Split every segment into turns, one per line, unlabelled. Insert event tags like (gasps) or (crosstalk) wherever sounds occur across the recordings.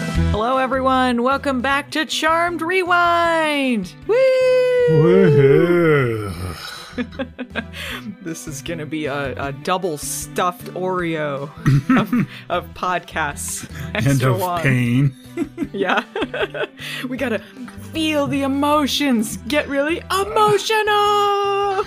Hello, everyone. Welcome back to Charmed Rewind. Woo! (laughs) This is gonna be a, a double stuffed Oreo of, (laughs) of podcasts.
and of
long.
pain. (laughs)
Yeah. we gotta feel the emotions. Get really emotional.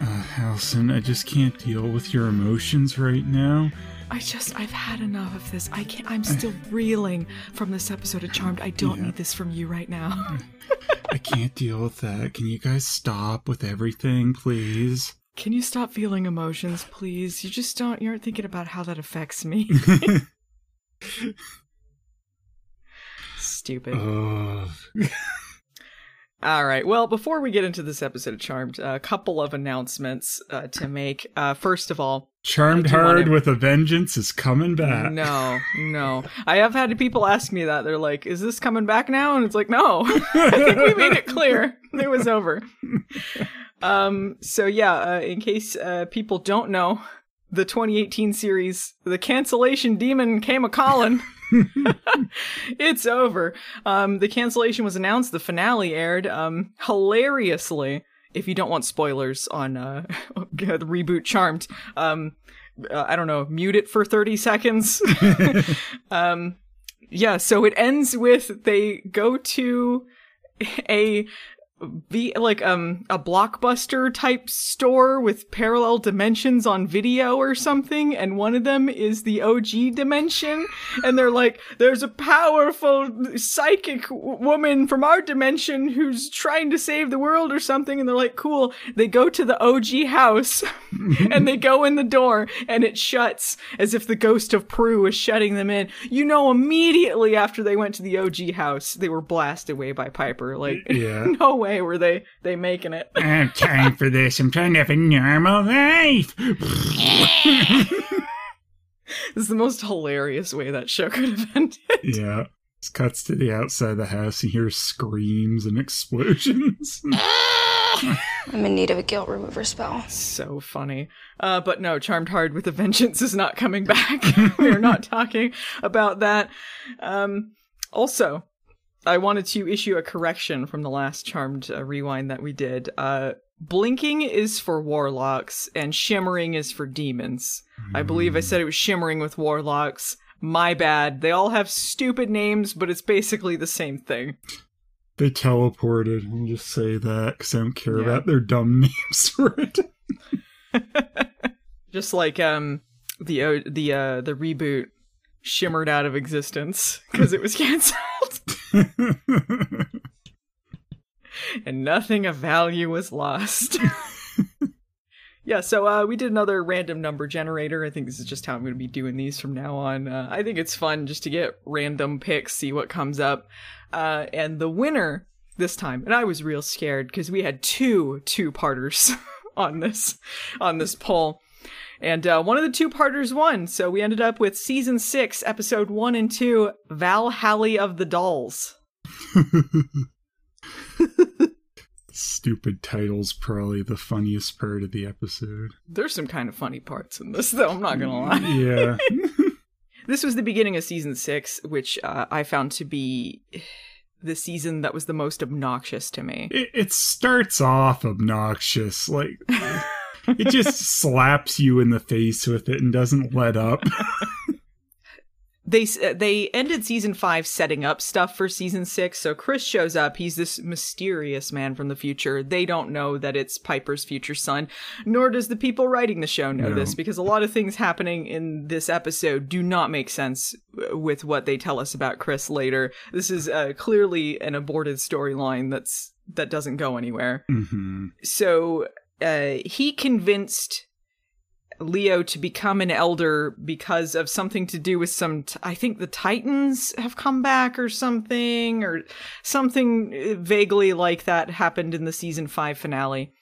Uh, Allison, I just can't deal with your emotions right now.
I just, I've had enough of this. I can't, I'm still (laughs) reeling from this episode of Charmed. I don't
Yeah.
need this from you right now. (laughs)
I can't deal with that. Can you guys stop with everything, please?
Can you stop feeling emotions, please? You just don't, you aren't thinking about how that affects me. (laughs) Stupid.
Ugh.
All right. Well, before we get into this episode of Charmed, a couple of announcements uh, to make. Uh, first of all,
Charmed
I do wanna-
Hard with a Vengeance is coming back.
no, no. I have had people ask me that. They're like, "Is this coming back now?" And it's like, "No." (laughs) I think we made it clear it was over. Um. So yeah, uh, in case uh, people don't know, the 2018 series, the cancellation demon came a calling. (laughs) it's over. Um, the cancellation was announced. The finale aired. Um, hilariously, if you don't want spoilers on uh, (laughs) the reboot Charmed, um, uh, I don't know, mute it for thirty seconds. (laughs) um, yeah. So it ends with they go to a the like um a blockbuster type store with parallel dimensions on video or something and one of them is the OG dimension and they're like there's a powerful psychic w- woman from our dimension who's trying to save the world or something and they're like cool they go to the OG house (laughs) and they go in the door and it shuts as if the ghost of Prue is shutting them in you know immediately after they went to the OG house they were blasted away by Piper like
Yeah. (laughs)
no way were they they making it.
I don't have time for this. I'm trying to have a normal life.
This is the most hilarious way that show could have ended.
yeah. It cuts to the outside of the house and hears screams and explosions. (laughs)
I'm in need of a guilt remover spell.
So funny. Uh, but no, Charmed Hard with a Vengeance is not coming back. (laughs) we are not talking about that. Um, also, I wanted to issue a correction from the last Charmed uh, rewind that we did. Uh, blinking is for warlocks and shimmering is for demons. I believe I said it was shimmering with warlocks. My bad. They all have stupid names, but it's basically the same thing.
they teleported. I'll just say that because I don't care
Yeah.
about their dumb (laughs) names for it. (laughs)
Just like um the uh, the uh the reboot shimmered out of existence because it was (laughs) canceled (laughs) and nothing of value was lost. (laughs) yeah, so uh we did another random number generator. I think this is just how I'm going to be doing these from now on. Uh, I think it's fun just to get random picks, see what comes up. Uh and the winner this time, and I was real scared because we had two two-parters (laughs) on this on this poll. And uh, one of the two parters won, so we ended up with season six, episode one and two, Valhalla of the Dolls.
Stupid title's probably the funniest part of the episode.
There's some kind of funny parts in this, though. I'm not gonna lie.
Yeah. (laughs) (laughs)
This was the beginning of season six, which uh, I found to be the season that was the most obnoxious to me.
it, it starts off obnoxious. Like, (laughs) (laughs) it just slaps you in the face with it and doesn't let up. (laughs)
They uh, they ended season five setting up stuff for season six. So Chris shows up. He's this mysterious man from the future. They don't know that it's Piper's future son, nor does the people writing the show know
No.
this because a lot of things happening in this episode do not make sense uh, with what they tell us about Chris later. This is uh, clearly an aborted storyline that's that doesn't go anywhere
hmm
so uh, he convinced Leo to become an elder because of something to do with some. T- I think the Titans have come back or something, or something uh, vaguely like that happened in the season five finale.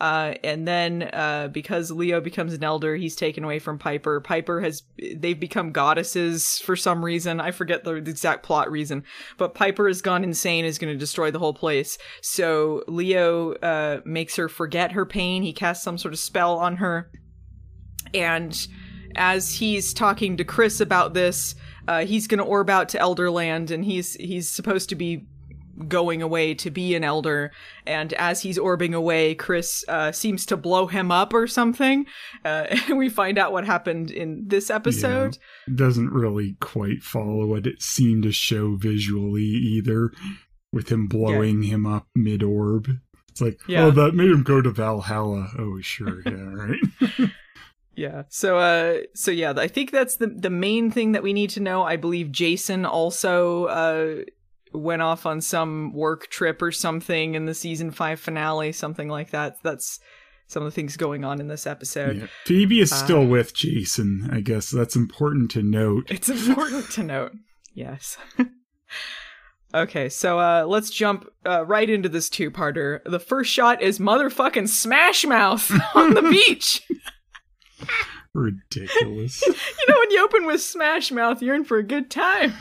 Uh, and then uh, because Leo becomes an elder, he's taken away from Piper. Piper has they've become goddesses for some reason. I forget the exact plot reason, but Piper has gone insane, is going to destroy the whole place. So Leo uh, makes her forget her pain. He casts some sort of spell on her, and as he's talking to Chris about this, uh, he's going to orb out to Elderland, and he's he's supposed to be going away to be an elder. And as he's orbing away, Chris uh, seems to blow him up or something. Uh, (laughs) and we find out what happened in this episode.
It doesn't really quite follow what it seemed to show visually either, with him blowing him up mid orb. It's like,
Yeah.
oh, that made him go to Valhalla. Oh, sure, (laughs) yeah, right.
Yeah. So uh so yeah, I think that's the the main thing that we need to know. I believe Jason also uh went off on some work trip or something in the season 5 finale, something like that. That's some of the things going on in this episode.
Yeah. Phoebe is
Uh,
still with Jason. I guess that's important to note. (laughs)
It's important to note. Yes. (laughs) okay, so uh let's jump uh, right into this two-parter. The first shot is motherfucking Smash Mouth (laughs) on the beach.
Ridiculous.
you know when you open with Smash Mouth, you're in for a good time.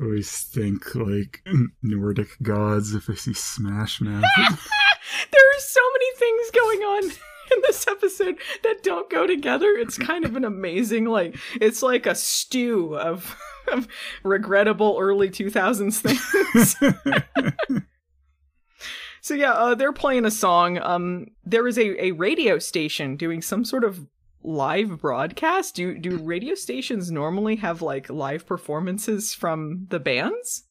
Always think like Nordic gods if I see Smash Mouth. (laughs)
there are so many things going on (laughs) in this episode that don't go together. It's kind of an amazing, like, it's like a stew of, (laughs) of regrettable early 2000s things. so, yeah, uh, they're playing a song. Um, there is a, a radio station doing some sort of live broadcast. Do, do radio stations normally have, like, live performances from the bands?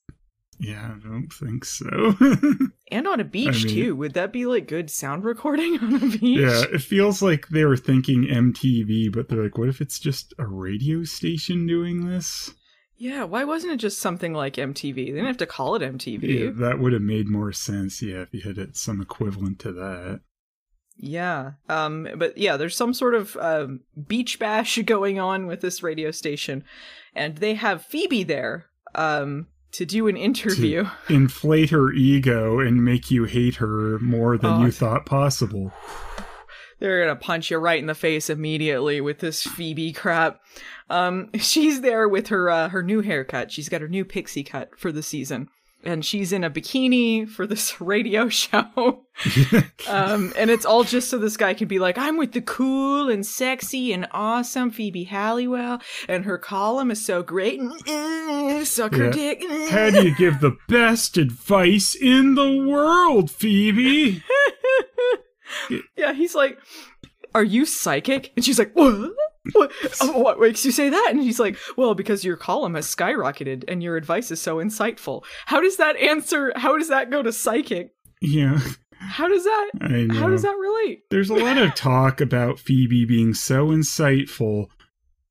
yeah, I don't think so. (laughs)
And on a beach,
I mean-
too. Would that be, like, good sound recording (laughs) on a beach?
yeah, it feels like they were thinking MTV, but they're like, what if it's just a radio station doing this?
Yeah, why wasn't it just something like MTV? They didn't have to call it MTV.
Yeah, that would have made more sense, yeah, if you had it some equivalent to that.
Yeah. Um but yeah, there's some sort of um beach bash (laughs) going on with this radio station and they have Phoebe there um to do an interview.
Inflate her ego and make you hate her more than
Oh,
you thought possible. (sighs)
They're going to punch you right in the face immediately with this Phoebe crap. Um (laughs) she's there with her uh, her new haircut. She's got her new pixie cut for the season. And she's in a bikini for this (laughs) radio show. (laughs) Um, and it's all just so this guy can be like, I'm with the cool and sexy and awesome Phoebe Halliwell, and her column is so great. And, uh, suck her
Yeah.
dick.
How do you give the best advice in the world, Phoebe? (laughs)
yeah, he's like, Are you psychic? And she's like, What? What? Oh, what makes you say that? And he's like, Well, because your column has skyrocketed and your advice is so insightful. How does that answer? How does that go to psychic?
Yeah,
How does that?
I know.
How does that relate?
There's a lot of (laughs) talk about Phoebe being so insightful.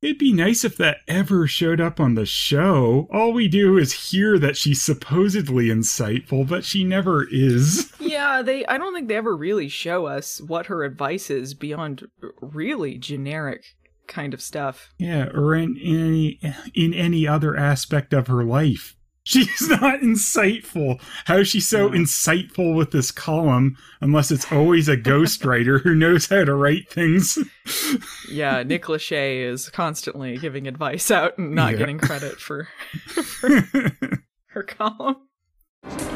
It'd be nice if that ever showed up on the show. All we do is hear that she's supposedly insightful, but she never is. (laughs)
Yeah, they I don't think they ever really show us what her advice is beyond really generic kind of stuff.
Yeah, or in any in any other aspect of her life. (laughs) She's not insightful. How is she so
No.
insightful with this column unless it's always a ghostwriter who knows how to write things? (laughs)
Yeah, Nick Lachey is constantly giving advice out and not
Yeah.
getting credit for, (laughs) for her column.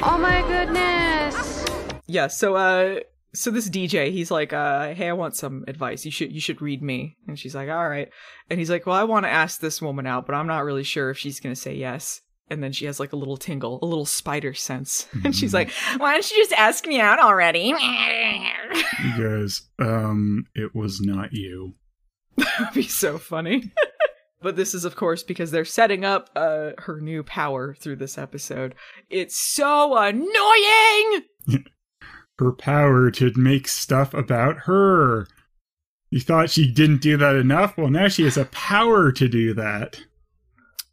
Oh my goodness!
Yeah, so uh so this DJ, he's like, uh, hey, I want some advice. You should you should read me. And she's like, all right. And he's like, well, I want to ask this woman out, but I'm not really sure if she's gonna say yes. And then she has like a little tingle, a little spider sense. (laughs) And she's like, why don't you just ask me out already? (laughs)
He goes, um, it was not you.
That'd be so funny. (laughs) but this is, of course, because they're setting up uh, her new power through this episode. It's so annoying!
Her power to make stuff about her. You thought she didn't do that enough? Well, now she has a power to do that.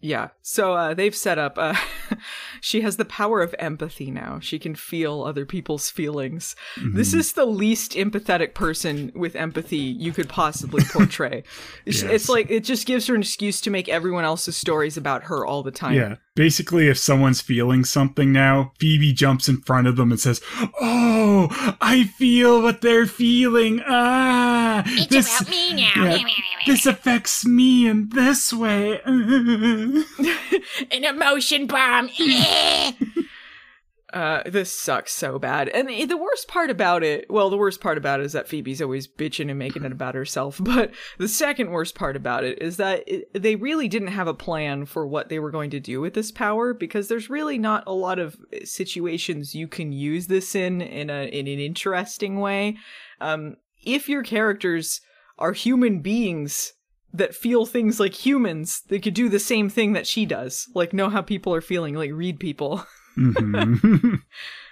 Yeah, so uh, they've set up. Uh, (laughs) she has the power of empathy now. She can feel other people's feelings. This
Mm-hmm.
is the least empathetic person with empathy you could possibly portray. (laughs) It's-
Yes.
It's like it just gives her an excuse to make everyone else's stories about her all the time.
Yeah. Basically, if someone's feeling something now, Phoebe jumps in front of them and says, Oh, I feel what they're feeling. Ah,
It's
this,
about me now.
yeah, this affects me in this way. (laughs) (laughs)
An emotion bomb. (laughs)
Uh, this sucks so bad. And the the worst part about it, well, the worst part about it is that Phoebe's always bitching and making it about herself. (laughs) But the second worst part about it is that it, they really didn't have a plan for what they were going to do with this power because there's really not a lot of situations you can use this in in a in an interesting way. Um, if your characters are human beings that feel things like humans, they could do the same thing that she does, like know how people are feeling, like read people.
Mhm. (laughs)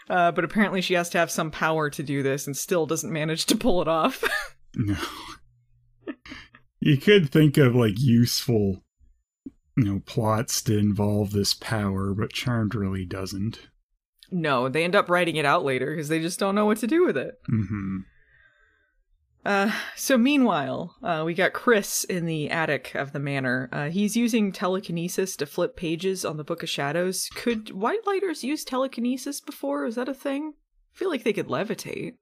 Uh, but apparently she has to have some power to do this and still doesn't manage to pull it off. (laughs)
no. You could think of like useful, you know, plots to involve this power, but Charmed really doesn't.
no, they end up writing it out later because they just don't know what to do with it.
hmm
Uh, so meanwhile, uh, we got Chris in the attic of the manor. Uh, he's using telekinesis to flip pages on the Book of Shadows. Could White Lighters use telekinesis before? Is that a thing? I feel like they could levitate.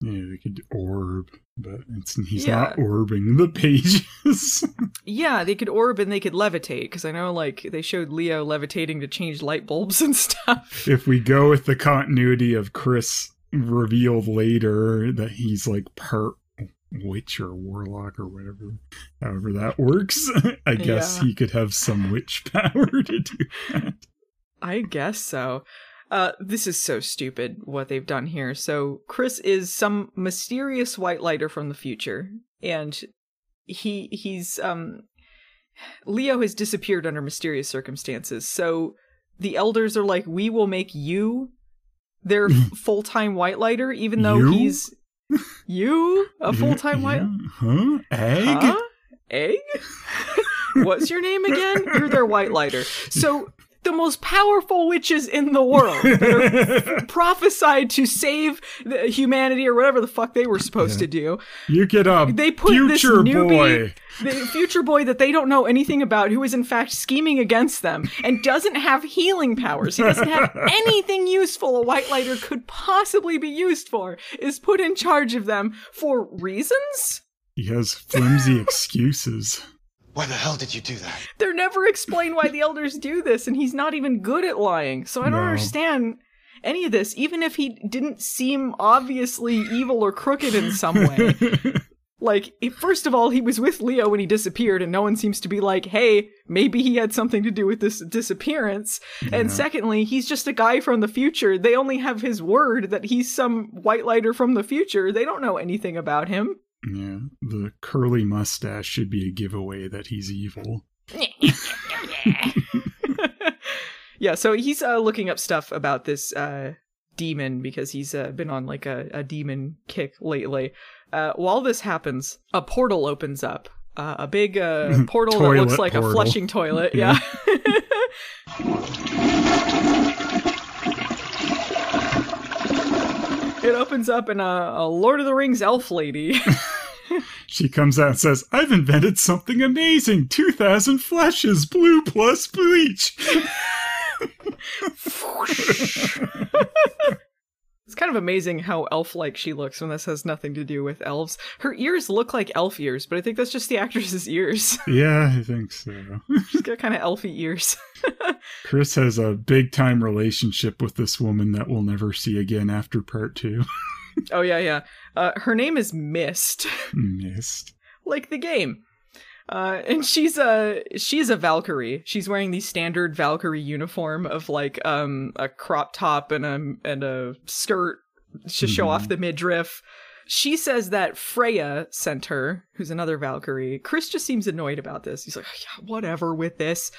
Yeah, they could orb, but it's he's
Yeah.
not orbing the pages. (laughs)
Yeah, they could orb and they could levitate because I know like they showed Leo levitating to change light bulbs and (laughs) stuff.
if we go with the continuity of Chris revealed later that he's like part witch or warlock or whatever, however that works, (laughs) I guess
Yeah.
he could have some witch (laughs) power to do that.
I guess so. Uh, this is so stupid what they've done here. So Chris is some mysterious white lighter from the future, and he he's um Leo has disappeared under mysterious circumstances. So the elders are like, "We will make you their (laughs) full time white lighter, even though
You?
he's (laughs) you a full time white
Huh? Egg?
Huh? Egg? (laughs) What's your name again? You're their white lighter. So the most powerful witches in the world that are (laughs) prophesied to save the humanity or whatever the fuck they were supposed
Yeah.
to do.
You get up.
They put this
future
newbie,
boy.
the future boy that they don't know anything about, who is in fact scheming against them and doesn't have healing powers. He doesn't have (laughs) anything useful a white lighter could possibly be used for, is put in charge of them for reasons?
He has flimsy (laughs) excuses.
Why the hell did you do that?
They're never explained why the elders do this, and he's not even good at lying. So I don't
No.
understand any of this, even if he didn't seem obviously evil or crooked in some way. (laughs) like, first of all, he was with Leo when he disappeared, and no one seems to be like, hey, maybe he had something to do with this disappearance. And secondly, he's just a guy from the future. They only have his word that he's some white lighter from the future. They don't know anything about him.
Yeah, the curly mustache should be a giveaway that he's evil. (laughs) (laughs)
yeah, so he's uh, looking up stuff about this uh, demon because he's uh, been on like a, a demon kick lately. Uh, while this happens, a portal opens up. Uh, a big uh, (laughs) portal that
Toilet
looks like a
portal.
flushing toilet.
Yeah.
Yeah. It opens up and a, a Lord of the Rings elf lady. (laughs)
She comes out and says, I've invented something amazing 2,000 flashes, blue plus bleach. (laughs)
Kind of amazing how elf-like she looks when this has nothing to do with elves. Her ears look like elf ears, but I think that's just the (laughs) actress's ears.
yeah, I think so. (laughs)
She's got kind of elfy ears. (laughs)
Chris has a big time relationship with this woman that we'll never see again after part two.
oh yeah, yeah. Uh, her name is Mist,
Mist.
like the game. Uh, and she's a she's a Valkyrie. She's wearing the standard Valkyrie uniform of like um a crop top and a and a skirt to show off the midriff. She says that Freya sent her, who's another Valkyrie. Chris just seems annoyed about this. He's like, yeah, whatever with this.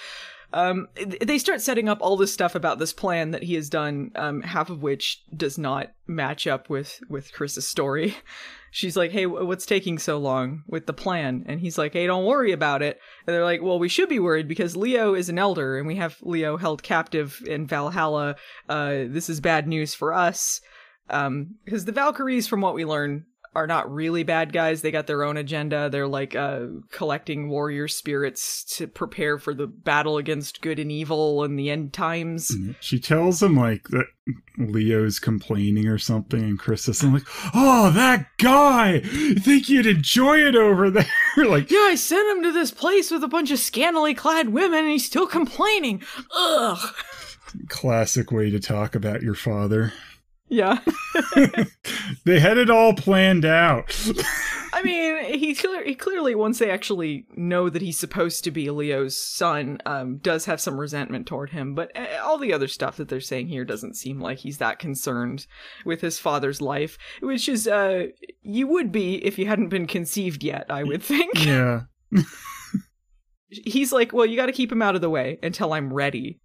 Um, they start setting up all this stuff about this plan that he has done, um, half of which does not match up with with Chris's story. (laughs) She's like, "Hey, what's taking so long with the plan?" And he's like, "Hey, don't worry about it." And they're like, "Well, we should be worried because Leo is an elder, and we have Leo held captive in Valhalla. Uh, this is bad news for us." Um, because the Valkyries, from what we learn, are not really bad guys. They got their own agenda. They're like uh, collecting warrior spirits to prepare for the battle against good and evil and the end times.
She tells him like that Leo's complaining or something, and Chris is like, "Oh, that guy! You think you'd enjoy it over there?" (laughs) like,
Yeah, I sent him to this place with a bunch of scantily clad women and he's still complaining. Ugh.
Classic way to talk about your father.
Yeah. (laughs)
they had it all planned out.
I mean, he, clear, he clearly, once they actually know that he's supposed to be Leo's son, um, does have some resentment toward him. But uh, all the other stuff that they're saying here doesn't seem like he's that concerned with his father's life, which is, uh, you would be if you hadn't been conceived yet, I would think.
yeah. (laughs)
he's like, well, you got to keep him out of the way until I'm ready,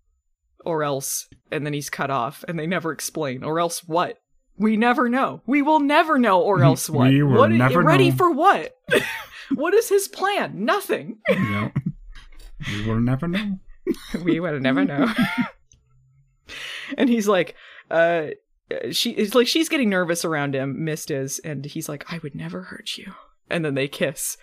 or else, and then he's cut off, and they never explain, or else what? We never know. We will never know, or else what?
We will
what
never
ready
know.
for what? (laughs) what is his plan? Nothing.
yeah. We will never know. (laughs)
we will never know. and he's like, uh, she it's like she's getting nervous around him. Mist is, and he's like, I would never hurt you. And then they kiss.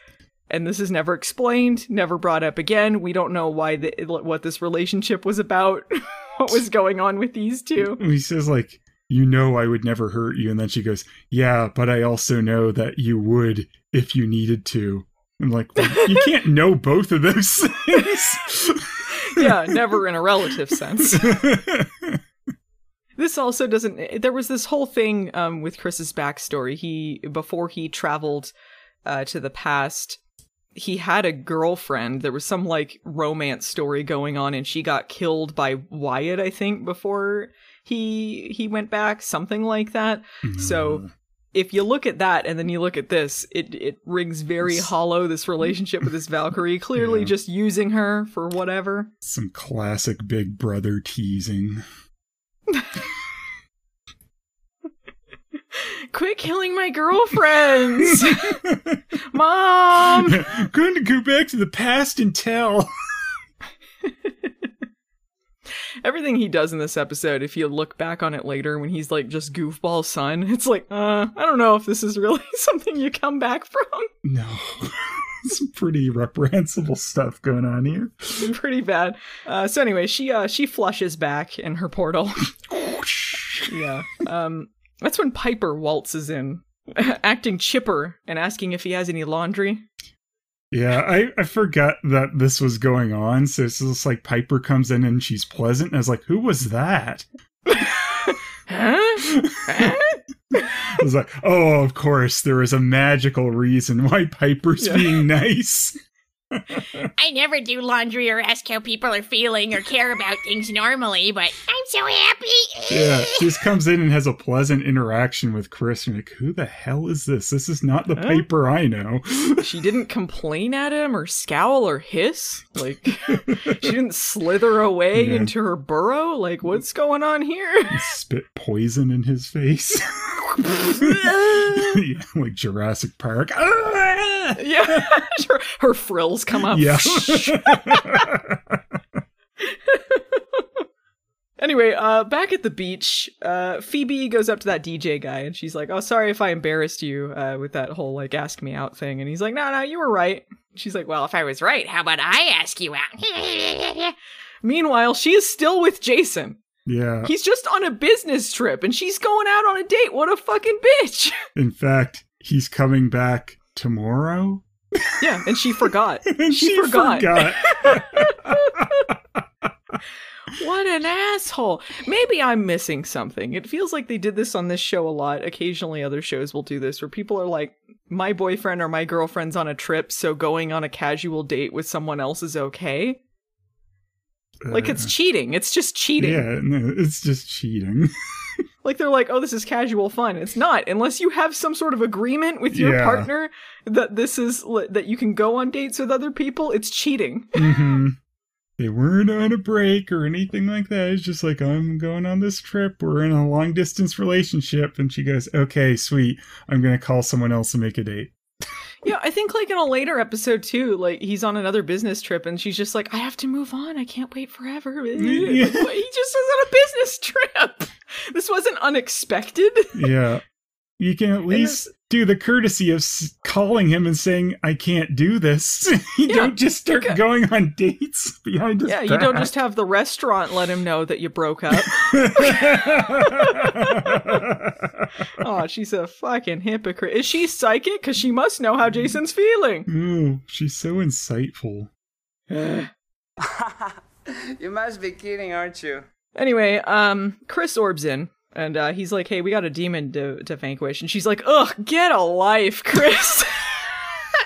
And this is never explained, never brought up again. We don't know why the, what this relationship was about, (laughs) what was going on with these two. (laughs)
He says, like, you know I would never hurt you. And then she goes, yeah, but I also know that you would if you needed to. I'm like, well, you (laughs) can't know both of those things.
yeah, never in a relative sense. this also doesn't. There was this whole thing um, with Chris's backstory. He before he traveled uh, to the past, he had a girlfriend. There was some like romance story going on, and she got killed by Wyatt, I think, before he he went back, something like that. So mm. if you look at that and then you look at this, it it rings very hollow. This relationship with this Valkyrie, (laughs) clearly
Yeah.
just using her for whatever.
Some classic big brother teasing. (laughs) (laughs)
Quit killing my girlfriends, (laughs) mom. (laughs)
Going to go back to the past and tell.
Everything he does in this episode, if you look back on it later when he's like just goofball son, it's like, uh, I don't know if this is really something you come back from.
No. Some pretty reprehensible stuff going on here.
Pretty bad. Uh, so anyway, she uh she flushes back in her portal. yeah. Um, that's when Piper waltzes in, (laughs) acting chipper and asking if he has any laundry.
Yeah, I, I forgot that this was going on. So it's just like Piper comes in and she's pleasant. And I was like, who was that? (laughs)
Huh?
I was like, oh, of course, there is a magical reason why Piper's
Yeah.
being nice.
I never do laundry or ask how people are feeling or care about things normally, but I'm so happy.
Yeah, she just comes in and has a pleasant interaction with Chris. And like, who the hell is this? This is not the
Huh?
Piper I know. (laughs)
she didn't complain at him or scowl or hiss. Like (laughs) she didn't slither away
Yeah.
into her burrow. Like what's going on here?
Spit poison in his face. (laughs) yeah, like Jurassic Park. Ah! (laughs)
yeah, (laughs) her, her frills come up.
Yeah. (laughs)
Anyway, uh, back at the beach, uh, Phoebe goes up to that DJ guy and she's like, "Oh, sorry if I embarrassed you uh, with that whole like ask me out thing." And he's like, "No, no, you were right." She's like, "Well, if I was right, how about I ask you out?" Meanwhile, she is still with Jason.
yeah.
He's just on a business trip and she's going out on a date. What a fucking bitch.
In fact, he's coming back tomorrow.
yeah, and she forgot. (laughs)
And
She
she,
forgot.
forgot. (laughs)
What an asshole. Maybe I'm missing something. It feels like they did this on this show a lot. Occasionally, other shows will do this where people are like, my boyfriend or my girlfriend's on a trip, so going on a casual date with someone else is okay. Like, it's
Uh,
cheating. It's just cheating.
Yeah, no, it's just cheating. (laughs)
Like, they're like, oh, this is casual fun. It's not. Unless you have some sort of agreement with your
Yeah.
partner that this is, that you can go on dates with other people, it's cheating. (laughs)
hmm They weren't on a break or anything like that. It's just like, I'm going on this trip. We're in a long distance relationship. And she goes, okay, sweet. I'm going to call someone else and make a date. (laughs)
Yeah, I think like in a later episode too, like he's on another business trip and she's just like, I have to move on. I can't wait forever.
Yeah. (laughs)
Like, he just was on a business trip. (laughs) This wasn't unexpected.
Yeah. You can at least do the courtesy of calling him and saying, I can't do this. (laughs) you
Yeah,
don't just start
okay.
going on dates (laughs) behind his back.
yeah, you don't just have the restaurant let him know that you broke up. (laughs) oh, she's a fucking hypocrite. Is she psychic? Because she must know how Jason's feeling.
Ooh, she's so insightful.
you must be kidding, aren't you?
Anyway, um, Chris orbs in. And uh, he's like, "Hey, we got a demon to to vanquish," and she's like, "Ugh, get a life, Chris." (laughs)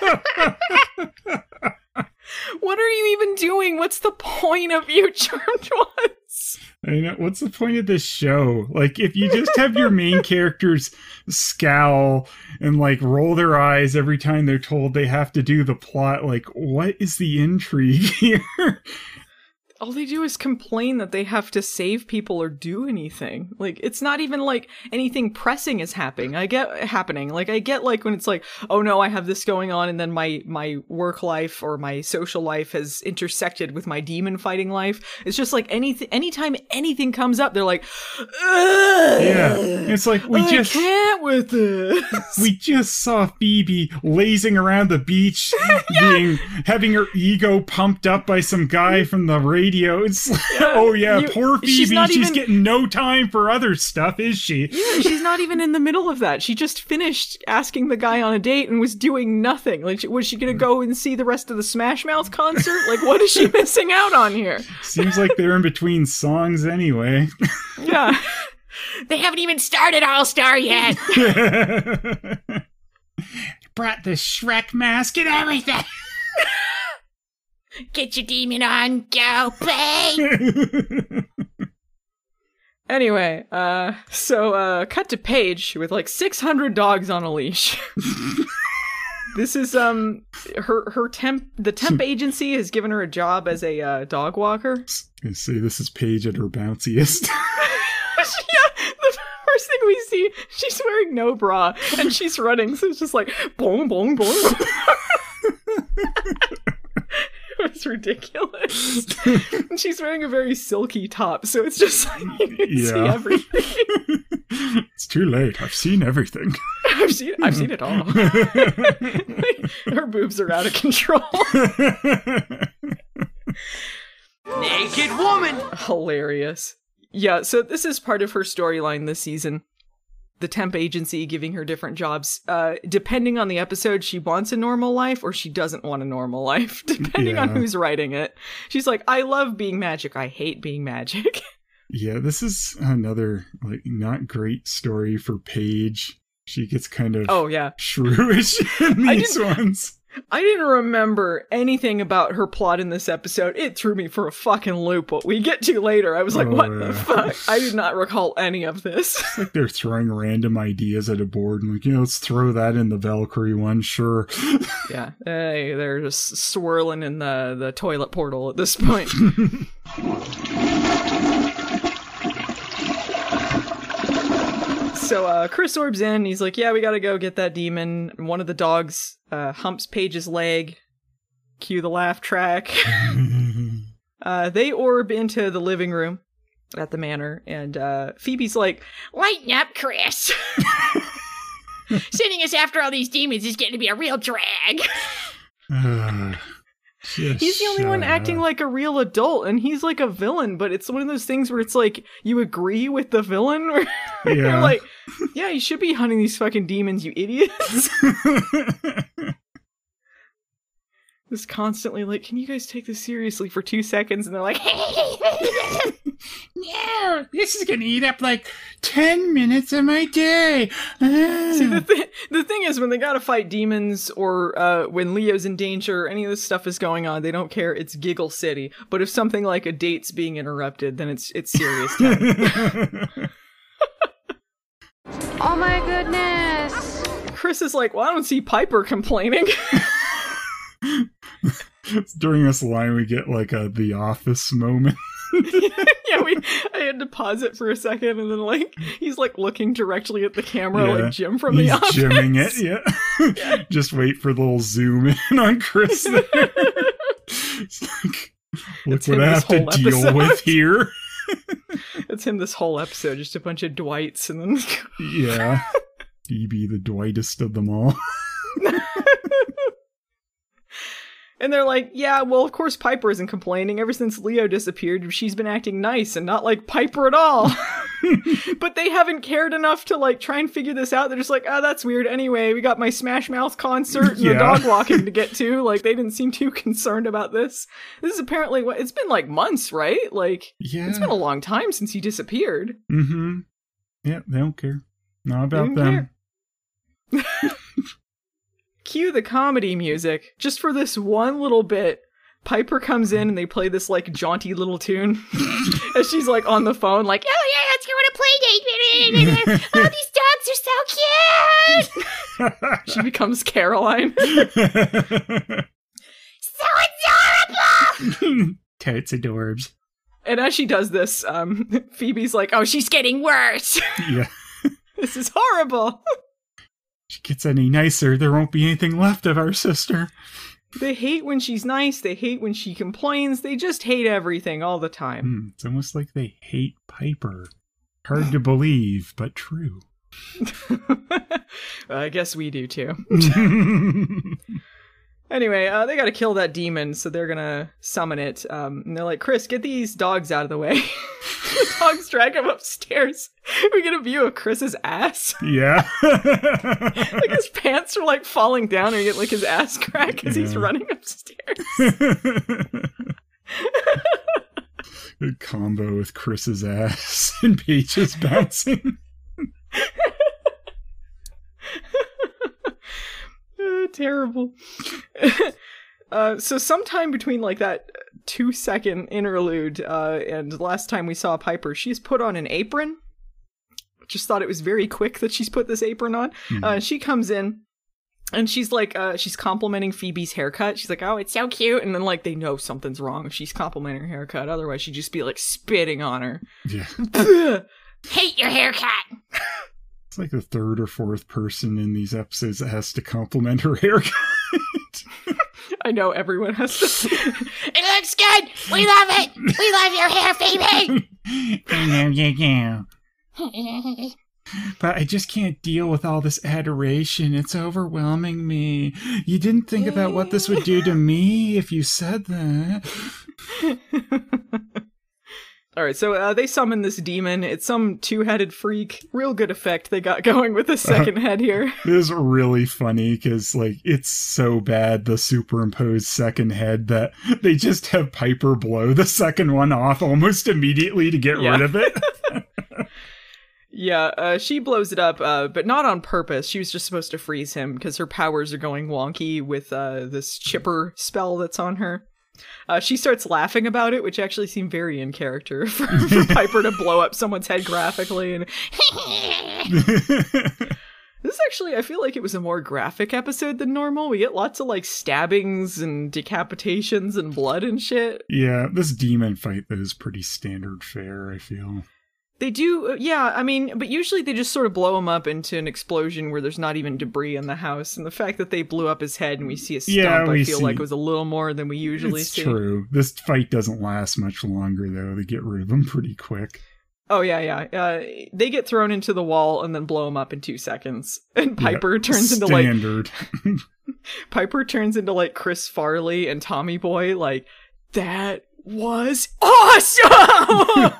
what are you even doing? What's the point of you (laughs) charmed ones?
I know. What's the point of this show? Like, if you just have your main characters scowl and like roll their eyes every time they're told they have to do the plot, like, what is the intrigue (laughs) here?
All they do is complain that they have to save people or do anything. Like it's not even like anything pressing is happening. I get happening. Like I get like when it's like, oh no, I have this going on, and then my my work life or my social life has intersected with my demon fighting life. It's just like anything. Anytime anything comes up, they're like, Ugh,
yeah, it's like we
I
just
can't with this.
we just saw Phoebe lazing around the beach, (laughs) being having her ego pumped up by some guy mm-hmm. from the radio. It's like, oh yeah,
You-
poor Phoebe.
she's
She's,
even-
getting no time for other stuff, is she?
Yeah, she's not even in the middle of that. She just finished asking the guy on a date and was doing nothing. Like, was she gonna go and see the rest of the Smash Mouth concert? Like, what is she (laughs) missing out on here?
Seems like they're in between songs anyway. (laughs)
Yeah.
They haven't even started All Star yet. (laughs)
Brought the Shrek mask and everything.
Get your demon on, go play. (laughs)
Anyway, uh, so, uh, cut to Paige with like 600 dogs on a leash. (laughs) this is, um, her, her temp, the temp agency has given her a job as a, uh, dog walker.
I say this is Paige at her bounciest. (laughs)
yeah, the first thing we see, she's wearing no bra and she's running, so it's just like boom, boom, boom. Ridiculous. (laughs) and she's wearing a very silky top, so it's just like you can see
Yeah.
everything. (laughs)
it's too late. I've seen everything. (laughs)
I've seen, I've seen it all. Her boobs are out of control.
Naked woman!
Hilarious. Yeah, so this is part of her storyline this season. The temp agency giving her different jobs. Uh, depending on the episode, she wants a normal life or she doesn't want a normal life, (laughs) depending on who's writing it. She's like, I love being magic. I hate being magic. (laughs)
yeah, this is another like not great story for Paige. She gets kind of
oh, yeah.
shrewish (laughs) in these ones.
I didn't remember anything about her plot in this episode. It threw me for a fucking loop. What we get to later, I was like,
Oh,
what
yeah.
the fuck? I did not recall any of this.
It's like they're throwing random ideas at a board and like, yeah, let's throw that in the Valkyrie one, sure. (laughs)
yeah, hey, they're just swirling in the, the toilet portal at this point. (laughs) So uh, Chris orbs in. He's like, "Yeah, we gotta go get that demon." And one of the dogs uh, humps Paige's leg. Cue the laugh track. (laughs) uh, they orb into the living room at the manor, and uh, Phoebe's like,
Lighten up, Chris. (laughs) (laughs) Sending us after all these demons is getting to be a real drag.
Just
"He's the only one
shut
acting like a real adult, and he's like a villain." But it's one of those things where it's like you agree with the villain, (laughs) where you're like, "Yeah, you should be hunting these fucking demons, you idiots." (laughs) (laughs) Just constantly like, "Can you guys take this seriously for two seconds?" And they're like, (laughs)
no, this is gonna eat up like 10 minutes of my day.
See, the, th- the thing is, when they gotta fight demons or uh, when Leo's in danger, or any of this stuff is going on, they don't care. It's Giggle City. But if something like a date's being interrupted, then it's it's serious time. (laughs)
Oh my goodness.
Chris is like, well, I don't see Piper complaining. (laughs) (laughs)
During this line, we get like a The Office moment. (laughs) (laughs)
yeah, we. I had to pause it for a second, and then like he's like looking directly at the camera,
Yeah.
like Jim from the office.
jimming it, yeah. Just wait for the little zoom in on Chris there. It's like, look
It's
what I have to
whole
deal
episode.
with here.
It's him this whole episode, just a bunch of Dwights, and then
Yeah. Phoebe, the Dwightest of them all.
And they're like, yeah, well, of course Piper isn't complaining. Ever since Leo disappeared, she's been acting nice and not like Piper at all. (laughs) but they haven't cared enough to like try and figure this out. They're just like, oh, that's weird. Anyway, we got my Smash Mouth concert and
Yeah.
the dog walking to get to. Like, they didn't seem too concerned about this. This is apparently what it's been like months, right? Like,
Yeah.
it's been a long time since he disappeared.
mm-hmm. Yeah, they don't care. Not about them. (laughs)
Cue the comedy music just for this one little bit. Piper comes in and they play this like jaunty little tune (laughs) as she's like on the phone, like,
Oh yeah, let's go on a play date. (laughs) oh, these dogs are so cute. (laughs)
she becomes Caroline.
So adorable.
Totes adorbs.
and as she does this, um, Phoebe's like, oh, she's getting worse.
Yeah.
this is horrible.
She gets any nicer, there won't be anything left of our sister.
They hate when she's nice. They hate when she complains. They just hate everything all the time.
Hmm, it's almost like they hate Piper. Hard to believe, but true. (laughs)
I guess we do too. (laughs) Anyway, uh, they gotta kill that demon, so they're gonna summon it. Um, and they're like, Chris, get these dogs out of the way. the (laughs) dogs drag him upstairs. We get a view of Chris's ass.
yeah. (laughs)
like his pants are like falling down, and you get like his ass crack as he's running upstairs. (laughs)
Good combo with Chris's ass and Peaches bouncing. (laughs)
Terrible. (laughs) uh, so sometime between like that two second interlude uh, and last time we saw Piper, she's put on an apron. Just thought it was very quick that she's put this apron on. Uh, she comes in and she's like, uh, she's complimenting Phoebe's haircut. She's like, oh, it's so cute. And then like they know something's wrong if she's complimenting her haircut. Otherwise, she'd just be like spitting on her.
Yeah. (laughs)
Hate your haircut.
It's like the third or fourth person in these episodes that has to compliment her (laughs) haircut.
I know everyone has to.
It looks good. We love it. We love your hair, Phoebe.
but I just can't deal with all this adoration. It's overwhelming me. You didn't think about what this would do to me if you said that. (laughs)
All right, so uh, they summon this demon. It's some two-headed freak. Real good effect they got (laughs) going with the second head here. (laughs)
It is really funny because, like, it's so bad the superimposed second head that they just have Piper blow the second one off almost immediately to get
Yeah.
rid of it. (laughs)
Yeah, uh, she blows it up, uh, but not on purpose. She was just supposed to freeze him because her powers are going wonky with uh, this chipper spell that's on her. Uh, she starts laughing about it, which actually seemed very in character (laughs) for, for (laughs) Piper to blow up someone's head graphically. And (laughs) this actually, I feel like it was a more graphic episode than normal. We get lots of like stabbings and decapitations and blood and shit.
yeah, this demon fight though is pretty standard fare. I feel.
They do, uh, yeah. I mean, but usually they just sort of blow him up into an explosion where there's not even debris in the house. And the fact that they blew up his head and we see a stump,
Yeah,
I feel
see-
like it was a little more than we usually
it's
see.
true. This fight doesn't last much longer though. They get rid of him pretty quick.
Oh yeah, yeah. Uh, they get thrown into the wall and then blow him up in two seconds. (laughs) And Piper
Yeah,
turns into like
standard. (laughs) (laughs)
Piper turns into like Chris Farley and Tommy Boy. Like that was awesome.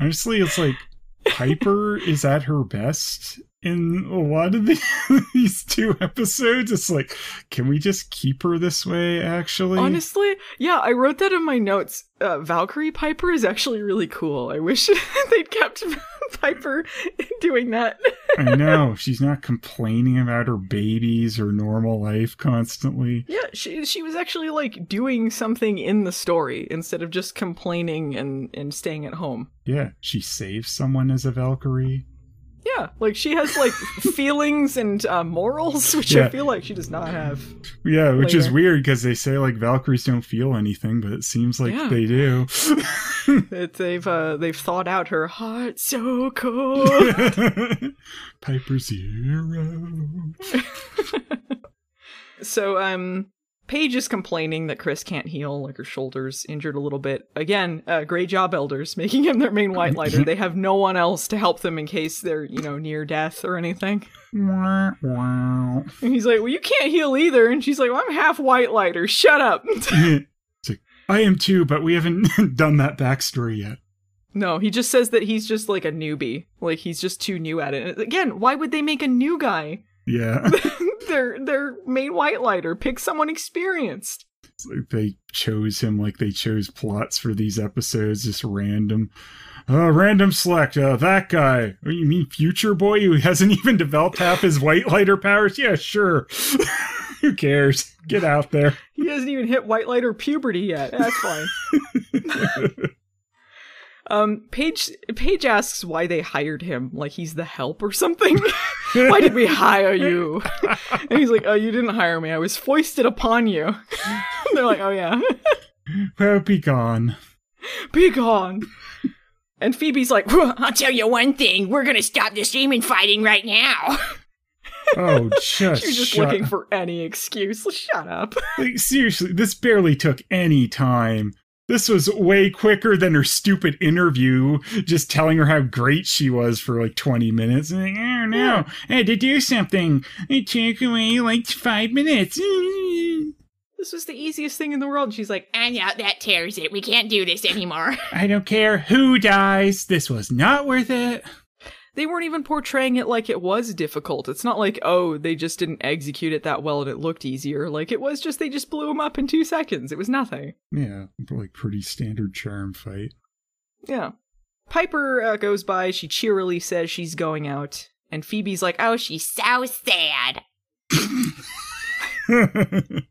Honestly, it's like Piper is at her best in a lot of the, (laughs) these two episodes. It's like, can we just keep her this way? Actually,
Honestly, yeah, I wrote that in my notes. Uh, Valkyrie Piper is actually really cool. I wish (laughs) they'd kept (laughs) Piper doing that.
I know she's not complaining about her babies or normal life constantly.
Yeah, she she was actually like doing something in the story instead of just complaining and and staying at home.
Yeah, she saves someone as a Valkyrie.
Yeah, like she has like (laughs) feelings and uh, morals, (laughs) which I feel like she does not have.
Yeah, which is weird because they say like Valkyries don't feel anything, but it seems like
Yeah.
they do. (laughs)
That they've uh, they've thought out her heart so cold.
Piper Zero.
So um Paige is complaining that Chris can't heal, like her shoulder's injured a little bit. Again, uh, great job, elders, (laughs) making him their main white lighter. they have no one else to help them in case they're, you know, near death or anything.
Wow.
And he's like, Well, you can't heal either. And she's like, well, I'm half white lighter. Shut up. (laughs)
Like, I am too, but we haven't (laughs) done that backstory yet.
no, he just says that he's just like a newbie. Like he's just too new at it. And again, why would they make a new guy?
Yeah. (laughs) (laughs)
they're they're main white lighter. Pick someone experienced.
It's like they chose him like they chose plots for these episodes, just random. Uh, random select. Uh, that guy. Oh, you mean Future Boy who hasn't (laughs) even developed half his white lighter powers? Yeah, sure. Who cares? Get out there.
He hasn't even hit white lighter puberty yet. That's fine. Um, Paige Paige asks why they hired him, like he's the help or something. (laughs) why did we hire you? and he's like, "Oh, you didn't hire me. I was foisted upon you." (laughs) They're like, "Oh yeah, (laughs)
Well, be gone.
be gone." And Phoebe's like, "Huh,
I'll tell you one thing. We're gonna stop this demon fighting right now.
Oh, just,
"She's just looking for any excuse." Shut up.
Like, seriously, this barely took any time. This was way quicker than her stupid interview, just telling her how great she was for like 20 minutes. And like, oh no, I had to do something. It took away like five minutes.
This was the easiest thing in the world. She's like,
And yeah, that tears it. We can't do this anymore. (laughs)
I don't care who dies. This was not worth it.
They weren't even portraying it like it was difficult. It's not like, oh, they just didn't execute it that well and it looked easier. Like it was just they just blew him up in two seconds. It was nothing.
Yeah, like pretty standard charm fight.
Yeah. Piper uh, goes by. She cheerily says she's going out. And Phoebe's like, oh, she's
so sad. (laughs) (laughs)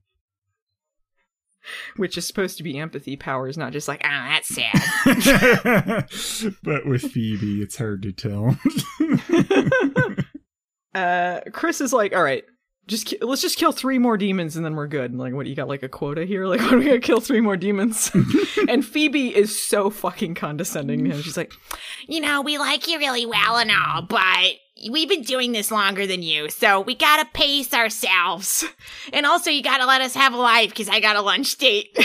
(laughs)
which is supposed to be empathy powers, not just like, ah, that's sad. (laughs) (laughs)
but with Phoebe, it's hard to tell.
uh, Chris is like, all right, just ki- let's just kill three more demons and then we're good. And Like, what you got like a quota here? Like, what are we gonna kill three more demons? and Phoebe is so fucking condescending to him. She's like,
You know, we like you really well and all, but we've been doing this longer than you, so we gotta pace ourselves. (laughs) And also, you gotta let us have a life because I got a lunch date.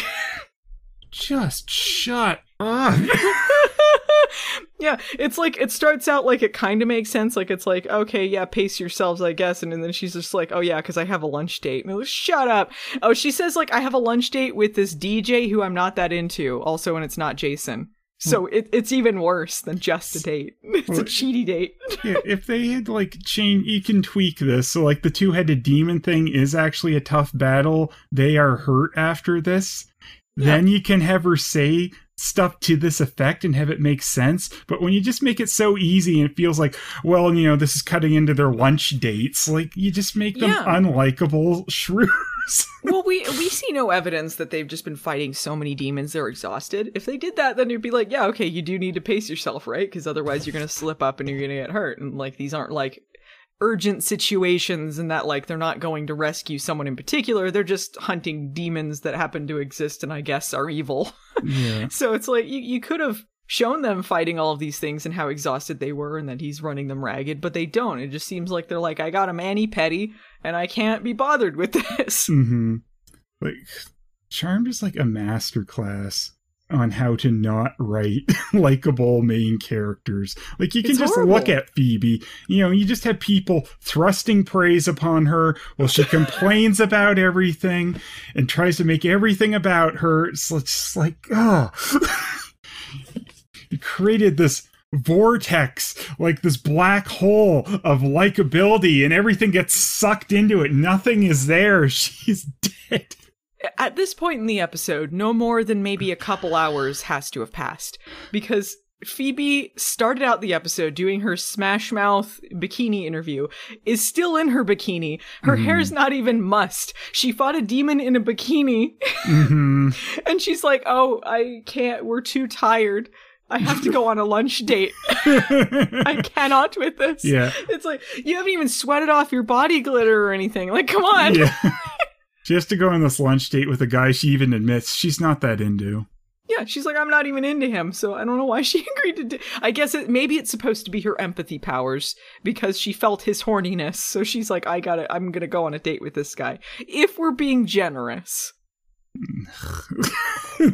Just shut up. (laughs)
yeah, it's like it starts out like it kind of makes sense. Like it's like, okay, yeah, pace yourselves, I guess. And, and then she's just like, oh yeah, because I have a lunch date. And I'm like, shut up. Oh, she says like I have a lunch date with this DJ who I'm not that into. Also, and it's not Jason. Hmm. So it, it's even worse than just a date. (laughs) It's a
Well,
cheaty date.
yeah, if they had like changed, you can tweak this. So like the two-headed demon thing is actually a tough battle. They are hurt after this. Then you can have her say stuff to this effect and have it make sense. But when you just make it so easy and it feels like, well, you know, this is cutting into their lunch dates, like you just make them
Yeah.
unlikable shrews.
well, we (laughs) we see no evidence that they've just been fighting so many demons they're exhausted. If they did that, then you'd be like, yeah, okay, you do need to pace yourself, right? Because otherwise, you're gonna slip up and you're gonna get hurt. And like these aren't like urgent situations, and that like they're not going to rescue someone in particular. They're just hunting demons that happen to exist and I guess are evil. (laughs)
yeah.
so it's like you you could have shown them fighting all of these things and how exhausted they were and that he's running them ragged, but they don't. It just seems like they're like, I got a mani petty and I can't be bothered with (laughs) this.
hmm Like, Charmed is like a masterclass on how to not write (laughs) likable main characters. Like, you can
It's
just
horrible.
look at Phoebe. You know, you just have people thrusting praise upon her while she (laughs) complains about everything and tries to make everything about her. It's just like, oh. (laughs) you created this vortex, like this black hole of likability, and everything gets sucked into it. Nothing is there. She's dead.
At this point in the episode, no more than maybe a couple hours has to have passed because Phoebe started out the episode doing her Smash Mouth bikini interview, is still in her bikini. Her hair's not even mussed. She fought a demon in a bikini,
hmm (laughs)
and she's like, Oh, I can't, we're too tired. I have to go on a lunch date. (laughs) I cannot with this.
Yeah.
It's like, you haven't even sweated off your body glitter or anything. Like, come on.
Yeah. (laughs) she has to go on this lunch date with a guy she even admits she's not that into.
Yeah, she's like, I'm not even into him, so I don't know why she (laughs) agreed to do. I guess it maybe it's supposed to be her empathy powers because she felt his horniness, so she's like, I gotta, I'm gonna go on a date with this guy. If we're being generous, (laughs)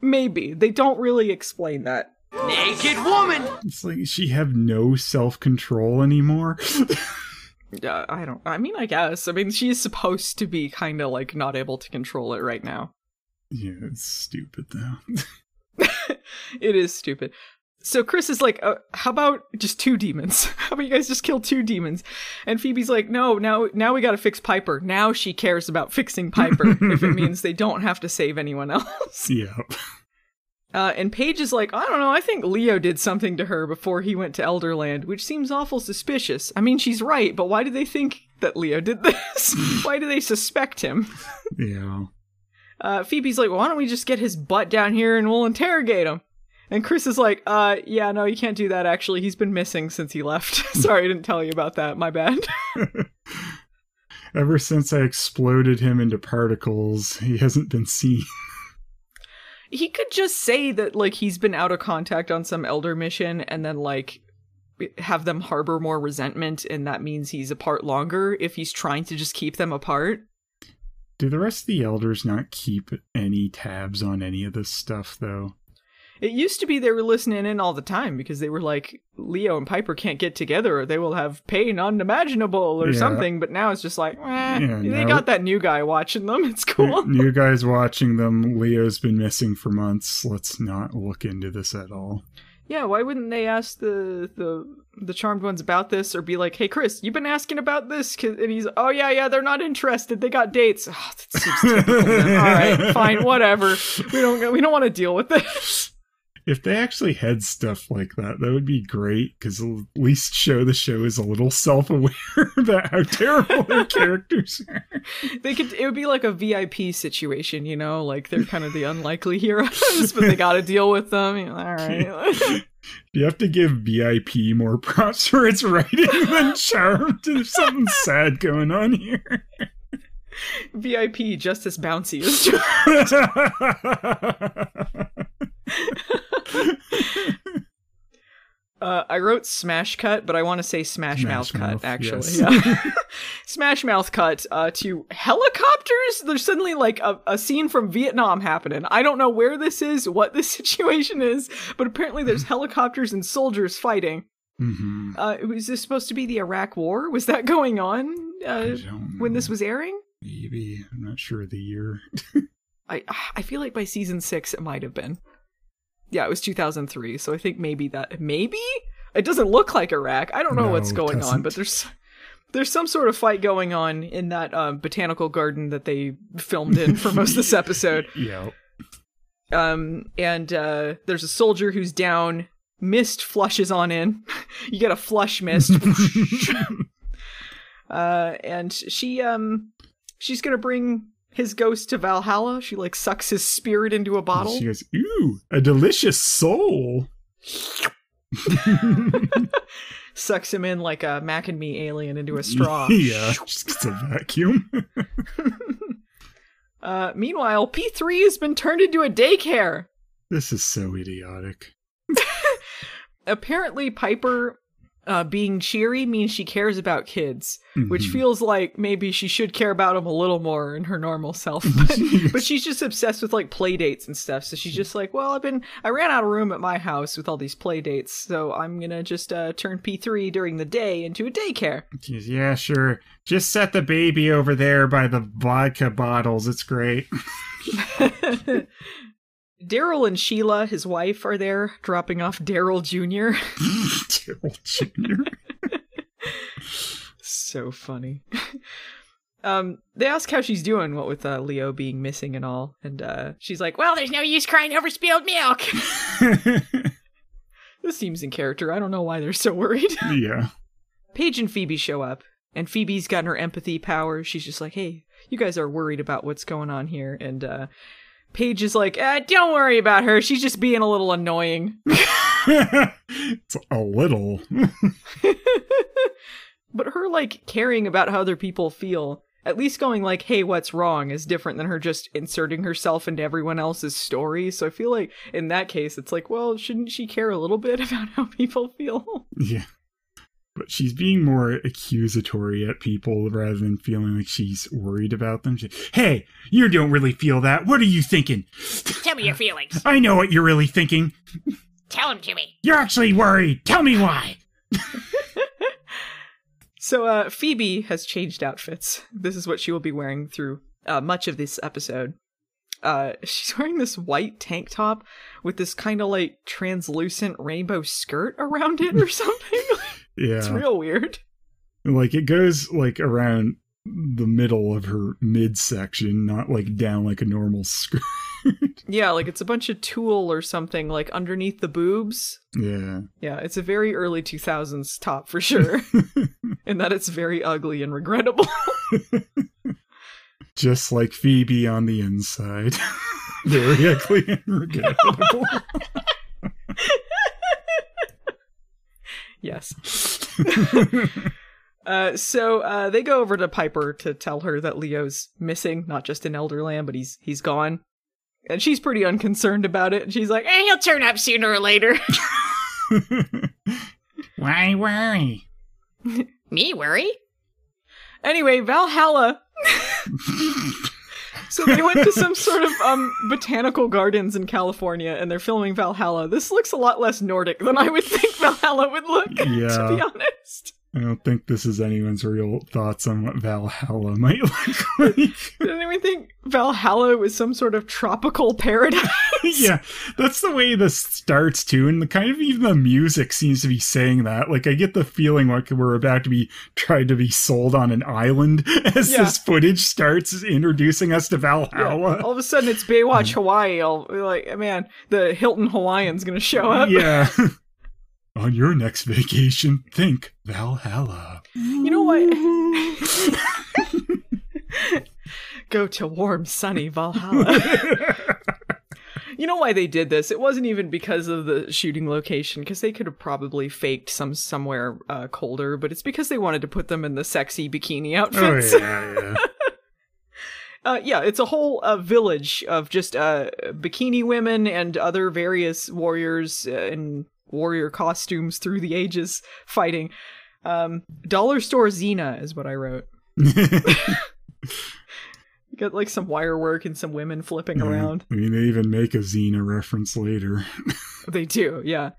maybe they don't really explain that.
Naked woman.
It's like she have no self control anymore. (laughs)
Uh, I don't. I mean, I guess. I mean, she's supposed to be kind of like not able to control it right now.
yeah, it's stupid though. (laughs)
it is stupid. So Chris is like, uh, "How about just two demons? (laughs) How about you guys just kill two demons?" And Phoebe's like, "No, now now we got to fix Piper. Now she cares about fixing Piper if it (laughs) means they don't have to save anyone else."
Yeah.
Uh, and Paige is like, "I don't know. I think Leo did something to her before he went to Elderland, which seems awful suspicious. I mean, she's right, but why do they think that Leo did this? (laughs) why do they suspect him?" (laughs)
Yeah.
Uh, Phoebe's like, well, why don't we just get his butt down here and we'll interrogate him? And Chris is like, uh, yeah, no, you can't do that actually. He's been missing since he left. (laughs) Sorry, I didn't tell you about that. My bad.
Ever since I exploded him into particles, he hasn't been seen.
He could just say that, like, he's been out of contact on some elder mission and then, like, have them harbor more resentment, and that means he's apart longer if he's trying to just keep them apart.
Do the rest of the elders not keep any tabs on any of this stuff, though?
It used to be they were listening in all the time because they were like, Leo and Piper can't get together or they will have pain unimaginable or
Yeah.
something. But now it's just like, eh,
Yeah,
they got that new guy watching them. (laughs) It's cool.
New guys watching them. Leo's been missing for months. Let's not look into this at all.
yeah, why wouldn't they ask the the the charmed ones about this or be like, hey, Chris, you've been asking about this? 'Cause- And he's, oh, yeah, yeah, they're not interested. They got dates. Oh, that seems (laughs) typical. all right, fine, whatever. We don't we don't want to deal with this. (laughs)
If they actually had stuff like that, that would be great because at least show the show is a little self aware (laughs) about how terrible their (laughs) characters are.
They could. It would be like a VIP situation, you know, like they're kind of the unlikely heroes, but they (laughs) got to deal with them. You know, all right.
You have to give VIP more props for its writing than Charmed. There's something sad going on here.
VIP just as bouncy as Uh, I wrote Smash Cut, but I want to say Smash,
Smash
Mouth,
Mouth,
Cut, actually.
yes.
Yeah. (laughs) (laughs) Smash Mouth Cut uh, to helicopters. There's suddenly like a, a scene from Vietnam happening. I don't know where this is, what this (laughs) situation is, but apparently there's helicopters and soldiers fighting.
hmm
Uh, was this supposed to be the Iraq War? Was that going on uh, when this was airing?
Maybe. I'm not sure of the year.
I I feel like by season six it might have been. Yeah, it was 2003, so I think maybe that maybe it doesn't look like Iraq. I don't know
No,
what's going on, but there's there's some sort of fight going on in that um, botanical garden that they filmed in for most of this (laughs) episode.
Yeah.
Um, and uh, there's a soldier who's down. Mist flushes on in. (laughs) you get a flush mist. (laughs) uh, and she um she's gonna bring his ghost to Valhalla. She like sucks his spirit into a bottle.
She goes, Ooh, a delicious soul. (laughs)
sucks him in like a mac and me alien into a straw. (laughs)
yeah. Just gets a vacuum. (laughs)
Uh, meanwhile, P3 has been turned into a daycare.
this is so idiotic.
Apparently, Piper uh, being cheery means she cares about kids, which
Mhm.
feels like maybe she should care about them a little more in her normal self. (laughs) But, (laughs) but she's just obsessed with like play dates and stuff. So she's just like, well, I've been, I ran out of room at my house with all these play dates, so I'm gonna just uh, turn P3 during the day into a daycare.
Goes, yeah, sure. Just set the baby over there by the vodka bottles. It's great. (laughs)
Darryl and Sheila, his wife, are there dropping off Darryl Jr. (laughs) (laughs)
Darryl Jr.
so funny. um, they ask how she's doing, what with uh, Leo being missing and all, and uh, she's like, "Well,
there's no use crying over spilled milk. (laughs)
this seems in character. I don't know why they're so worried."
yeah.
Paige and Phoebe show up, and Phoebe's gotten her empathy power. She's just like, "Hey, you guys are worried about what's going on here," and uh, Paige is like, uh, "Don't worry about her. She's just being a little annoying." (laughs) (laughs)
it's a little.
but her like caring about how other people feel at least going like, "Hey, what's wrong?" is different than her just inserting herself into everyone else's story. So I feel like in that case, it's like, well, shouldn't she care a little bit (laughs) about how people feel?
Yeah. But she's being more accusatory at people rather than feeling like she's worried about them. She, hey, you don't really feel that. What are you thinking?
Tell me your feelings. (laughs)
I know what you're really thinking.
Tell them to me.
You're actually worried. Tell me why.
So uh, Phoebe has changed outfits. This is what she will be wearing through uh, much of this episode. Uh, she's wearing this white tank top with this kind of like translucent rainbow skirt around it or (laughs) something.
Yeah.
it's real weird. (laughs)
Like it goes like around the middle of her midsection, not like down like a normal (laughs) skirt.
Yeah, like it's a bunch of tulle or something like underneath the boobs.
yeah.
Yeah, it's a very early 2000s top for sure. (laughs) and that it's very ugly and regrettable.
Just like Phoebe on the inside. Very ugly and regrettable.
Yes. (laughs) (laughs) Uh, so uh, they go over to Piper to tell her that Leo's missing, not just in Elderland, but he's he's gone. And she's pretty unconcerned about it. She's like,
Eh, he'll turn up sooner or later. (laughs)
Why worry?
me worry?
Anyway, Valhalla. So they went to some sort of um botanical gardens in California and they're filming Valhalla. This looks a lot less Nordic than I would think Valhalla would look, (laughs) to be honest.
I don't think this is anyone's real thoughts on what Valhalla might (laughs) look like.
Did anyone think Valhalla was some sort of tropical paradise? (laughs)
yeah, that's the way this starts too, and the kind of even the music seems to be saying that. Like I get the feeling like we're about to be tried to be sold on an island (laughs) as
Yeah.
this footage starts introducing us to Valhalla.
All of a sudden it's Baywatch Hawaii. I'll be like, man, the Hilton Hawaiian's gonna show up.
yeah. On your next vacation, think Valhalla.
You know what? (laughs) Go to warm, sunny Valhalla. (laughs) you know why they did this? It wasn't even because of the shooting location, because they could have probably faked some somewhere uh, colder, but it's because they wanted to put them in the sexy bikini
Oh
outfits.
yeah, yeah. (laughs)
Uh, yeah, it's a whole uh, village of just uh, bikini women and other various warriors uh, in warrior costumes through the ages fighting. Um, Dollar Store Xena is what I wrote. (laughs) Got like some wire work and some women flipping around.
I mean, they even make a Xena reference later. (laughs)
They do, yeah.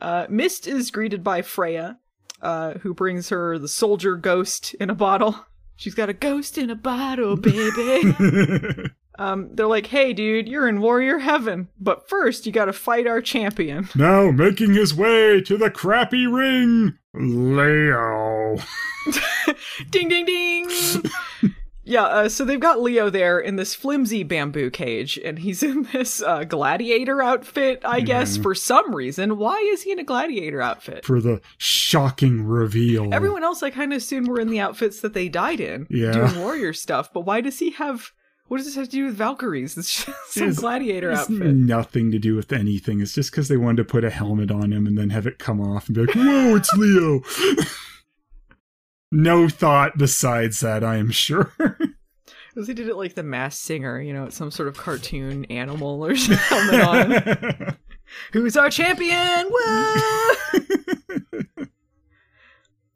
Uh, Mist is greeted by Freya, uh, who brings her the soldier ghost in a bottle. (laughs) She's got a ghost in a bottle, baby. Um, they're like, hey, dude, you're in warrior heaven, but first you gotta fight our champion. (laughs)
now making his way to the crappy ring, Leo.
ding, ding, ding! (laughs) yeah, uh, so they've got Leo there in this flimsy bamboo cage, and he's (laughs) in this uh, gladiator outfit, I guess, for some reason. Why is he in a gladiator outfit?
For the shocking reveal.
Everyone else, I kind of assumed were in the outfits that they died in,
Yeah.
doing warrior stuff. But why does he have? What does this have to do with Valkyries? It's just (laughs) some
It's-
gladiator
It's
outfit.
nothing to do with anything. It's just because they wanted to put a helmet on him and then have it come off and be like, whoa, it's Leo. (laughs) no thought besides that, I am sure.
Because they did it like the Masked Singer, you know, it's some sort of cartoon animal or (laughs) something on. Who's our champion? Whoa!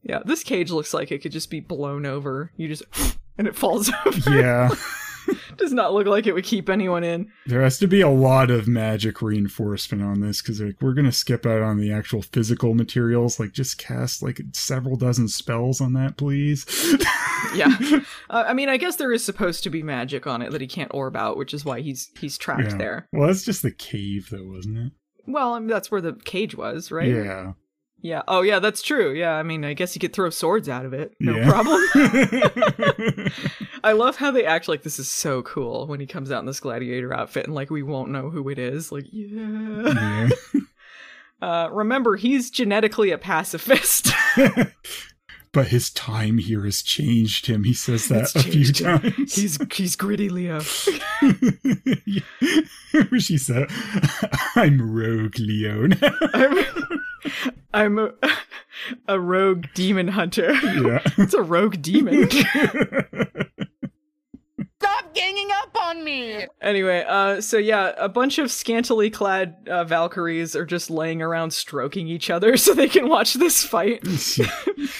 yeah, this cage looks like it could just be blown over. You just and it falls over.
yeah. (laughs)
Does not look like it would keep anyone in.
There has to be a lot of magic reinforcement on this because like, we're going to skip out on the actual physical materials. Like, just cast like several dozen spells on that, please. (laughs)
Yeah, uh, I mean, I guess there is supposed to be magic on it that he can't orb out, which is why he's he's trapped
Yeah.
there.
Well, that's just the cave, though, wasn't it?
Well, I mean, that's where the cage was, right?
Yeah.
Yeah. Oh, yeah, that's true. Yeah, I mean, I guess you could throw swords out of it. No
Yeah.
problem. (laughs) (laughs) I love how they act like this is so cool when he comes out in this gladiator outfit and like we won't know who it is. Like, yeah.
yeah. (laughs)
Uh, remember, he's genetically a pacifist.
but his time here has changed him. He says that a few times.
he's he's gritty, Leo.
She said, "I'm Rogue Leo now."
I'm, (laughs) I'm a, (laughs) a rogue demon hunter.
yeah. (laughs)
it's a rogue demon.
Stop ganging up on me.
Anyway, uh, so yeah, a bunch of scantily clad uh, Valkyries are just laying around stroking each other so they can watch this fight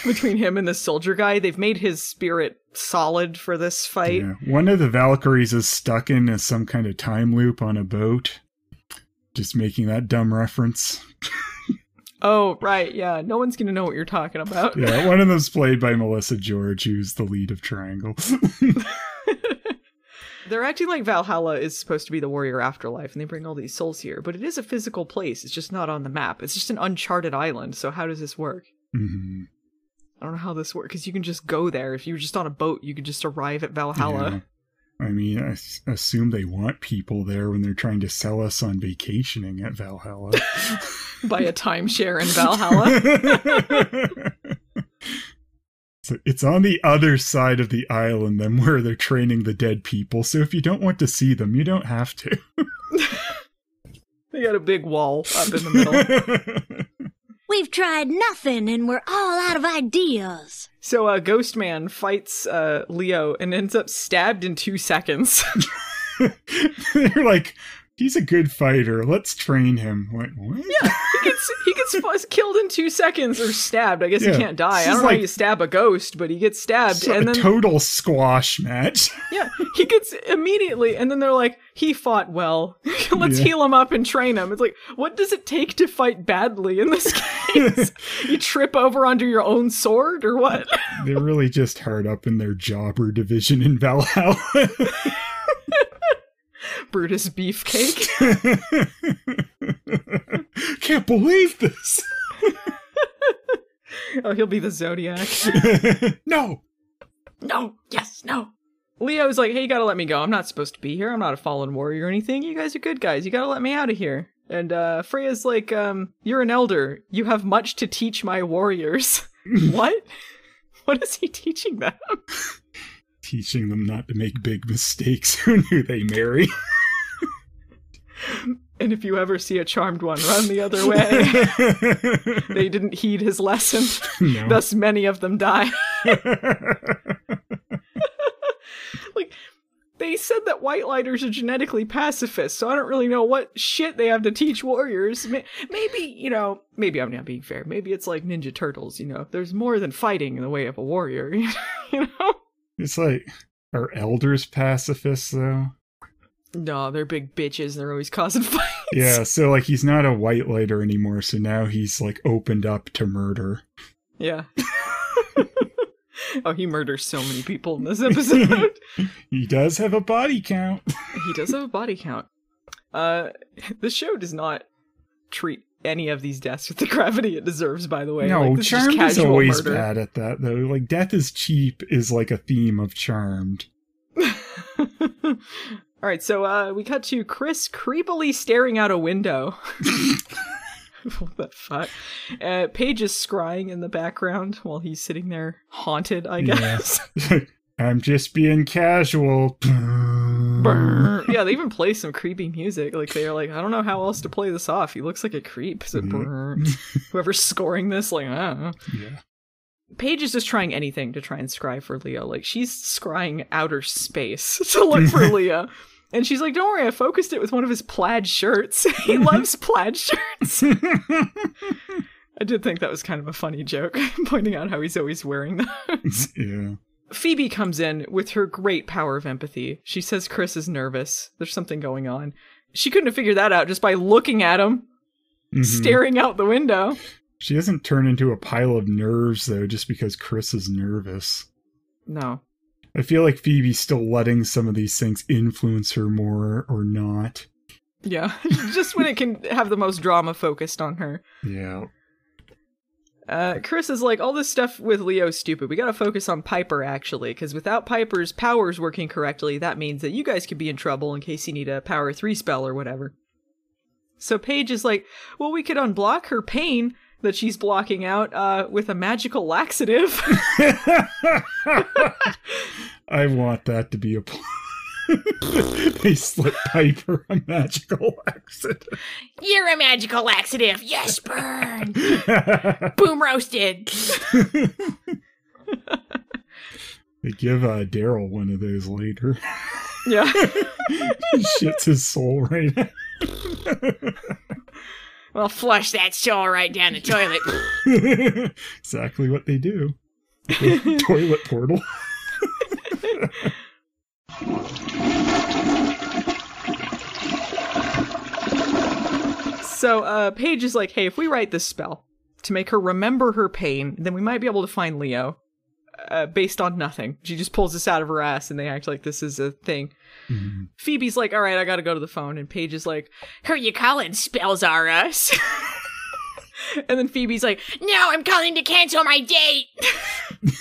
between him and the soldier guy. They've made his spirit solid for this fight.
Yeah. One of the Valkyries is stuck in some kind of time loop on a boat. Just making that dumb reference.
Oh, right, yeah. No one's gonna know what you're talking about.
Yeah, one of them's played by (laughs) Melissa George, who's the lead of Triangle. (laughs)
They're acting like Valhalla is supposed to be the warrior afterlife, and they bring all these souls here, but it is a physical place. It's just not on the map. It's just an uncharted island. So how does this work?
Mhm.
I don't know how this works because you can just go there. If you're just on a boat, you could just arrive at Valhalla.
Yeah. I mean, I s- assume they want people there when they're trying to sell us on vacationing at Valhalla. (laughs) (laughs)
Buy a timeshare in Valhalla. (laughs)
so it's on the other side of the island than where they're training the dead people. So if you don't want to see them, you don't have to.
they got a big wall up in the middle.
We've tried nothing and we're all out of ideas.
So uh, Ghost Man fights uh, Leo and ends up stabbed in two seconds. (laughs) (laughs)
You're like, he's a good fighter. Let's train him. What?
yeah, he gets he gets (laughs) killed in two seconds or stabbed. I guess
Yeah.
he can't die. I don't know how you stab a ghost, but he gets stabbed, and then
total squash match. (laughs)
yeah, he gets immediately, and then they're like, he fought well. (laughs) Let's
Yeah.
heal him up and train him. It's like, what does it take to fight badly in this case? you trip over onto your own sword or what?
They're really just hard up in their jobber division in Valhalla.
Brutus Beefcake. (laughs) (laughs)
Can't believe this. (laughs)
oh, he'll be the Zodiac.
no.
No, yes, no. Leo Leo's like, hey, you gotta let me go. I'm not supposed to be here. I'm not a fallen warrior or anything. You guys are good guys. You gotta let me out of here. And uh Freya's like, um, you're an elder. You have much to teach my warriors. what? What is he teaching them?
Teaching them not to make big mistakes. Who knew they marry?
And if you ever see a charmed one, run the other way. (laughs) they didn't heed his lesson.
No.
Thus many of them die. (laughs) like they said that white lighters are genetically pacifist, so I don't really know what shit they have to teach warriors. Maybe, you know, maybe I'm not being fair. Maybe it's like Ninja Turtles, you know. There's more than fighting in the way of a warrior, (laughs) you know?
it's like, are elders pacifists though?
No, they're big bitches. They're always causing (laughs) fights.
Yeah, so like he's not a white lighter anymore, so now he's like opened up to murder.
Yeah. (laughs) (laughs) oh, he murders so many people in this episode.
He does have a body count.
he does have a body count. Uh, the show does not treat any of these deaths with the gravity it deserves. By the way,
no,
like,
Charmed
is,
is always
murder.
bad at that though. Like death is cheap is like a theme of Charmed.
All right, so uh, we cut to Chris creepily staring out a window. (laughs) what the fuck? Uh, Paige is scrying in the background while he's sitting there haunted. I
Yeah.
guess. (laughs) (laughs)
I'm just being casual.
Yeah, they even play some creepy music. Like they're like, I don't know how else to play this off. He looks like a creep. So brr. whoever's scoring this, like, I don't know.
Yeah.
Paige is just trying anything to try and scry for Leo. Like she's scrying outer space to look for Leo. And she's like, Don't worry, I focused it with one of his plaid shirts. (laughs) he (laughs) loves plaid shirts. (laughs) I did think that was kind of a funny joke, pointing out how he's always wearing those.
yeah.
Phoebe comes in with her great power of empathy. She says Chris is nervous. There's something going on. She couldn't have figured that out just by looking at him,
Mhm.
staring out the window.
She doesn't turn into a pile of nerves though, just because Chris is nervous.
No.
I feel like Phoebe's still letting some of these things influence her more or not.
Yeah. (laughs) just when it can have the most drama focused on her.
Yeah.
Uh, Chris is like, all this stuff with Leo's stupid. We gotta focus on Piper, actually, because without Piper's powers working correctly, that means that you guys could be in trouble in case you need a power 3 spell or whatever. So Paige is like, well, we could unblock her pain that she's blocking out uh, with a magical laxative. (laughs) (laughs)
I want that to be a pl- (laughs) they slip Piper a magical accident.
You're a magical laxative. Yes, burn. Boom roasted.
They give uh, Darryl one of those later.
Yeah.
he shits his soul right out.
Well, flush that soul right down the toilet. (laughs)
exactly what they do. (laughs) The toilet portal. (laughs)
So uh, Paige is like, hey, if we write this spell to make her remember her pain, then we might be able to find Leo. Uh, based on nothing. She just pulls this out of her ass and they act like this is a thing.
Mhm.
Phoebe's like, all right, I gotta go to the phone. And Paige is like,
Who you calling spells are us? (laughs)
and then Phoebe's like,
no, I'm calling to cancel my date. (laughs)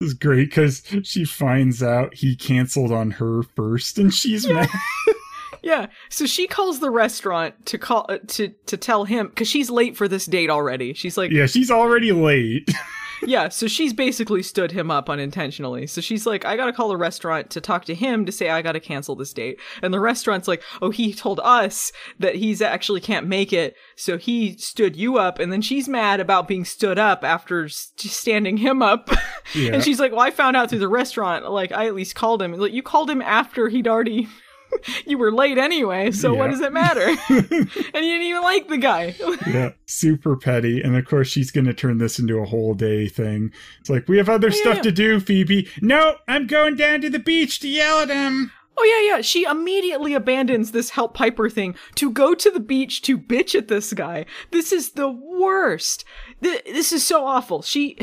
This is great because she finds out he canceled on her first and she's mad. (laughs)
yeah. So she calls the restaurant to call uh, to to tell him because she's late for this date already. She's like,
Yeah, she's already late.
Yeah, so she's basically stood him up unintentionally. So she's like, I gotta call the restaurant to talk to him to say I gotta cancel this date. And the restaurant's like, oh, he told us that he's actually can't make it, so he stood you up. And then she's mad about being stood up after s- standing him up. (laughs)
Yeah.
and she's like, well, I found out through the restaurant. Like, I at least called him. Like, you called him after he'd already. (laughs) you were late anyway, so what does it matter? (laughs) and you didn't even like the guy. (laughs)
yeah, super petty. And of course, she's going to turn this into a whole day thing. It's like, we have other
yeah,
stuff
yeah.
to do, Phoebe. No, I'm going down to the beach to yell at him.
Oh yeah, yeah. She immediately abandons this help Piper thing to go to the beach to bitch at this guy. This is the worst. Th- this is so awful. She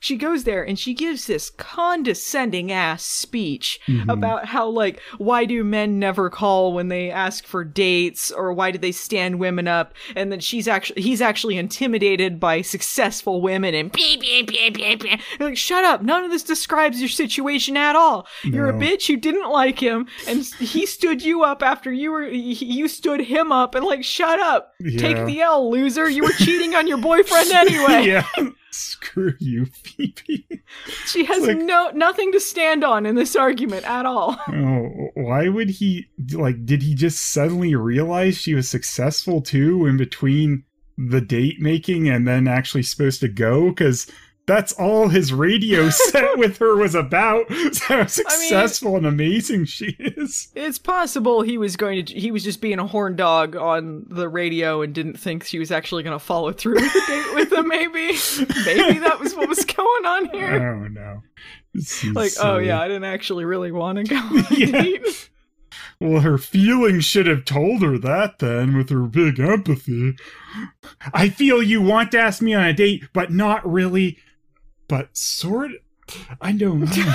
she goes there and she gives this condescending ass speech mm-hmm. about how like why do men never call when they ask for dates or why do they stand women up and then she's actually he's actually intimidated by successful women and
Beep, beep, beep, beep, beep.
like, shut up. None of this describes your situation at all. You're a bitch who didn't like him, and he stood you up after you were, you stood him up, and like, shut up.
Yeah.
Take the L, loser. You were cheating on your boyfriend anyway. (laughs)
yeah. (laughs) Screw you, Phoebe.
She has
like-
no, nothing to stand on in this argument at all. (laughs)
Oh, why would he like did he just suddenly realize she was successful too in between the date making and then actually supposed to go cuz that's all his radio (laughs) set with her was about. (laughs) So how successful and amazing she is.
It's possible he was going to, he was just being a horn dog on the radio and didn't think she was actually going to follow through with the date with him, maybe. (laughs) Maybe that was what was going on here.
Oh no.
Like, oh yeah, I didn't actually really want to go on a
Yeah.
date.
Well, her feelings should have told her that then with her big empathy. I feel you want to ask me on a date, but not really. But sort I don't know.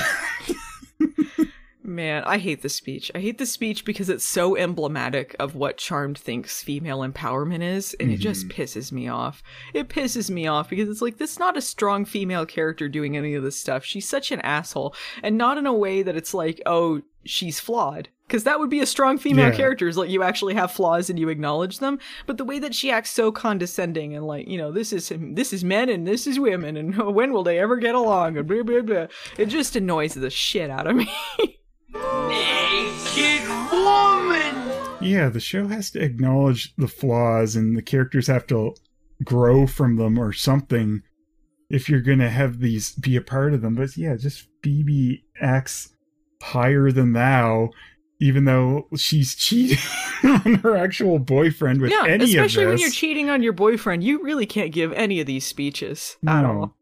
(laughs)
Man, I hate this speech. I hate this speech because it's so emblematic of what Charmed thinks female empowerment is, and it just mm-hmm. pisses me off. It pisses me off because it's like, this is not a strong female character doing any of this stuff. She's such an asshole, and not in a way that it's like, oh, she's flawed. Because that would be a strong female
Yeah.
character, is like you actually have flaws and you acknowledge them. But the way that she acts so condescending and like, you know, this is this is men and this is women, and (laughs) when will they ever get along? And blah blah blah. It just annoys the shit out of me.
Naked woman!
yeah, the show has to acknowledge the flaws and the characters have to grow from them or something if you're going to have these be a part of them. But yeah, just Phoebe acts higher than thou. Even though she's cheating (laughs) on her actual boyfriend with
yeah,
any of this.
especially when you're cheating on your boyfriend, you really can't give any of these speeches at all.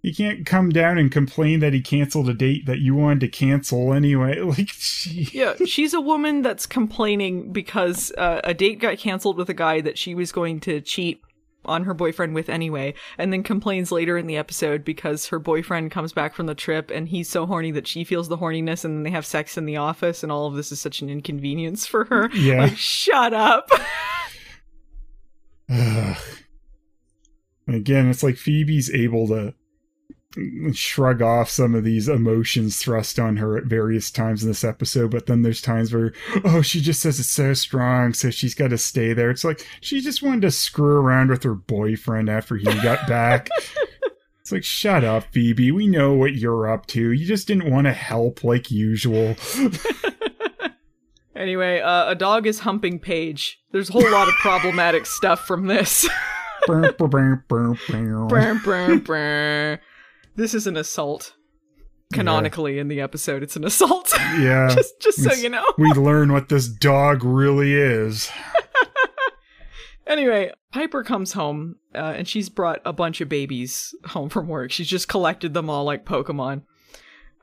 He can't come down and complain that he canceled a date that you wanted to cancel anyway. (laughs) Like, she,
Yeah, she's a woman that's complaining because uh, a date got canceled with a guy that she was going to cheat on her boyfriend with anyway, and then complains later in the episode because her boyfriend comes back from the trip and he's so horny that she feels the horniness, and then they have sex in the office, and all of this is such an inconvenience for her.
Yeah.
Like, shut up. (laughs)
Again, it's like Phoebe's able to shrug off some of these emotions thrust on her at various times in this episode, but then there's times where, oh, she just says it's so strong, so she's got to stay there. It's like she just wanted to screw around with her boyfriend after he got back. (laughs) It's like, shut up, Phoebe. We know what you're up to. You just didn't want to help like usual. (laughs)
Anyway, uh, a dog is humping Paige. There's a whole lot of (laughs) problematic stuff from this. This is an assault. canonically in the episode it's an assault. (laughs)
Yeah.
just just so
It's-
you know.
we learn what this dog really is. (laughs)
Anyway, Piper comes home uh, and she's brought a bunch of babies home from work. She's just collected them all like Pokemon. (laughs)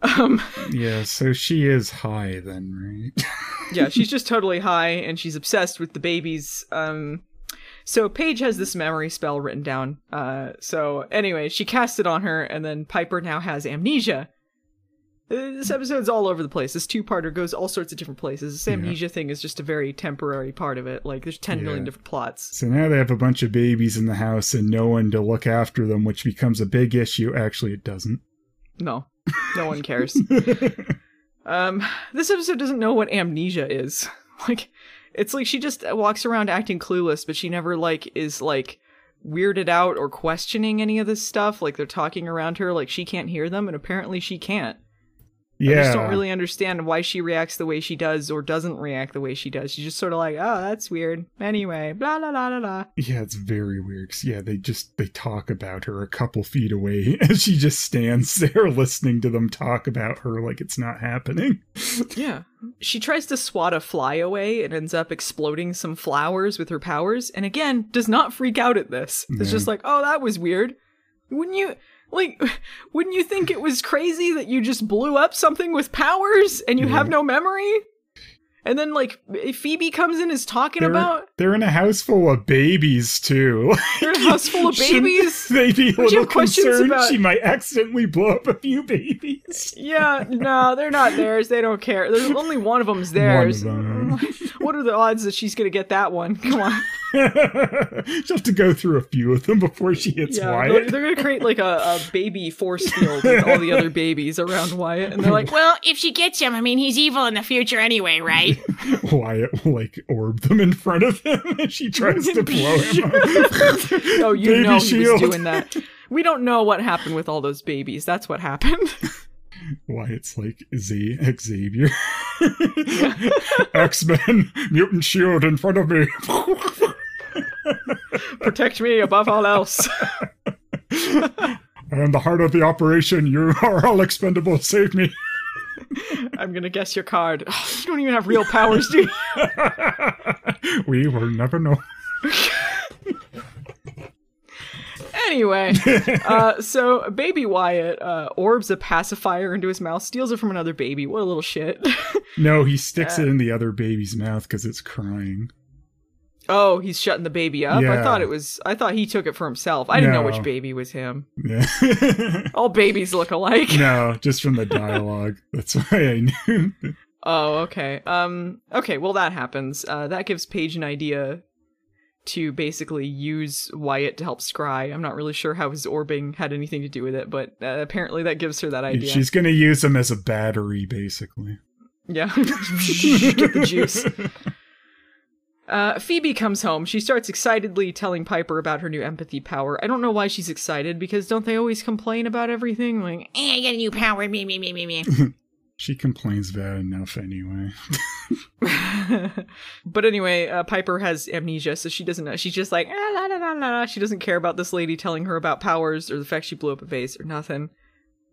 Um,
Yeah, so she is high then, right?
yeah, she's just totally high and she's obsessed with the babies. Um, so Paige has this memory spell written down. Uh, so anyway, she casts it on her, and then Piper now has amnesia. Uh, This episode's all over the place. This two-parter goes all sorts of different places. This amnesia thing is just a very temporary part of it. Like there's ten million
Yeah.
different plots.
So now they have a bunch of babies in the house and no one to look after them, which becomes a big issue. Actually, it doesn't.
No, (laughs) no one cares. (laughs) um, this episode doesn't know what amnesia is. (laughs) Like, it's like she just walks around acting clueless, but she never like is like weirded out or questioning any of this stuff. Like they're talking around her, like she can't hear them, and apparently she can't. I just don't really understand why she reacts the way she does or doesn't react the way she does. She's just sort of like, oh, that's weird. Anyway, blah blah blah blah blah.
Yeah, it's very weird. yeah, they just they talk about her a couple feet away, (laughs) and she just stands (laughs) there listening to them talk about her like it's not happening. (laughs)
Yeah. She tries to swat a fly away and ends up exploding some flowers with her powers, and again, does not freak out at this. It's
Yeah.
just like, oh, that was weird. Wouldn't you, like, (laughs) wouldn't you think it was crazy that you just blew up something with powers and you have no memory? And then, like, Phoebe comes in is talking
They're,
about
they're in a house full of babies too. (laughs)
they're in a house full of babies. (laughs)
They be a little concerned
about-
she might accidentally blow up a few babies.
Yeah, no, they're not (laughs) theirs. They don't care. There's only one of them's theirs.
them.
what are the odds that she's gonna get that one? Come on.
She'll have to go through a few of them before she hits
Yeah, they're,
Wyatt.
they're gonna create like a, a baby force field with all the other babies around Wyatt, and they're like,
Well, if she gets him, I mean, he's evil in the future anyway, right? (laughs)
Wyatt will like orb them in front of him and she tries to blow him up. (laughs)
"Oh, you
Baby
know he was doing that." We don't know what happened with all those babies. That's what happened. (laughs)
Wyatt's like Z Xavier. X Men mutant shield in front of me.
Protect me above all else.
I am the heart of the operation. You are all expendable. Save me.
I'm gonna guess your card. Oh, (sighs) you don't even have real powers, do you? (laughs)
we will never know.
Anyway, (laughs) uh, so baby Wyatt uh, orbs a pacifier into his mouth, steals it from another baby. What a little shit.
No, he sticks it in the other baby's mouth because it's crying.
Oh, he's shutting the baby up. I thought it was. I thought he took it for himself. I didn't know which baby was him.
Yeah. (laughs)
All babies look alike.
no, just from the dialogue. That's why I knew.
Oh, okay. Um, okay. Well, that happens. Uh, that gives Paige an idea to basically use Wyatt to help scry. I'm not really sure how his orbing had anything to do with it, but uh, apparently that gives her that idea.
She's going to use him as a battery, basically.
Yeah. (laughs) Get the juice. (laughs) Uh, Phoebe comes home. She starts excitedly telling Piper about her new empathy power. I don't know why she's excited because don't they always complain about everything? Like,
Eh, I got a new power. Me, me, me, me, me. (laughs)
She complains bad enough anyway. (laughs)
but anyway, uh, Piper has amnesia, so she doesn't know. She's just like, ah, la, la, la, la, la. she doesn't care about this lady telling her about powers or the fact she blew up a vase or nothing.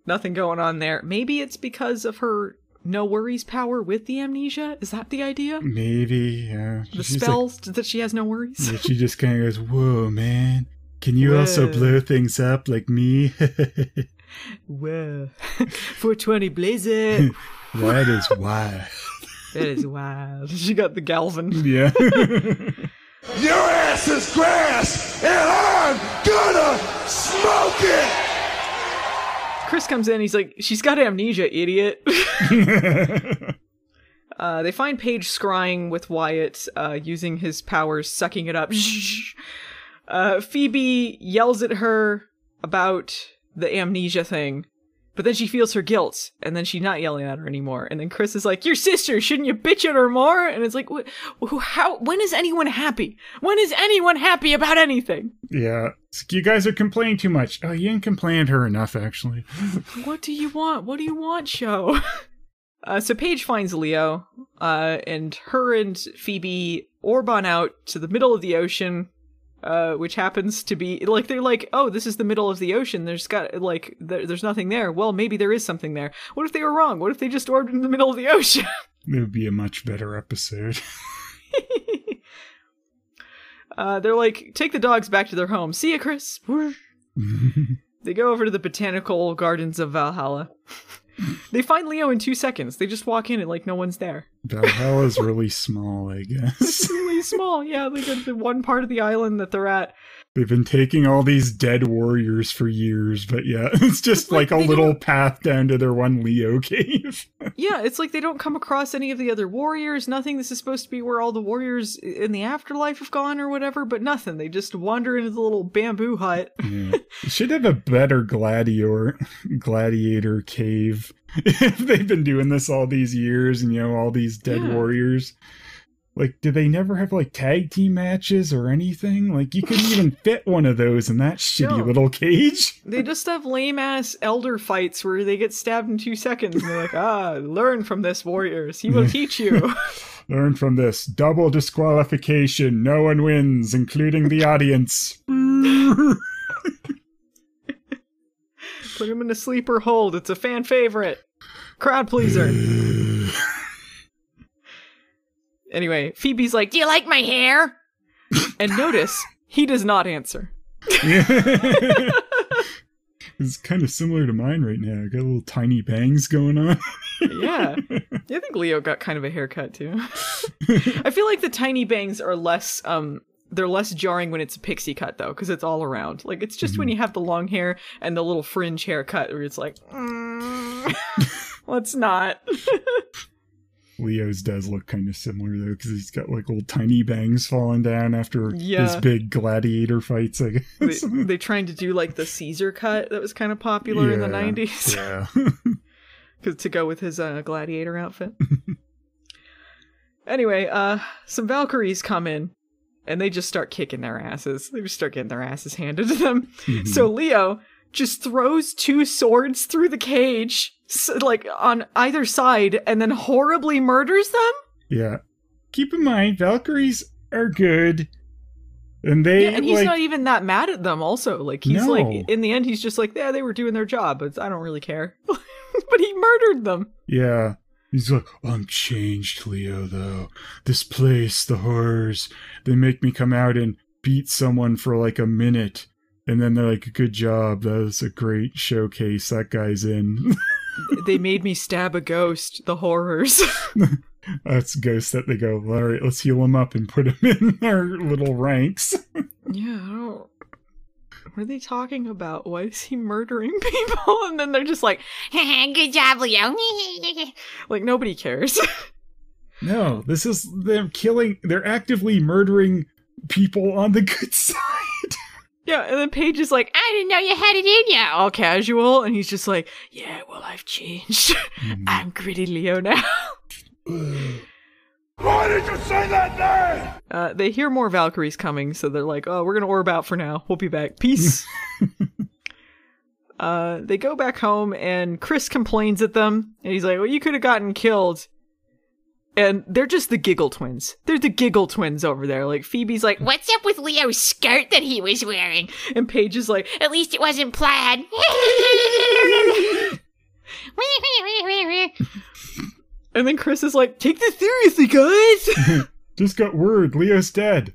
Nothing going on there. Maybe it's because of her no worries power with the amnesia. Is that the idea?
Maybe, yeah.
The
She's like-
spells that she has no worries.
yeah, she just kind of goes, "Whoa, man! Can you also blow things up like me?" (laughs)
Whoa. (laughs) 420 blazer. (laughs)
that is wild.
that is wild. She got the Galvin.
Yeah.
Your ass is grass, and I'm gonna smoke it!
Chris comes in. He's like, she's got amnesia, idiot. (laughs) uh, they find Paige scrying with Wyatt, uh, using his powers, sucking it up. (laughs) Uh, Phoebe yells at her about the amnesia thing, but then she feels her guilt, and then she's not yelling at her anymore. And then Chris is like, "Your sister, shouldn't you bitch at her more?" And it's like, wh- how? When is anyone happy? When is anyone happy about anything?
yeah. You guys are complaining too much. Oh, you didn't complain to her enough, actually. (laughs)
what do you want? What do you want, show? (laughs) Uh, so Paige finds Leo, uh, and her and Phoebe orb on out to the middle of the ocean, uh, which happens to be like they're like, oh, this is the middle of the ocean. There's got like there, there's nothing there. Well, maybe there is something there. What if they were wrong? What if they just ordered in the middle of the ocean? (laughs)
It would be a much better episode. (laughs)
uh, they're like, take the dogs back to their home. See ya, Chris. (laughs) They go over to the botanical gardens of Valhalla. (laughs) they find Leo in two seconds. They just walk in and like no one's there.
Valhalla's (laughs) really small, I guess.
It's really small. Yeah, to the one part of the island that they're at.
They've been taking all these dead warriors for years, but yeah, (laughs) it's just like,
Like,
a little path down to their one Leo (laughs) cave.
Yeah, it's like they don't come across any of the other warriors. Nothing. This is supposed to be where all the warriors in the afterlife have gone or whatever, but nothing. They just wander into the little bamboo hut.
Yeah. (laughs) Should have a better gladiator gladiator cave if they've been doing this all these years and you know all these dead
Yeah.
warriors. Like, do they never have like tag team matches or anything? Like, you couldn't even (laughs) fit one of those in that shitty
No.
little cage.
They just have lame ass elder fights where they get stabbed in two seconds. And they're like, ah, learn from this, warriors. He will teach you. (laughs) (laughs)
Learn from this double disqualification. No one wins, including the audience.
Put him in a sleeper hold. It's a fan favorite. Crowd pleaser. Anyway, Phoebe's like,
Do you like my hair?
and notice he does not answer. (laughs)
it's kind of similar to mine right now. I got little tiny bangs going on. (laughs)
Yeah. I think Leo got kind of a haircut too. (laughs) I feel like the tiny bangs are less um they're less jarring when it's a pixie cut though cuz it's all around. Like it's just when you have the long hair and the little fringe haircut where it's like mm, let's not.
Leo's does look kind of similar though, because he's got like little tiny bangs falling down after his big gladiator fights. I
they,
guess.
they trying to do like the Caesar cut that was kind of popular in the nineties.
Yeah,
90s (laughs)
Yeah. (laughs)
'cause- to go with his uh, gladiator outfit. anyway, uh some Valkyries come in and they just start kicking their asses. They just start getting their asses handed to them.
Mm-hmm.
So Leo just throws two swords through the cage, s like on either side, and then horribly murders them.
yeah. Keep in mind, Valkyries are good, and they
Yeah, and he's
like
not even that mad at them. Also, like he's
No.
like, in the end, he's just like, yeah, they were doing their job, but I don't really care. (laughs) but he murdered them.
Yeah. He's like, I'm changed, Leo, though. This place, the horrors, they make me come out and beat someone for like a minute. And then they're like, good job. That was a great showcase. That guy's in. (laughs)
they made me stab a ghost. The horrors. (laughs)
That's Ghost that they go, all right, let's heal him up and put him (laughs) in our little ranks.
yeah, I don't. What are they talking about? Why is he murdering (laughs) people? And then they're just like,
Good job, Leo.
like nobody cares.
No, this is them killing, they're actively murdering people on the good side.
Yeah, and then Paige is like,
I didn't know you had it in you.
all casual, and he's just like, yeah, well, I've changed. (laughs) I'm gritty Leo now. (laughs)
Why did you say that name?
Uh, they hear more Valkyries coming, so they're like, "Oh, we're gonna orb out for now. We'll be back. Peace." (laughs) uh, they go back home, and Chris complains at them, and he's like, "Well, you could have gotten killed." And they're just the giggle twins. They're the giggle twins over there. Like Phoebe's like,
What's up with Leo's skirt that he was wearing?
and Paige is like,
At least it wasn't plaid. (laughs)
and then Chris is like, "Take this seriously, guys." (laughs)
Just got word, Leo's dead.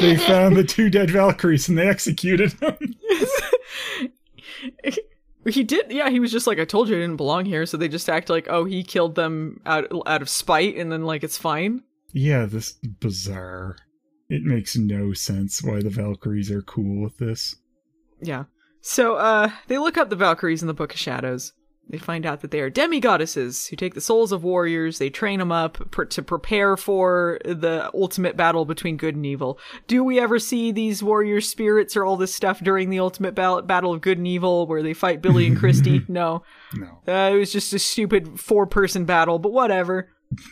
They (laughs) found the two dead Valkyries and they executed them.
He did yeah he was just like i told you i didn't belong here so they just act like oh he killed them out out of spite and then like it's fine
Yeah, this bizarre. It makes no sense why the Valkyries are cool with this.
yeah so uh they look up the valkyries in the book of shadows they find out that they are demigoddesses who take the souls of warriors they train them up pr- to prepare for the ultimate battle between good and evil do we ever see these warrior spirits or all this stuff during the ultimate bal- battle of good and evil where they fight Billie and christy (laughs) no
No.
Uh, it was just a stupid four person battle, but whatever.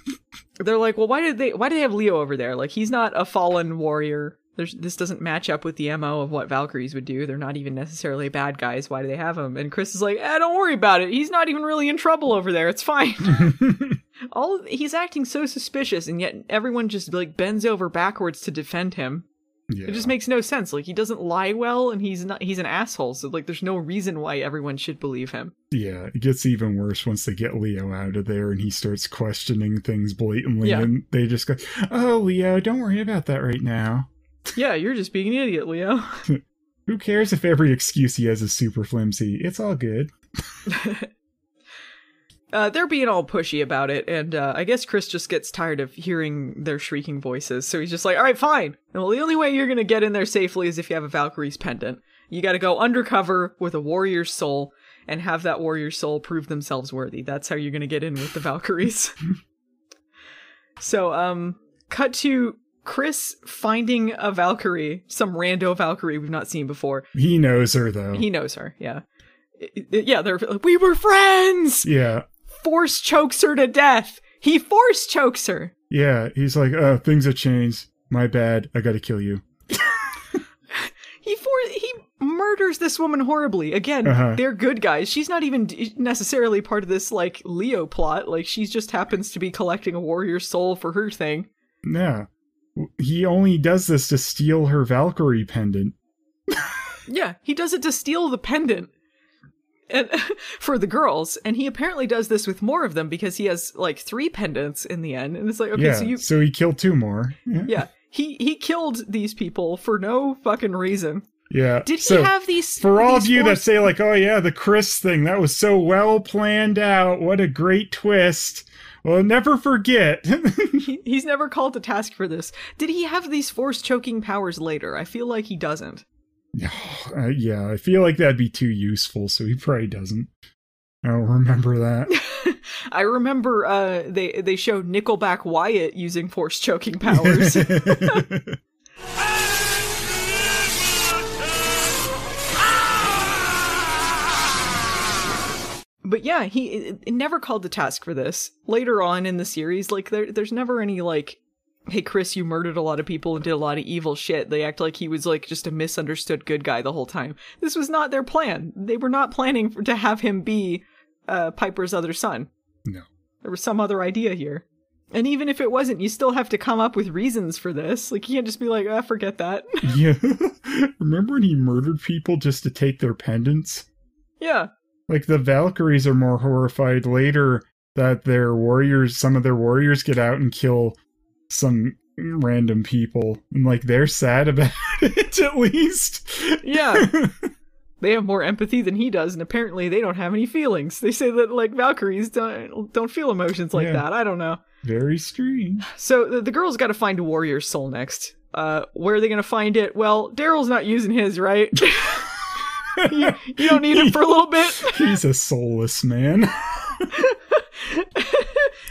(laughs) They're like, well, why did they? Why do they have Leo over there? Like, he's not a fallen warrior. There's, this doesn't match up with the mo of what Valkyries would do. They're not even necessarily bad guys. Why do they have him? And Chris is like, eh, don't worry about it. He's not even really in trouble over there. It's fine. (laughs) (laughs) all he's acting so suspicious, and yet everyone just like bends over backwards to defend him.
Yeah.
It just makes no sense. Like he doesn't lie well, and he's not. He's an asshole. So like, there's no reason why everyone should believe him.
Yeah, it gets even worse once they get Leo out of there and he starts questioning things blatantly.
Yeah.
And they just go, Oh, Leo, don't worry about that right now.
Yeah, you're just being an idiot, Leo. (laughs)
Who cares if every excuse he has is super flimsy? It's all good. (laughs)
Uh, they're being all pushy about it, and uh, I guess Chris just gets tired of hearing their shrieking voices, so he's just like, "All right, fine. Well, the only way you're gonna get in there safely is if you have a Valkyrie's pendant. You got to go undercover with a warrior's soul and have that warrior's soul prove themselves worthy. That's how you're gonna get in with the Valkyries." (laughs) so, um, cut to Chris finding a Valkyrie, some rando Valkyrie we've not seen before.
He knows her, though.
He knows her, yeah. I- I- Yeah, they're like, we were friends
yeah.
force chokes her to death. He force chokes her.
Yeah. He's like, Oh, things have changed. My bad. I gotta kill you. (laughs)
He for he murders this woman horribly. Again,
Uh-huh.
they're good guys. She's not even necessarily part of this like Leo plot. Like she just happens to be collecting a warrior's soul for her thing.
Yeah. He only does this to steal her Valkyrie pendant.
Yeah, he does it to steal the pendant. And (laughs) for the girls, and he apparently does this with more of them because he has like three pendants in the end. And it's like, okay,
yeah.
so you
so he killed two more. Yeah.
yeah, he he killed these people for no fucking reason.
Yeah.
Did he
So,
have these
For all of
these
you that say, like, oh yeah, the Chris thing, that was so well planned out. What a great twist. Well, never forget. (laughs)
He, he's never called to task for this. Did he have these force choking powers later? I feel like he doesn't. (sighs)
uh, yeah, I feel like that'd be too useful, so he probably doesn't. I don't remember that. (laughs)
I remember uh, they they showed Nickelback Wyatt using force choking powers. (laughs) but yeah, he it, it never called to task for this. Later on in the series, like there there's never any like hey Chris, you murdered a lot of people and did a lot of evil shit. They act like he was like just a misunderstood good guy the whole time. This was not their plan. They were not planning for, to have him be uh, Piper's other son.
No.
There was some other idea here. And even if it wasn't, you still have to come up with reasons for this. Like you can't just be like, ah, forget that. (laughs)
yeah. (laughs) Remember when he murdered people just to take their pendants?
yeah.
Like the Valkyries are more horrified later that their warriors, some of their warriors get out and kill some random people. And like they're sad (laughs) about it at least.
Yeah. (laughs) they have more empathy than he does, and apparently they don't have any feelings. They say that like Valkyries don't don't feel emotions like
Yeah.
that. I don't know.
Very strange.
So the, the girl's got to find a warrior's soul next. Uh, where are they gonna find it? Well, Darryl's not using his, right? (laughs) you, you don't need him for a little bit. (laughs)
He's a soulless man. (laughs)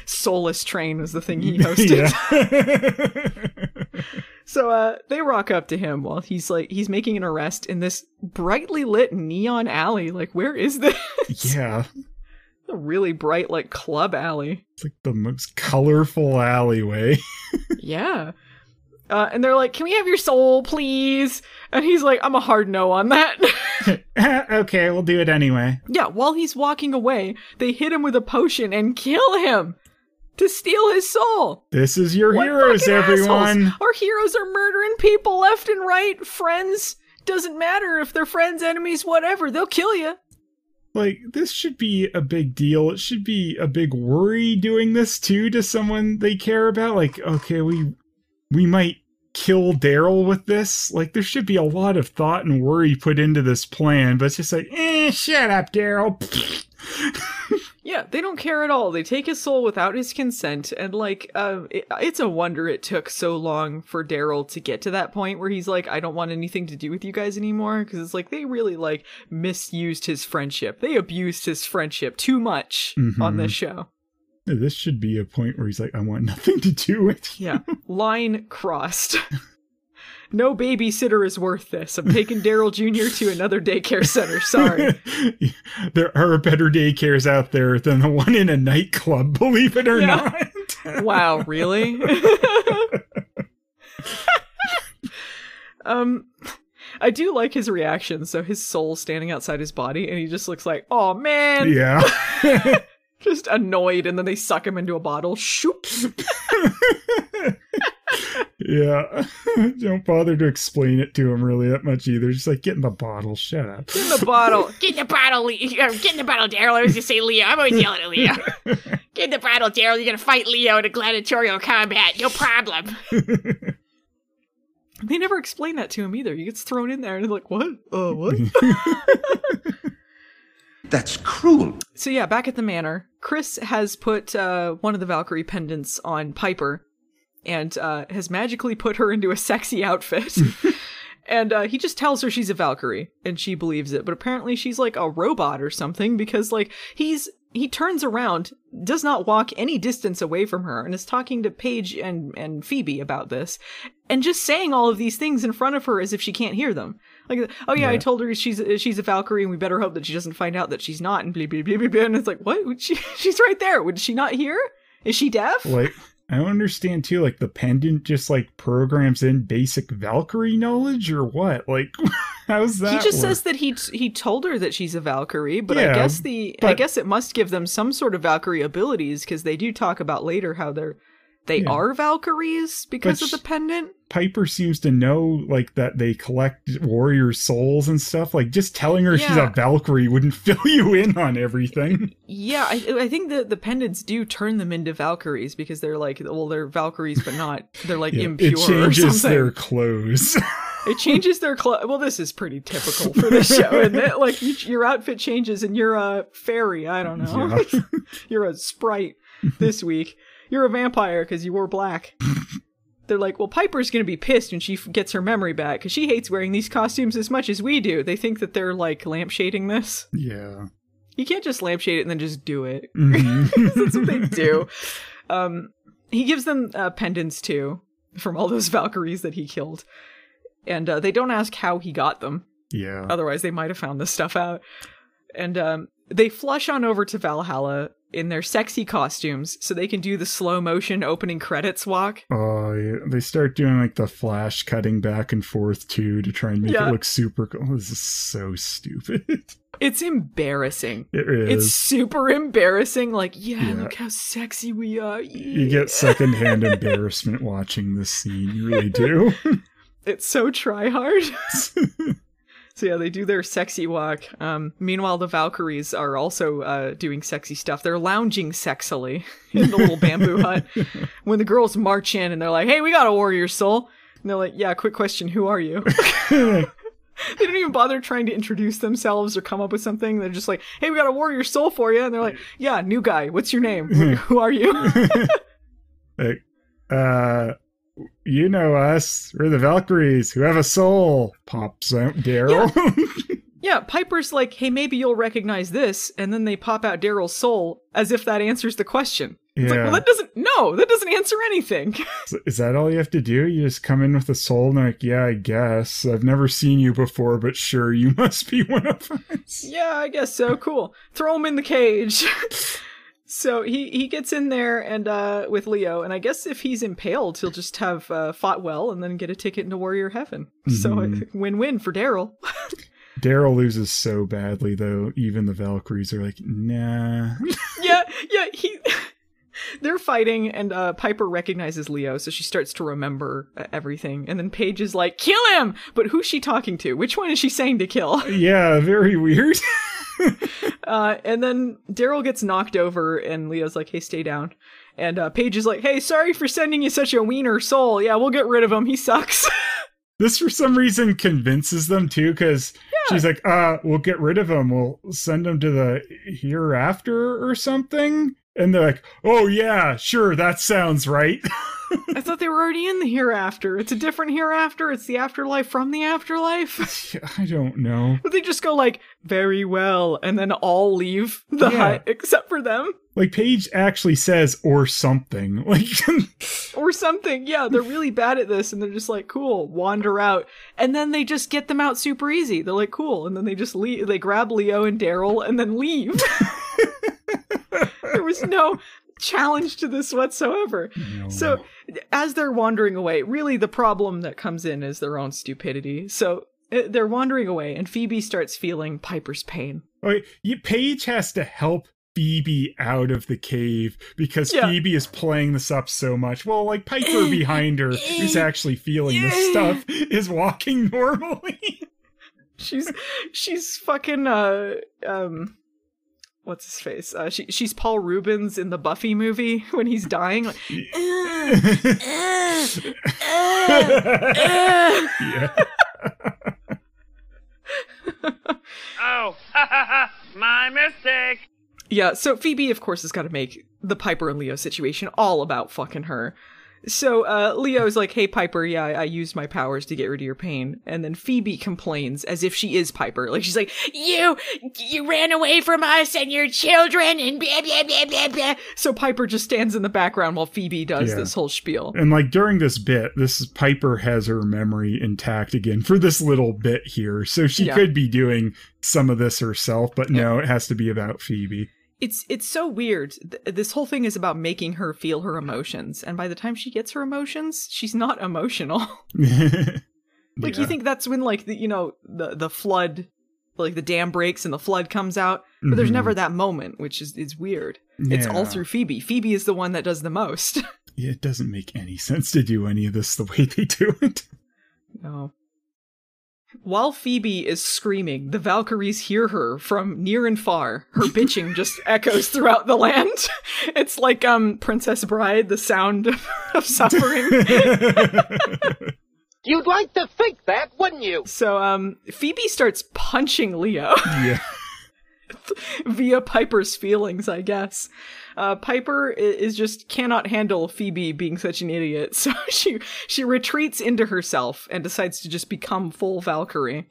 Soulless Train was the thing he hosted.
yeah. (laughs)
So uh they rock up to him while he's like he's making an arrest in this brightly lit neon alley. Like where is this?
yeah.
a really bright like club alley.
It's like the most colorful alleyway.
Yeah. Uh, and they're like, "Can we have your soul, please?" And he's like, "I'm a hard no on that." (laughs) (laughs)
okay, we'll do it anyway.
yeah. While he's walking away, they hit him with a potion and kill him to steal his soul.
This is your
What
heroes, everyone.
assholes? Our heroes are murdering people left and right. Friends doesn't matter if they're friends, enemies, whatever. They'll kill you.
Like, this should be a big deal. It should be a big worry doing this too to someone they care about. Like, okay, we we might kill Darryl with this. Like, there should be a lot of thought and worry put into this plan, but it's just like, eh, shut up, Darryl. (laughs)
Yeah, they don't care at all. They take his soul without his consent, and like, uh, it, it's a wonder it took so long for Darryl to get to that point where he's like, I don't want anything to do with you guys anymore. Because it's like they really like misused his friendship. They abused his friendship too much on
Mhm.
this show.
This should be a point where he's like, I want nothing to do with you.
Yeah, line crossed. (laughs) no babysitter is worth this. I'm taking Darryl Jr. to another daycare center. Sorry. (laughs)
there are better daycares out there than the one in a nightclub, believe it or
Yeah.
not. (laughs)
wow, really? um I do like his reaction. So his soul standing outside his body and he just looks like, "Oh man."
yeah.
Just annoyed, and then they suck him into a bottle. Shoop. (laughs)
yeah. (laughs) Don't bother to explain it to him really that much either. Just like get in the bottle. Shut up.
Get in the bottle. (laughs)
Get in the bottle, Le- or get in the bottle, Darryl. I was just say Leo. I'm always yelling at Leo. Get in the bottle, Darryl. You're gonna fight Leo in a gladiatorial combat. No problem.
They never explain that to him either. He gets thrown in there, and they're like, "What? Uh, what?"
That's cruel.
So yeah, back at the manor, Chris has put uh, one of the Valkyrie pendants on Piper, and uh, has magically put her into a sexy outfit. (laughs) and uh, he just tells her she's a Valkyrie, and she believes it. But apparently, she's like a robot or something because like he's he turns around, does not walk any distance away from her, and is talking to Paige and and Phoebe about this, and just saying all of these things in front of her as if she can't hear them. Like, oh yeah, I told her she's she's a Valkyrie, and we better hope that she doesn't find out that she's not. And blah blah blah blah. blah. And it's like, what? Would She, (laughs) she's right there. Would she not hear? Is she deaf?
like I don't understand too, like the pendant just like programs in basic Valkyrie knowledge or what? Like (laughs) how's that?
he just
work?
says that he he told her that she's a Valkyrie, but I guess the I guess it must give them some sort of Valkyrie abilities because they do talk about later how they're they
Yeah.
are Valkyries because
But
of the pendant.
Piper seems to know like that they collect warrior souls and stuff. Like just telling her she's a Valkyrie wouldn't (laughs) fill you in on everything.
Yeah, I, I think the the pendants do turn them into Valkyries because they're like well they're Valkyries but not they're like (laughs)
Yeah,
impure (laughs)
it changes their clothes.
It changes their clothes. Well, this is pretty typical for this show, isn't it? Like you, your outfit changes and you're a fairy. I don't know.
Yeah.
you're a sprite this week. You're a vampire because you wore black. (laughs) They're like, well, Piper's gonna be pissed when she f- gets her memory back because she hates wearing these costumes as much as we do. They think that they're like lampshading this.
yeah.
You can't just lampshade it and then just do it. (laughs)
Mhm. (laughs)
That's what they do. Um, he gives them uh, pendants too from all those Valkyries that he killed, and uh, they don't ask how he got them.
yeah.
Otherwise, they might have found this stuff out. And um, they flush on over to Valhalla in their sexy costumes so they can do the slow motion opening credits walk.
Oh, yeah. They start doing like the flash cutting back and forth too to try and make
Yeah.
it look super cool. This is so stupid. (laughs)
It's embarrassing.
It is.
It's super embarrassing. Like, yeah,
Yeah.
look how sexy we are.
you get secondhand (laughs) embarrassment watching this scene. You really do.
It's so try hard. (laughs) so yeah, they do their sexy walk. Um, meanwhile, the Valkyries are also uh, doing sexy stuff. They're lounging sexily (laughs) in the little bamboo hut. (laughs) When the girls march in and they're like, "Hey, we got a warrior soul," and they're like, "Yeah, quick question, who are you?" (laughs) they don't even bother trying to introduce themselves or come up with something. They're just like, "Hey, we got a warrior soul for you," and they're like, "Yeah, new guy. What's your name? who are you?"
like, uh, you know us. We're the Valkyries who have a soul. Pops out Darryl. (laughs)
Yeah, Piper's like, hey, maybe you'll recognize this, and then they pop out Darryl's soul as if that answers the question. It's like,
Yeah.
well, that doesn't, no, that doesn't answer anything. (laughs)
Is that all you have to do? You just come in with a soul and like, yeah, I guess. I've never seen you before, but sure, you (laughs) must be one of us.
yeah, I guess so. Cool. Throw him in the cage. So he he gets in there and uh with Leo, and I guess if he's impaled, he'll just have uh, fought well and then get a ticket into Warrior Heaven. So
Mhm.
win win for Darryl. (laughs)
Darryl loses so badly, though. Even the Valkyries are like, nah. (laughs)
yeah, yeah, he. (laughs) They're fighting, and uh, Piper recognizes Leo, so she starts to remember uh, everything. And then Paige is like, "Kill him!" But who's she talking to? Which one is she saying to kill?
yeah, very weird. (laughs)
Uh, and then Darryl gets knocked over, and Leo's like, "Hey, stay down." And uh, Paige is like, "Hey, sorry for sending you such a wiener soul. Yeah, we'll get rid of him. He sucks." (laughs)
this, for some reason, convinces them too, because she's like, uh, we'll get rid of him. We'll send him to the hereafter or something. And they're like, oh, yeah, sure, that sounds right. (laughs)
I thought they were already in the hereafter. It's a different hereafter. It's the afterlife from the afterlife. (laughs)
I don't know.
But they just go like, "Very well," and then all leave the
Yeah.
hut except for them.
Like, Paige actually says, or something. (laughs) Like,
or something. Yeah, they're really bad at this, and they're just like, cool, wander out, and then they just get them out super easy. They're like, cool, and then they just leave. They grab Leo and Darryl and then leave. There was no challenge to this whatsoever.
No.
So, as they're wandering away, really the problem that comes in is their own stupidity. So. uh, They're wandering away, and Phoebe starts feeling Piper's pain.
Wait, you, Paige has to help Phoebe out of the cave because
Yeah.
Phoebe is playing this up so much. Well, like Piper (laughs) behind her, who's actually feeling this stuff, is walking (laughs) normally.
She's she's fucking uh um what's his face? Uh she she's Paul Reubens in the Buffy movie (laughs) when he's dying. Like,
yeah. (laughs)
Oh, my mistake.
Yeah, so Phoebe, of course, has got to make the Piper and Leo situation all about fucking her. So uh, Leo's like, "Hey Piper, yeah, I, I used my powers to get rid of your pain," and then Phoebe complains as if she is Piper, like she's like,
You, you ran away from us and your children and blah, blah, blah, blah, blah.
so Piper just stands in the background while Phoebe does
Yeah.
this whole spiel.
And like during this bit, this Piper has her memory intact again for this little bit here. So she
Yeah.
could be doing some of this herself, but no, it has to be about Phoebe.
It's it's so weird. Th- this whole thing is about making her feel her emotions, and by the time she gets her emotions, she's not emotional. (laughs) (laughs) Like you think that's when like the you know the the flood, like the dam breaks and the flood comes out, but there's
Mhm.
never that moment, which is is weird. It's all through Phoebe. Phoebe is the one that does the most. (laughs)
Yeah, it doesn't make any sense to do any of this the way they do it.
no. While Phoebe is screaming, the Valkyries hear her from near and far. Her (laughs) bitching just echoes throughout the land. (laughs) It's like um Princess Bride, the sound of (laughs) suffering.
You'd like to think that, wouldn't you?
so um Phoebe starts punching Leo.
yeah.
via Piper's feelings, I guess. Uh, Piper is just cannot handle Phoebe being such an idiot, (laughs) so she she retreats into herself and decides to just become full Valkyrie.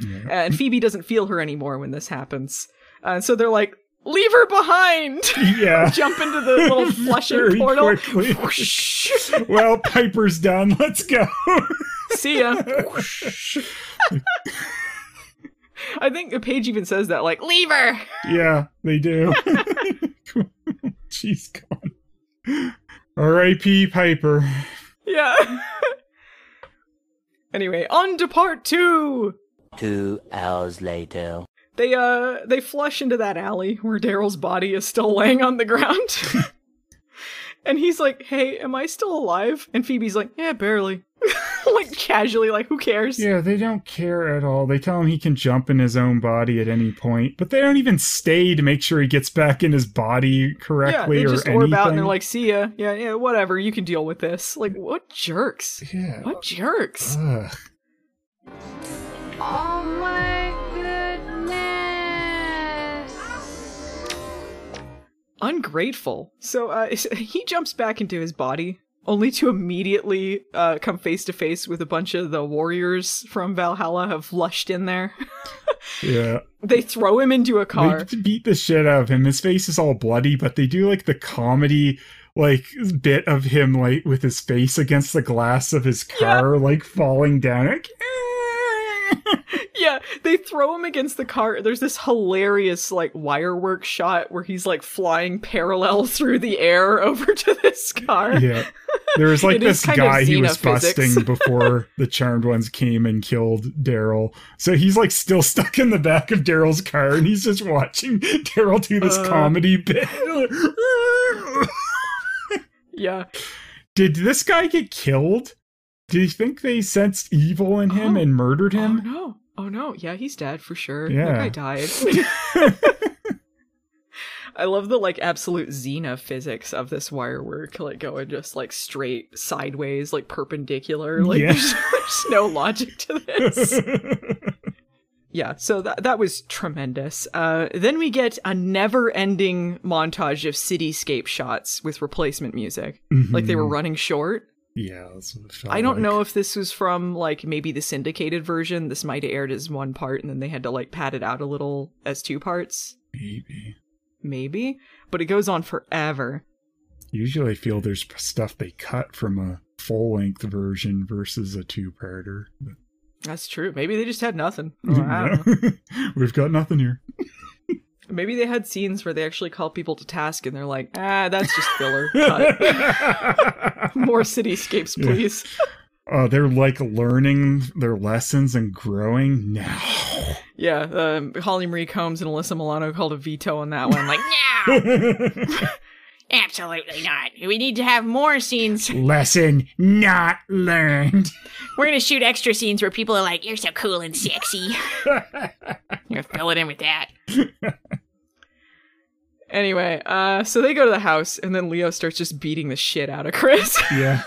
Yeah.
And Phoebe doesn't feel her anymore when this happens. Uh, so they're like, "Leave her behind!" (laughs)
Yeah.
Jump into the little (laughs) flushing
Very
portal.
quickly. Well, Piper's done. Let's go.
See ya. I think Paige even says that, like,
Leave her.
yeah, they do. She's gone. R.I.P. Piper.
yeah. (laughs) anyway, on to part two.
Two hours later.
They uh they flush into that alley where Darryl's body is still laying on the ground. (laughs) and he's like, "Hey, am I still alive?" And Phoebe's like, "Yeah, barely." (laughs) (laughs) like casually like, "Who cares?"
Yeah, they don't care at all. They tell him he can jump in his own body at any point, but they don't even stay to make sure he gets back in his body correctly
Yeah,
correctly
they
or
just
anything.
orb out and they're like, "See ya." Yeah, yeah, whatever. You can deal with this. Like, what jerks?
yeah.
What jerks?
Ugh.
Oh my goodness.
Ungrateful. So uh, (laughs) he jumps back into his body, only to immediately uh, come face to face with a bunch of the warriors from Valhalla have flushed in there. (laughs)
Yeah.
they throw him into a car.
They beat the shit out of him. His face is all bloody, but they do like the comedy like bit of him like with his face against the glass of his car, like falling down. Like, (laughs)
yeah, they throw him against the car. There's this hilarious like wirework shot where he's like flying parallel (laughs) through the air over to this car.
yeah. There was (laughs) like this guy he was busting (laughs) before the Charmed Ones came and killed Darryl. So he's like still stuck in the back of Darryl's car and he's just watching Darryl do this
Uh.
comedy bit.
Yeah.
Did this guy get killed? Do you think they sensed evil in him
Oh.
and murdered
Oh
him?
no. Oh no. Yeah, he's dead for sure.
Yeah.
That guy died. (laughs) I love the like absolute Xena physics of this wire work, like going just like straight sideways, like perpendicular. Like
Yeah.
there's, (laughs) there's no logic to this. (laughs) yeah, so that that was tremendous. Uh, then we get a never-ending montage of cityscape shots with replacement music, like they were
Mhm.
running short.
Yeah, that's what it felt
I don't
like.
know if this was from like maybe the syndicated version. This might have aired as one part, and then they had to like pad it out a little as two parts,
Maybe.
maybe. But it goes on forever.
Usually I feel there's stuff they cut from a full length version versus a two parter.
That's true. Maybe they just had nothing. (laughs) I don't know. (laughs)
We've got nothing here.
Maybe they had scenes where they actually call people to task, and they're like, "Ah, that's just filler. (laughs) (laughs) More cityscapes,
Yeah.
please."
uh, they're like learning their lessons and growing now.
Yeah, um, Holly Marie Combs and Alyssa Milano called a veto on that one. Like, (laughs) no,
Absolutely not. We need to have more scenes. (laughs)
Lesson not learned. (laughs)
We're gonna shoot extra scenes where people are like, "You're so cool and sexy." (laughs) You're fill it in with that.
Anyway, uh, so they go to the house, and then Leo starts just beating the shit out of Chris.
yeah.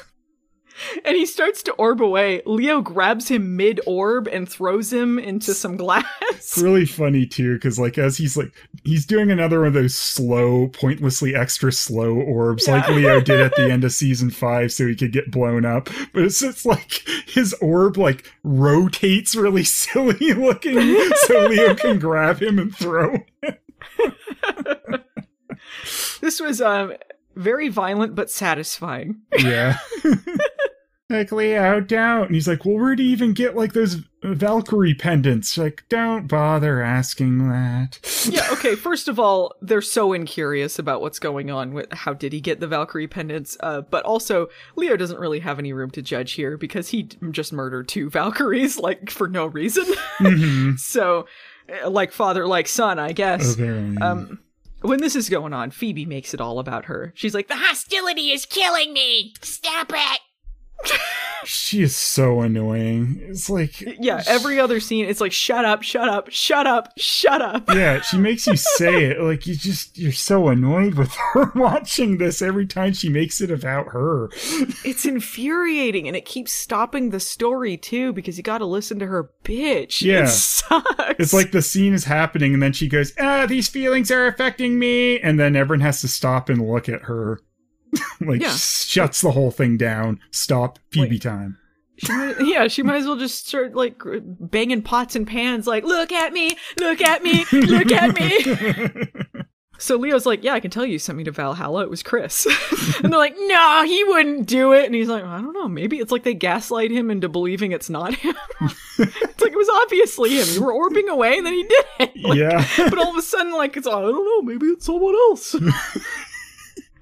(laughs)
and he starts to orb away. Leo grabs him mid orb and throws him into some glass.
It's really funny too, because like as he's like he's doing another one of those slow, pointlessly extra slow orbs like Leo did at the (laughs) end of season five so he could get blown up. But it's just like his orb like rotates really (laughs) silly looking so Leo can grab him and throw. Him.
this was um very violent but satisfying.
Yeah. Like Leo, don't. And he's like, well, where do you even get like those Valkyrie pendants? Like, don't bother asking that.
yeah, (laughs) okay, first of all, they're so incurious about what's going on with how did he get the Valkyrie pendants, uh, but also Leo doesn't really have any room to judge here because he just murdered two (laughs) Valkyries like for no reason. (laughs)
Mhm.
so uh, like father like son, I guess.
Apparently.
Um when this is going on, Phoebe makes it all about her. She's like,
The hostility is killing me. Stop it.
She is so annoying. It's like,
yeah, every other scene, it's like, shut up, shut up, shut up, shut up.
yeah, (laughs) she makes you say it. Like, you just, you're so annoyed with her (laughs) watching this every time she makes it about her.
It's infuriating and it keeps stopping the story too because you gotta listen to her bitch.
Yeah.
It sucks.
It's like the scene is happening and then she goes, ah, these feelings are affecting me. And then everyone has to stop and look at her. (laughs) like,
Yeah.
shuts the whole thing down. Stop, Phoebe time.
She might, yeah, she might as well just start like banging pots and pans, like, look at me, look at me, look at me. (laughs) so Leo's like, yeah, I can tell you sent me to Valhalla. It was Chris. (laughs) and they're like, no, he wouldn't do it. And he's like, I don't know. Maybe it's like they gaslight him into believing it's not him. it's like it was obviously him. You were orbing away and then he did it. Like,
yeah.
but all of a sudden, like, it's, I don't know, maybe it's someone else.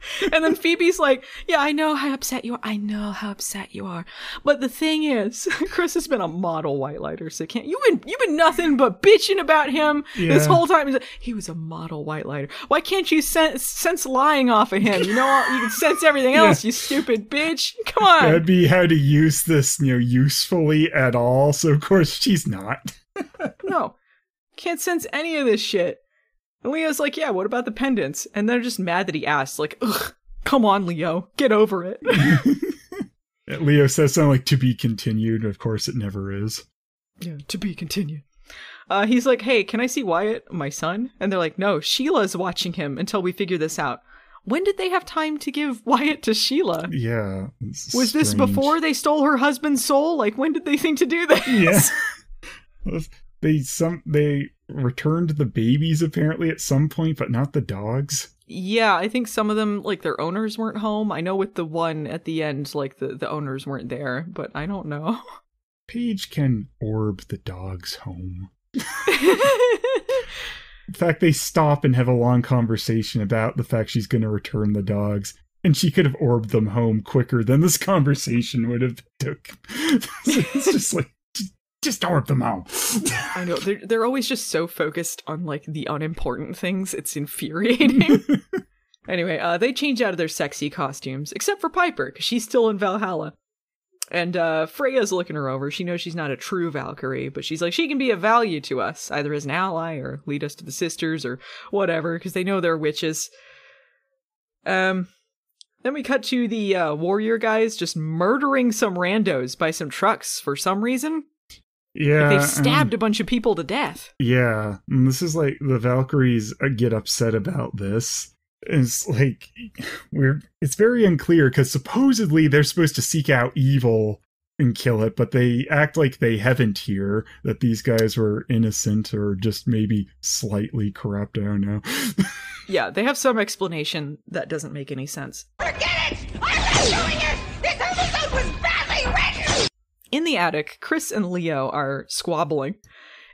(laughs) and then Phoebe's like, Yeah, I know how upset you are. I know how upset you are. But the thing is, (laughs) Chris has been a model white lighter, so can't you've been you've been nothing but bitching about him this whole time. Like, he was a model white lighter. Why can't you sense, sense lying off of him? You know, you can sense everything (laughs)
Yeah.
else, you stupid bitch. Come on.
That'd be how to use this, you know, usefully at all. So, of course, she's not.
No. Can't sense any of this shit. And Leo's like, yeah, what about the pendants? And they're just mad that he asked, like, ugh, come on, Leo, get over it. (laughs)
Leo says something like to be continued. Of course, it never is.
yeah, to be continued. Uh, he's like, hey, can I see Wyatt, my son? And they're like, no, Sheila's watching him until we figure this out. When did they have time to give (laughs) Wyatt to Sheila?
Yeah. it's
Was this
strange.
before they stole her husband's soul? Like, when did they think to do this?
Yeah. (laughs) they some they returned the babies apparently at some point, but not the dogs.
Yeah, I think some of them, like their owners weren't home. I know with the one at the end, like the, the owners weren't there, but I don't know.
Paige can orb the dogs home. (laughs) In fact, they stop and have a long conversation about the fact she's going to return the dogs, and she could have orbed them home quicker than this (laughs) conversation would have took. (laughs) it's just like, just, orb them home.
I know they're they're always just so focused on like the unimportant things. It's infuriating. (laughs) anyway, uh, they change out of their sexy costumes, except for Piper, because she's still in Valhalla. And uh, Freya's looking her over. She knows she's not a true Valkyrie, but she's like, she can be of value to us, either as an ally or lead us to the sisters or whatever, because they know they're witches. Um, then we cut to the uh, warrior guys just murdering some randos by some trucks for some reason.
Yeah,
They've
um,
stabbed a bunch of people to death.
Yeah, and this is like the Valkyries uh, get upset about this. It's like we're it's very unclear because supposedly they're supposed to seek out evil and kill it, but they act like they haven't here. That these guys were innocent or just maybe slightly corrupt. I don't know. (laughs)
Yeah, they have some explanation that doesn't make any sense. In the attic, Chris and Leo are squabbling,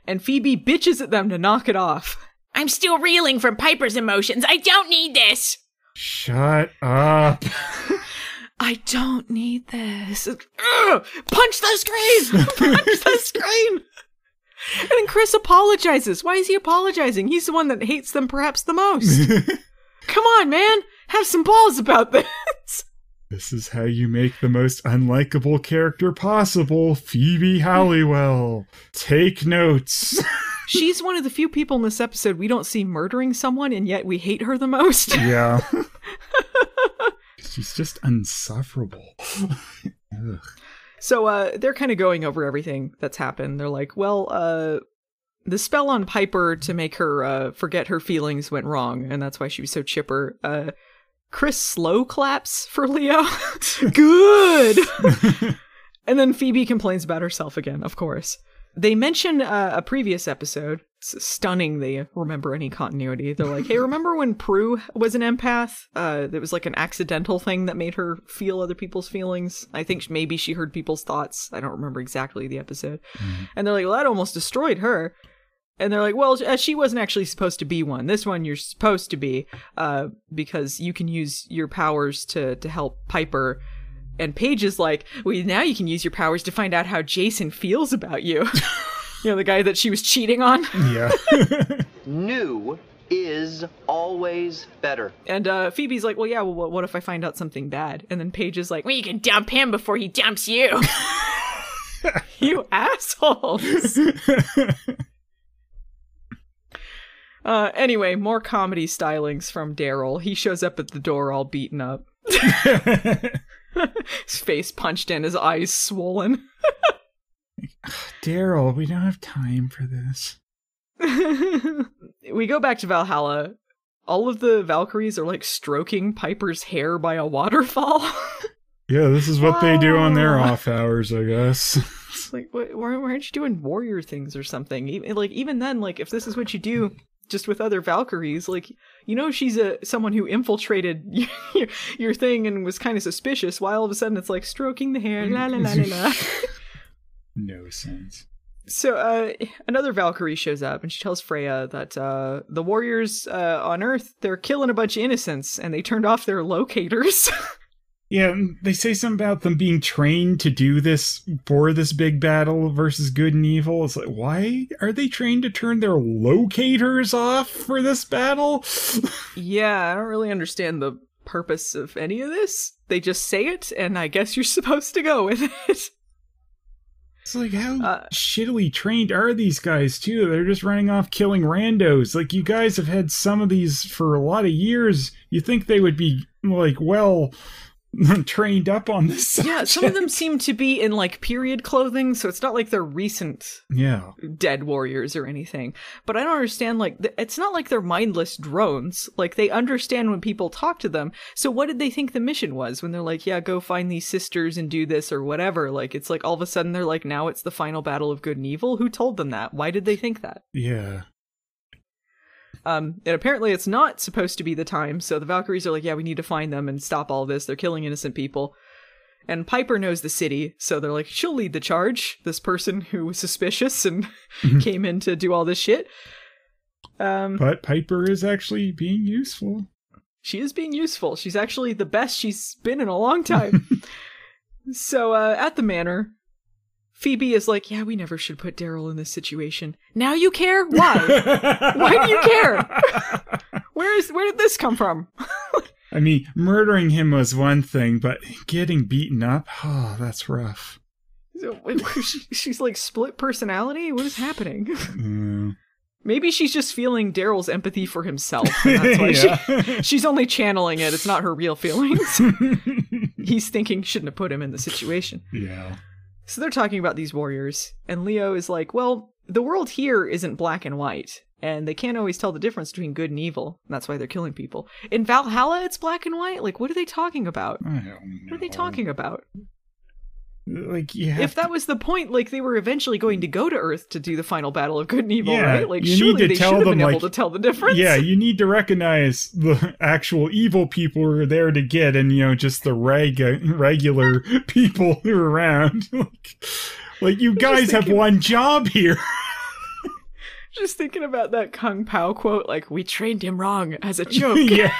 and Phoebe bitches at them to knock it off.
I'm still reeling from Piper's emotions. I don't need this.
Shut up. (laughs)
I don't need this. Ugh! punch the screen! punch the (laughs) screen! And then Chris apologizes. Why is he apologizing? He's the one that hates them perhaps the most. (laughs) Come on, man. Have some balls about this.
This is how you make the most unlikable character possible, Phoebe Halliwell. Take notes. (laughs)
She's one of the few people in this episode we don't see murdering someone, and yet we hate her the most. (laughs)
yeah. (laughs) She's just unsufferable.
So uh, they're kind of going over everything that's happened. They're like, well, uh, the spell on Piper to make her uh, forget her feelings went wrong, and that's why she was so chipper. Chris slow claps for Leo. (laughs) Good. (laughs) and then Phoebe complains about herself again, of course. They mention uh, a previous episode. It's stunning they remember any continuity. They're like, hey, remember when Prue was an empath? Uh, that was like an accidental thing that made her feel other people's feelings. I think maybe she heard people's thoughts. I don't remember exactly the episode. And they're like, well, that almost destroyed her. And they're like, well, uh, she wasn't actually supposed to be one. This one you're supposed to be, uh, because you can use your powers to to help Piper. And Paige is like, well, now you can use your powers to find out how Jason feels about you. (laughs) you know, the guy that she was cheating on.
Yeah. (laughs)
New is always better.
And uh, Phoebe's like, well, yeah, well, what- what if I find out something bad? And then Paige is like,
Well, you can dump him before he dumps you. (laughs)
you assholes. Uh, anyway, more comedy stylings from Darryl. He shows up at the door all beaten up. (laughs) his face punched in, his eyes swollen. (laughs)
Darryl, we don't have time for this. (laughs)
we go back to Valhalla. All of the Valkyries are like stroking Piper's hair by a waterfall.
Yeah, this is what they do on their
Oh.
off hours, I guess.
It's like, why, why aren't you doing warrior things or something? Even, like, even then, like, if this is what you do just with other Valkyries, like, you know, she's a someone who infiltrated (laughs) your, your thing and was kind of suspicious. Why all of a sudden it's like stroking the hair, la la la la la. (laughs)
no sense.
So, uh, another Valkyrie shows up and she tells Freya that uh, the warriors uh, on Earth they're killing a bunch of innocents and they turned off their locators. (laughs)
Yeah, they say something about them being trained to do this for this big battle versus good and evil. It's like, why are they trained to turn their locators off for this battle? (laughs)
Yeah, I don't really understand the purpose of any of this. They just say it, and I guess you're (laughs) supposed to go with it.
It's like, how
Uh,
shittily trained are these guys, too? They're just running off killing randos. Like, you guys have had some of these for a lot of years. You think they would be, like, well (laughs) trained up on this
Yeah, some of them seem to be in like period clothing, so it's not like they're recent
Yeah.
dead warriors or anything. But I don't understand, like, it's not like they're mindless drones. Like, they understand when people talk to them. So, what did they think the mission was when they're like, yeah, go find these sisters and do this or whatever? Like, it's like all of a sudden they're like, now it's the final battle of good and evil? Who told them that? Why did they think that?
Yeah.
Um, and apparently it's not supposed to be the time, so the Valkyries are like, yeah, we need to find them and stop all this. They're killing innocent people. And Piper knows the city, so they're like, she'll lead the charge. This person who was suspicious and (laughs) came in to do all this shit. Um,
But Piper is actually being useful.
she is being useful. She's actually the best she's been in a long time. (laughs) so, uh, at the manor, Phoebe is like, yeah, we never should put Darryl in this situation. Now you care? Why? (laughs) Why do you care? Where is where did this come from? (laughs)
I mean, murdering him was one thing, but getting beaten up, oh, that's rough.
So, wait, (laughs) she- She's like split personality. What is happening? Maybe she's just feeling Darryl's empathy for himself. That's why
Yeah.
she, she's only channeling it. It's not her real feelings. He's thinking shouldn't have put him in the situation.
yeah.
So they're talking about these warriors, and Leo is like, "Well, the world here isn't black and white, and they can't always tell the difference between good and evil. And that's why they're killing people. In Valhalla, it's black and white. Like, what are they talking about?
I don't know.
What are they talking about?
Like, you have
if that was the point, like they were eventually going to go to Earth to do the final battle of good and evil,
Yeah,
right? Like
you
surely
need to
they
tell
should have
them,
been able to tell the difference.
Yeah, (laughs) you need to recognize the actual evil people who are there to get, and you know, just the reg- regular (laughs) people who are around. (laughs) like, like, you guys have
thinking-
one job here.
Just thinking about that Kung Pow quote, like "We trained him wrong" as a joke.
yeah.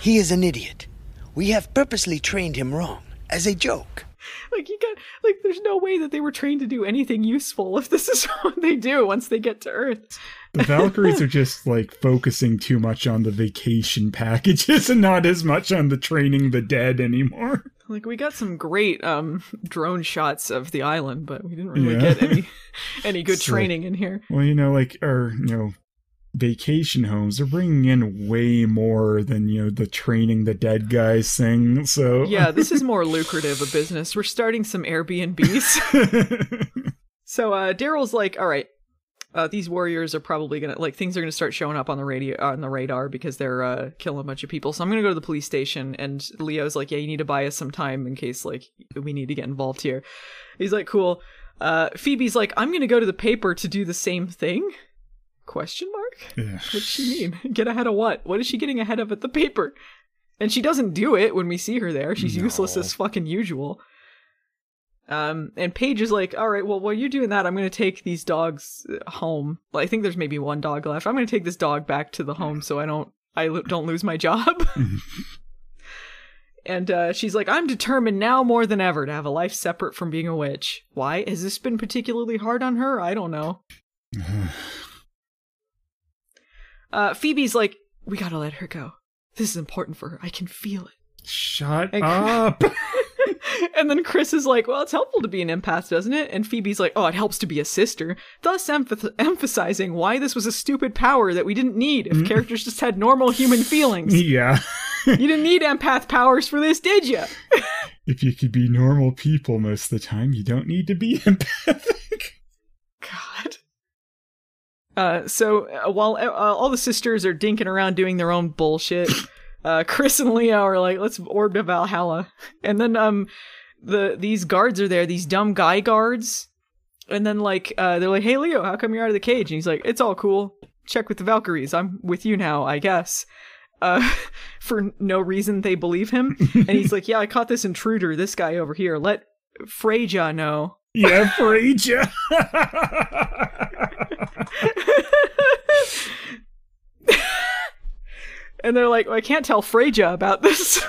He is an idiot. We have purposely trained him wrong, as a joke.
Like you got like there's no way that they were trained to do anything useful if this is (laughs) what they do once they get to Earth.
The Valkyries are just like focusing too much on the vacation packages and not as much on the training the dead anymore.
Like we got some great um drone shots of the island, but we didn't really
Yeah.
get any (laughs) any good
It's like-
training in here.
Well, you know, like our you know vacation homes they're bringing in way more than you know the training the dead guys thing. So
Yeah, this is (laughs) more lucrative a business. We're starting some Airbnbs. (laughs) so uh Darryl's like, all right, uh, these warriors are probably gonna like things are gonna start showing up on the radio on the radar because they're uh, killing a bunch of people. So I'm gonna go to the police station, and Leo's like, yeah, you need to buy us some time in case like we need to get involved here. He's like, cool. Uh, Phoebe's like, I'm gonna go to the paper to do the same thing. Question mark?
Yeah.
What does she mean? Get ahead of what? What is she getting ahead of at the paper? And she doesn't do it when we see her there. She's useless as fucking usual. Um, and Paige is like, all right, well, while you're doing that, I'm going to take these dogs uh, home. Well, I think there's maybe one dog left. I'm going to take this dog back to the home so I don't, I lo- don't lose my job. and uh, she's like, I'm determined now more than ever to have a life separate from being a witch. Why? Has this been particularly hard on her? I don't know. Uh, Phoebe's like, we gotta let her go. This is important for her. I can feel it.
Shut
And-
up. (laughs)
and then Chris is like, well, it's helpful to be an empath, doesn't it? And Phoebe's like, oh, it helps to be a sister. Thus emph- emphasizing why this was a stupid power that we didn't need if characters just had normal human feelings. (laughs)
yeah.
you didn't need empath powers for this, did you? (laughs)
If you could be normal people most of the time, you don't need to be empathic.
God. Uh, so uh, while uh, all the sisters are dinking around doing their own bullshit, (coughs) uh, Chris and Leo are like, "Let's orb to Valhalla," and then um, the these guards are there, these dumb guy guards, and then like uh, they're like, "Hey Leo, how come you're out of the cage?" And he's like, "It's all cool. Check with the Valkyries. I'm with you now, I guess." Uh, (laughs) for no reason they believe him, and he's (laughs) like, "Yeah, I caught this intruder, this guy over here. Let Freja know."
Yeah, Freja. (laughs)
And they're like, well, I can't tell Freja about this.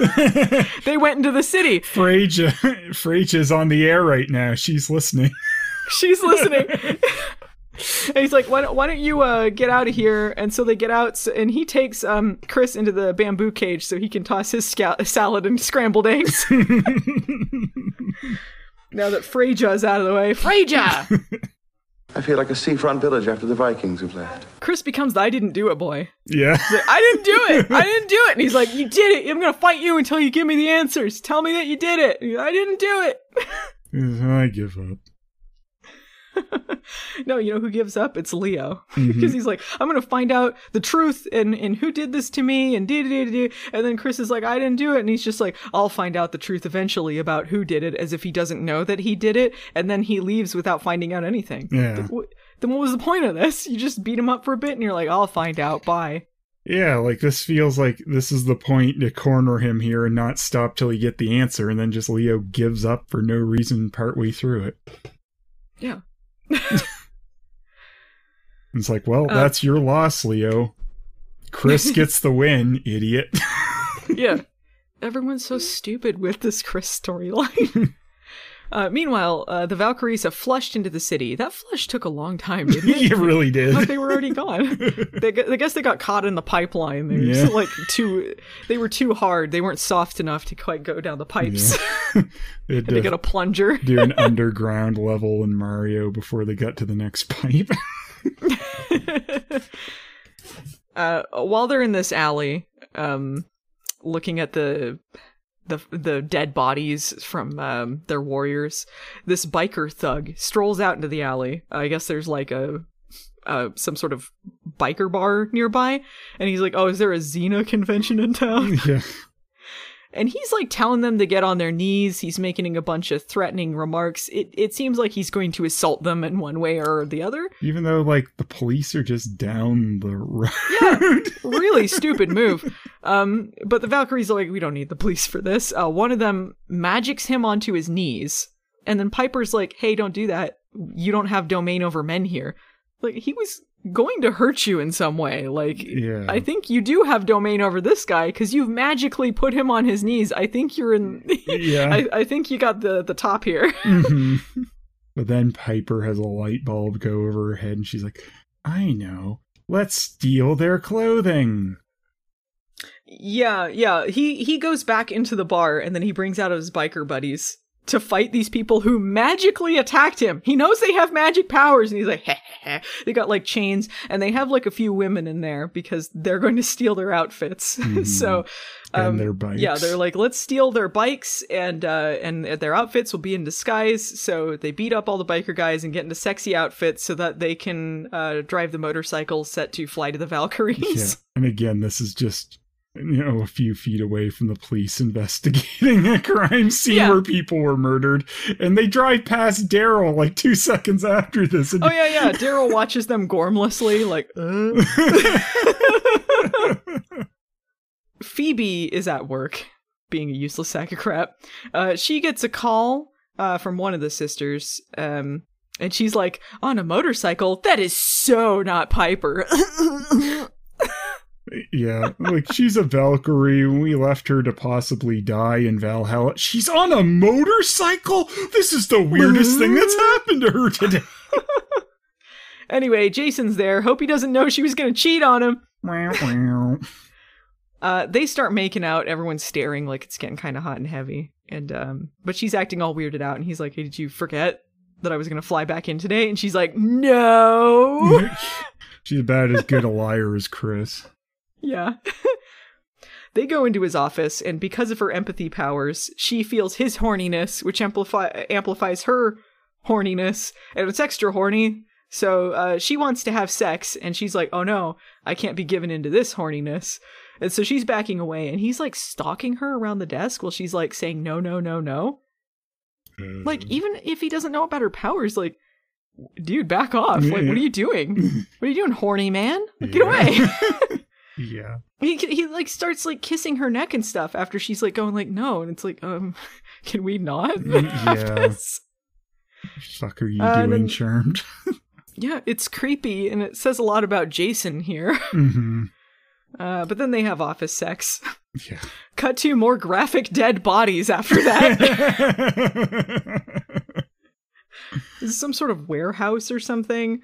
(laughs) they went into the city.
Freja, Freja's on the air right now. She's listening.
She's listening. (laughs) and he's like, why don't, why don't you uh, get out of here? And so they get out, s and he takes um, Chris into the bamboo cage so he can toss his sca- salad and scrambled eggs. (laughs) now that Freja's out of the way, Freja!
I feel like a seafront village after the Vikings have left.
Chris becomes the I didn't do it boy.
Yeah.
Like, I didn't do it. (laughs) I didn't do it. And he's like, You did it. I'm gonna fight you until you give me the answers. Tell me that you did it. Like, I didn't do it. (laughs)
I give up. (laughs)
No, you know who gives up? It's Leo.
Mm-hmm. (laughs)
Because he's like, I'm gonna find out the truth and, and who did this to me and did it. And then Chris is like, I didn't do it. And he's just like, I'll find out the truth eventually about who did it, as if he doesn't know that he did it. And then he leaves without finding out anything.
Yeah.
Then what- then what was the point of this? You just beat him up for a bit and you're like, I'll find out. Bye.
Yeah, like this feels like this is the point to corner him here and not stop till he get the answer, and then just Leo gives up for no reason partway through it.
Yeah. (laughs)
It's like, well,
Uh,
that's your loss, Leo. Chris (laughs) gets the win, idiot.
yeah. (laughs) Everyone's so stupid with this Chris storyline. Uh, meanwhile, uh, the Valkyries have flushed into the city. That flush took a long time, (laughs) didn't it?
it really did.
Like they were already gone. (laughs) they, I guess they got caught in the pipeline. They were
Yeah.
like too. They were too hard. They weren't soft enough to quite go down the pipes. (laughs)
They Had
to get a plunger.
do an underground level in Mario before they got to the next pipe.
uh, while they're in this alley, um, looking at the the the dead bodies from um, their warriors, this biker thug strolls out into the alley. I guess there's like a uh, some sort of biker bar nearby, and he's like, "Oh, is there a Xena convention in town?" (laughs)
yeah.
And he's like telling them to get on their knees. He's making a bunch of threatening remarks. It it seems like he's going to assault them in one way or the other.
Even though, like, the police are just down the road.
yeah, (laughs) really stupid move. Um, but the Valkyries are like, we don't need the police for this. Uh, one of them magics him onto his knees, and then Piper's like, hey, don't do that. You don't have domain over men here. Like he was going to hurt you in some way. Like,
Yeah.
I think you do have domain over this guy because you've magically put him on his knees. I think you're in. (laughs)
Yeah.
I, I think you got the the top here. (laughs)
Mhm. But then Piper has a light bulb go over her head and she's like, I know. Let's steal their clothing.
Yeah, yeah. He he goes back into the bar and then he brings out his biker buddies to fight these people who magically attacked him. He knows they have magic powers and he's like, heh, heh, heh. they got like chains and they have like a few women in there because they're going to steal their outfits. (laughs) so
And
um,
their bikes.
Yeah, they're like, let's steal their bikes and uh and their outfits will be in disguise. So they beat up all the biker guys and get into sexy outfits so that they can uh drive the motorcycle set to fly to the Valkyries.
Yeah. And again, this is just you know a few feet away from the police (laughs) investigating a crime scene
Yeah.
where people were murdered, and they drive past Darryl like two seconds after this. And
Oh yeah, yeah. Darryl watches them gormlessly, like. Uh. (laughs) Phoebe is at work, being a useless sack of crap. Uh, she gets a call uh, from one of the sisters, um, and she's like, "On a motorcycle? That is so not Piper." (laughs)
yeah, like she's a Valkyrie, and we left her to possibly die in Valhalla. She's on a motorcycle. This is the weirdest thing that's happened to her today. (laughs)
anyway, Jason's there. Hope he doesn't know she was going to cheat on him. (laughs) Uh, they start making out. Everyone's staring like it's getting kind of hot and heavy. And um, but she's acting all weirded out, and he's like, "Hey, did you forget that I was gonna fly back in today?" And she's like, "No." (laughs)
she's about as good a liar as Chris.
Yeah. (laughs) they go into his office, and because of her empathy powers, she feels his horniness, which amplify amplifies her horniness, and it's extra horny. So uh, she wants to have sex, and she's like, "Oh no, I can't be given into this horniness." And so she's backing away, and he's like stalking her around the desk while she's like saying, "No, no, no, no." Like even if he doesn't know about her powers, like, dude, back off! Like, what are you doing? (laughs) What are you doing, horny man? Like, Get away! (laughs)
Yeah.
he he like starts like kissing her neck and stuff after she's like going like no, and it's like um, (laughs) can we not
Mm, (laughs) yeah.
this?
Fuck are you
Uh,
doing,
then-
Charmed? (laughs)
Yeah, it's creepy and it says a lot about Jason here.
hmm
Uh, but then they have office sex.
Yeah.
Cut to more graphic dead bodies after that. this is some sort of warehouse or something.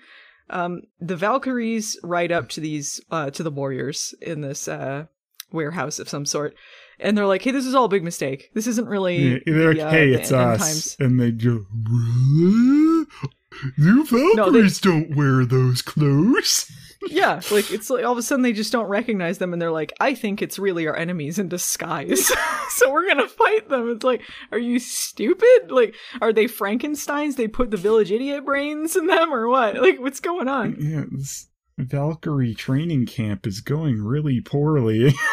Um, the Valkyries ride up to these uh, to the warriors in this uh, warehouse of some sort, and they're like, "Hey, this is all a big mistake. This isn't really."
Yeah, they're like,
the, uh,
hey,
the
it's us.
times."
And they really? You Valkyries don't wear those clothes.
Yeah, like it's like all of a sudden they just don't recognize them, and they're like, "I think it's really our enemies in disguise, (laughs) so we're gonna fight them." It's like, are you stupid? Like, are they Frankenstein's? They put the village idiot brains in them, or what? Like, what's going on?
Yeah, this Valkyrie training camp is going really poorly. (laughs)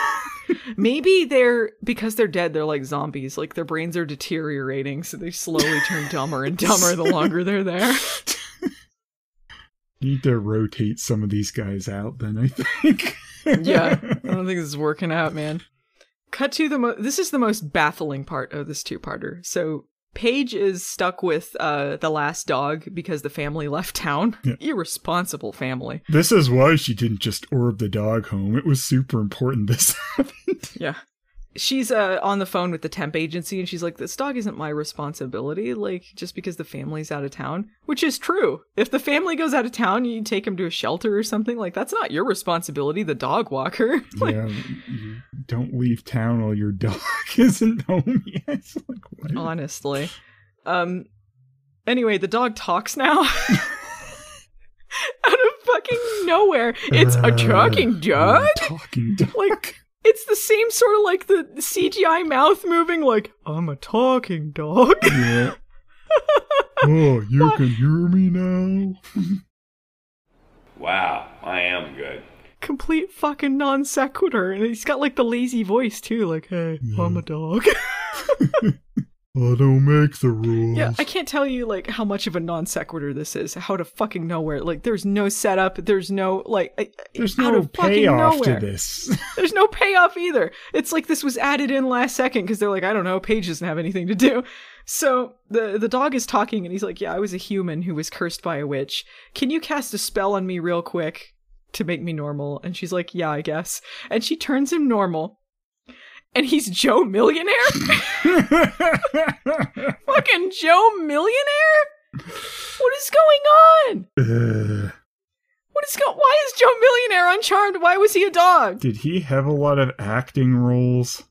(laughs)
Maybe they're because they're dead. They're like zombies. Like their brains are deteriorating, so they slowly turn dumber and dumber the longer they're there. (laughs)
Need to rotate some of these guys out, then I think. (laughs)
yeah, I don't think this is working out, man. Cut to the mo- this is the most baffling part of this two-parter. So Paige is stuck with uh the last dog because the family (laughs) left town. Irresponsible family.
This is why she didn't just orb the dog home. It was super important this (laughs) happened.
Yeah. She's uh on the phone with the temp agency and she's like, This dog isn't my responsibility, like just because the family's out of town. Which is true. If the family goes out of town, you take him to a shelter or something, like that's not your responsibility, the dog walker. (laughs) Like,
yeah, don't leave town while your dog (laughs) isn't home yet. (laughs) Like, what?
honestly. Um anyway, the dog talks now. Out of fucking nowhere. It's a talking dog?
Talking dog.
Like it's the same sort of like the CGI mouth moving like I'm a talking dog.
Yeah. (laughs) oh, you can hear me now? (laughs)
Wow, I am good.
Complete fucking non sequitur. And he's got like the lazy voice too, like, hey, I'm a dog. (laughs)
I don't make the rules.
Yeah, I can't tell you like how much of a non sequitur this is. How to fucking nowhere. Like, there's no setup. There's no like.
There's no
fucking
payoff to this. (laughs)
There's no payoff either. It's like this was added in last second because they're like, I don't know, Paige doesn't have anything to do. So the the dog is talking and he's like, Yeah, I was a human who was cursed by a witch. Can you cast a spell on me real quick to make me normal? And she's like, Yeah, I guess. And she turns him normal. And he's Joe Millionaire? (laughs) Fucking Joe Millionaire? What is going on?
Uh,
What is go? Why is Joe Millionaire uncharmed? Why was he a dog?
did he have a lot of acting roles?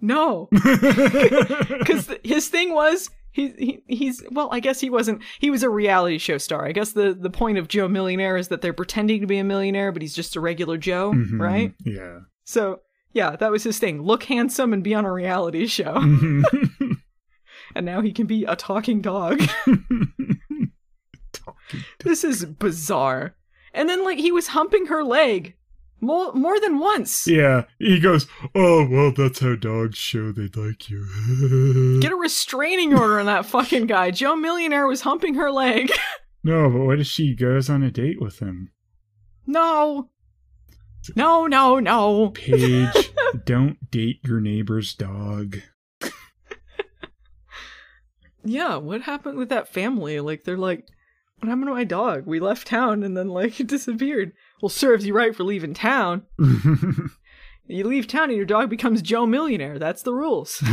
No, (laughs) because his thing was he, he he's well. I guess he wasn't. He was a reality show star. I guess the the point of Joe Millionaire is that they're pretending to be a millionaire, but he's just a regular Joe,
Mhm,
right?
Yeah.
So yeah, that was his thing. Look handsome and be on a reality show, (laughs)
Mhm. (laughs)
and now he can be a (laughs) talking dog. this is bizarre. And then like he was humping her leg more more than once.
yeah. He goes, Oh, well, that's how dogs show they like you.
Get a restraining order on that fucking guy. Joe Millionaire was humping her leg.
no, but what if she goes on a date with him?
No. No, no, no.
Paige, (laughs) don't date your neighbor's dog.
Yeah, what happened with that family? Like, they're like, what happened to my dog? We left town and then, like, it (laughs) disappeared. Well, serves you right for leaving town. (laughs) You leave town and your dog becomes Joe Millionaire. That's the rules.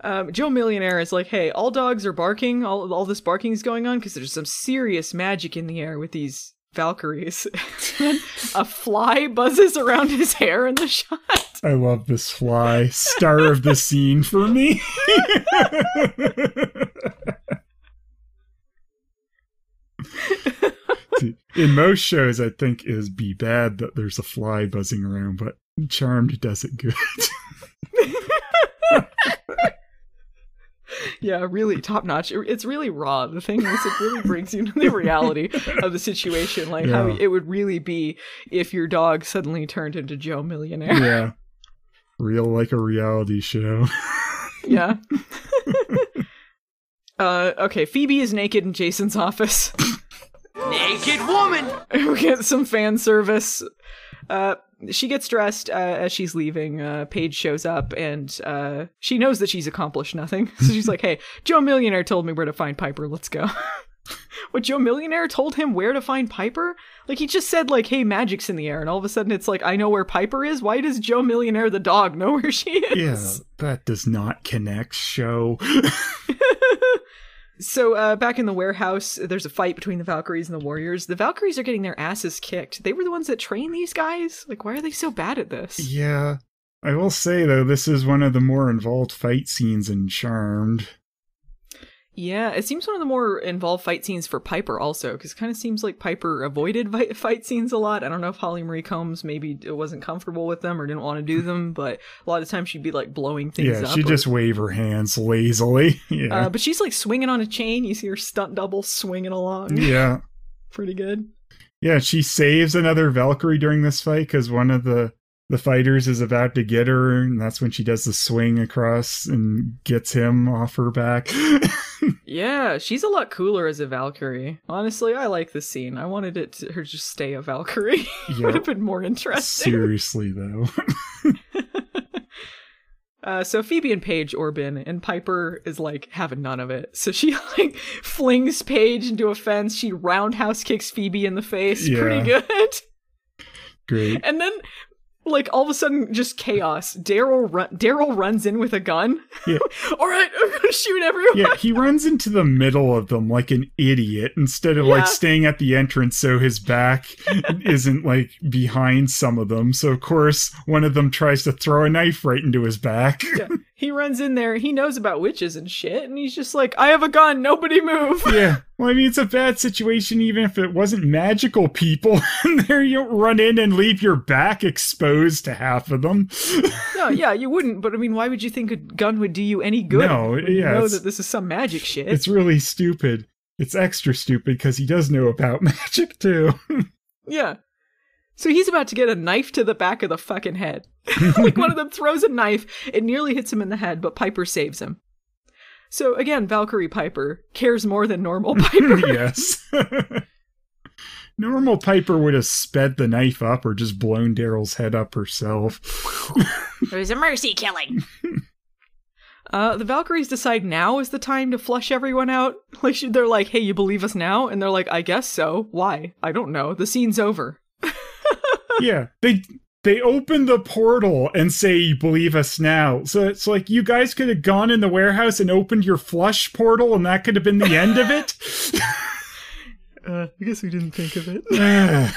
um, Joe Millionaire is like, hey, all dogs are barking. All, all this barking is going on because there's some serious magic in the air with these Valkyries. (laughs) a fly buzzes around his hair in the shot.
I love this fly. Star of the scene for me. In most shows, I think would be bad that there's a fly buzzing around, but Charmed does it good. (laughs)
Yeah, really top notch. It's really raw. The thing is, it really brings you to the reality of the situation, like how it would really be if your dog suddenly turned into Joe Millionaire.
yeah. Real like a reality show.
Yeah. (laughs) uh, okay, Phoebe is naked in Jason's office.
Naked woman! (laughs)
we get some fan service. Uh, she gets dressed uh, as she's leaving. Uh, Paige shows up and uh, she knows that she's accomplished nothing. (laughs) So she's like, hey, Joe Millionaire told me where to find Piper. Let's go. (laughs) what Joe Millionaire told him where to find Piper? Like he just said like, "Hey, magic's in the air," and all of a sudden it's like, "I know where Piper is." Why does Joe Millionaire the dog know where she is?
yeah, that does not connect show. (laughs)
So uh, back in the warehouse, there's a fight between the Valkyries and the Warriors. The Valkyries are getting their asses kicked. They were the ones that trained these guys. Like, why are they so bad at this?
yeah. I will say though, this is one of the more involved fight scenes in Charmed.
Yeah, it seems one of the more involved fight scenes for Piper also, because it kind of seems like Piper avoided (laughs) fight scenes a lot. I don't know if Holly Marie Combs maybe wasn't comfortable with them or didn't want to do them, but a lot of times she'd be like blowing things
Yeah,
up.
she
or-
just wave her hands lazily. (laughs) Yeah.
Uh, but she's like swinging on a chain. You see her stunt double swinging along.
yeah. (laughs)
Pretty good.
Yeah, she saves another Valkyrie during this fight because one of the the fighters is about to get her, and that's when she does the swing across and gets him off her back.
Yeah, she's a lot cooler as a Valkyrie. Honestly, I like this scene. I wanted it to her just stay a Valkyrie. (laughs)
Yeah.
Would have been more interesting.
Seriously though. (laughs)
Uh, so Phoebe and Paige Orbin and Piper is like having none of it. So she (laughs) like flings Paige into a fence. She roundhouse kicks Phoebe in the face. Pretty good.
Great.
And then like all of a sudden just chaos. Darryl run- Darryl runs in with a gun.
Yeah. (laughs)
all right, I'm gonna shoot everyone.
Yeah, he runs into the middle of them like an idiot instead of
Yeah.
like staying at the entrance so his back isn't like behind some of them. So of course one of them tries to throw a knife right into his back.
Yeah. He runs in there. He knows about witches and shit, and he's just like, "I have a gun. Nobody move." (laughs)
Yeah. (laughs) Well, I mean, it's a bad situation even if it wasn't magical people. (laughs) and there you don't run in and leave your back exposed to half of them.
no, yeah, you wouldn't. But I mean, why would you think a gun would do you any good?
No,
when you
yeah,
know that this is some magic shit.
It's really stupid. It's extra stupid because he does know about magic too.
Yeah. So he's about to get a knife to the back of the fucking head. (laughs) like one of them throws a knife, it nearly hits him in the head, but Piper saves him. So again, Valkyrie Piper cares more than normal (laughs) Piper.
yes. (laughs) Normal Piper would have sped the knife up or just blown Darryl's head up herself.
It was a mercy killing.
Uh, the Valkyries decide now is the time to flush everyone out. Like they're like, "Hey, you believe us now?" And they're like, "I guess so. Why? I don't know. The scene's over."
Yeah, they they open the portal and say, "You believe us now." So it's like you guys could have gone in the warehouse and opened your flush portal, and that could have been the end of it. (laughs)
Uh, I guess we didn't think of it. (sighs)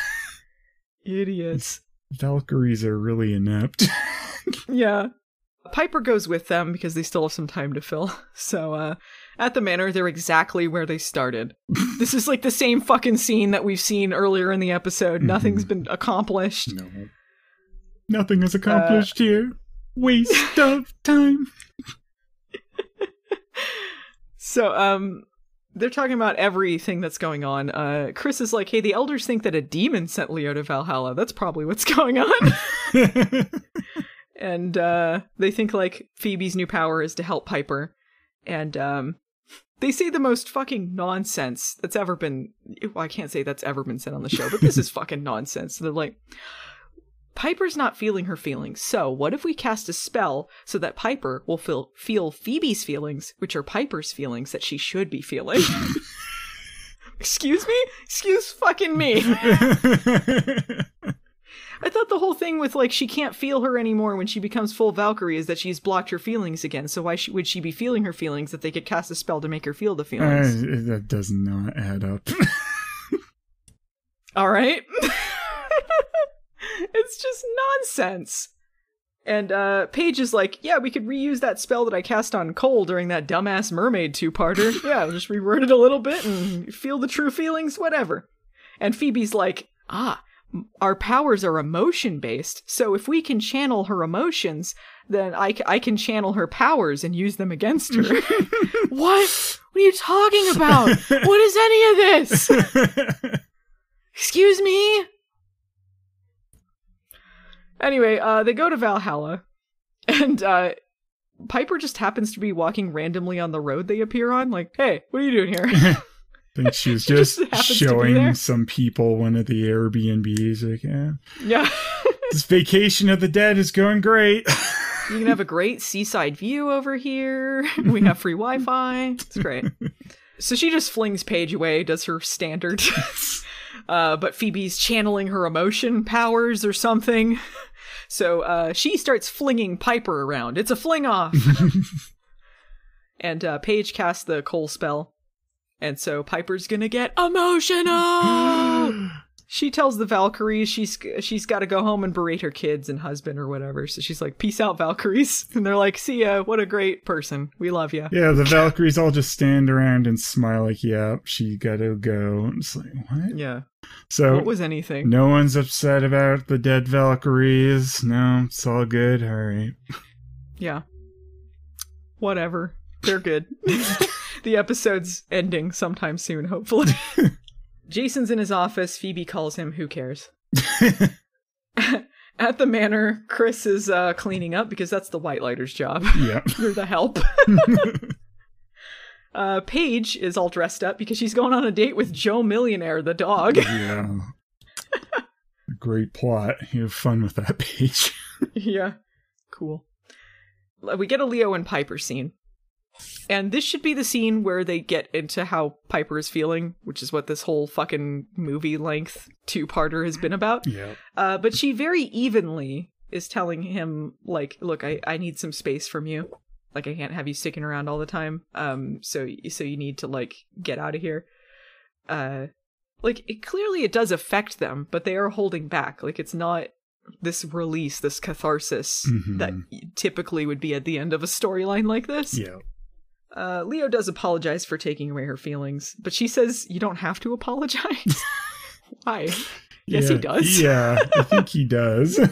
Idiots.
Valkyries are really inept. (laughs)
Yeah. Piper goes with them because they still have some time to fill. (laughs) So, uh, at the manor, they're exactly where they started. (laughs) this is like the same fucking scene that we've seen earlier in the episode. Nothing's been accomplished.
no, nothing is accomplished here. Waste (laughs) of time. (laughs)
So, um, they're talking about everything that's going on. Uh, Chris is like, hey, the elders think that a demon sent Leo to Valhalla. That's probably what's going on. and uh, they think like Phoebe's new power is to help Piper, and um, they say the most fucking nonsense that's ever been. Well, I can't say that's ever been said on the show, but this is (laughs) fucking nonsense. They're like, Piper's not feeling her feelings, so what if we cast a spell so that Piper will feel feel Phoebe's feelings, which are Piper's feelings that she should be feeling? (laughs) Excuse me? Excuse fucking me. (laughs) I thought the whole thing with like she can't feel her anymore when she becomes full Valkyrie is that she's blocked her feelings again. So why sh- would she be feeling her feelings if they could cast a spell to make her feel the feelings?
Uh, that does not add up. (laughs)
All right. (laughs) it's just nonsense. And uh Paige is like, yeah, we could reuse that spell that I cast on Cole during that dumbass mermaid two-parter. (laughs) yeah, just reword it a little bit and feel the true feelings, whatever. And Phoebe's like, ah, our powers are emotion based, so if we can channel her emotions, then I, c- I can channel her powers and use them against her. (laughs) what? What are you talking about? what is any of this? (laughs) Excuse me? Anyway, uh, they go to Valhalla, and uh, Piper just happens to be walking randomly on the road they appear on. Like, hey, what are you doing here? (laughs)
I think she was (laughs)
She just
just,
happens to be there.
showing some people one of the Airbnbs. Like, yeah,
yeah. (laughs)
this vacation of the dead is going great. (laughs)
You can have a great seaside view over here. We have free Wi Fi. It's great. So she just flings Paige away, does her standard. uh, but Phoebe's channeling her emotion powers or something. So uh, she starts flinging Piper around. It's a fling off. and uh, Paige casts the Cole spell. And so Piper's gonna get emotional. (gasps) she tells the Valkyries she's she's got to go home and berate her kids and husband or whatever. So she's like, "Peace out, Valkyries," (laughs) and they're like, "See ya. What a great person. We love you."
yeah, the Valkyries all just stand around and smile, like, "Yeah, she gotta go." It's like, what?
Yeah.
So
What was anything?
no one's upset about the dead Valkyries. No, it's all good. All right.
Yeah. Whatever. They're good. (laughs) the episode's ending sometime soon, hopefully. (laughs) Jason's in his office. Phoebe calls him. Who cares? (laughs) At the manor, Chris is uh, cleaning up because that's the Whitelighter's job. (laughs)
Yeah.
You're the help. uh, Paige is all dressed up because she's going on a date with Joe Millionaire, the dog.
yeah. Great plot. You have fun with that Paige.
yeah. Cool. We get a Leo and Piper scene. And this should be the scene where they get into how Piper is feeling, which is what this whole fucking movie length two parter has been about.
Yeah.
Uh, but she very evenly is telling him, like, look, I, I need some space from you. Like, I can't have you sticking around all the time. Um, so, so you need to, like, get out of here. Uh, like, it, clearly it does affect them, but they are holding back. Like, it's not this release, this catharsis
Mhm.
that typically would be at the end of a storyline like this.
Yeah.
Uh, Leo does apologize for taking away her feelings, but she says you don't have to apologize. (laughs) Why? Yes, he does.
Yeah, I think he does. (laughs)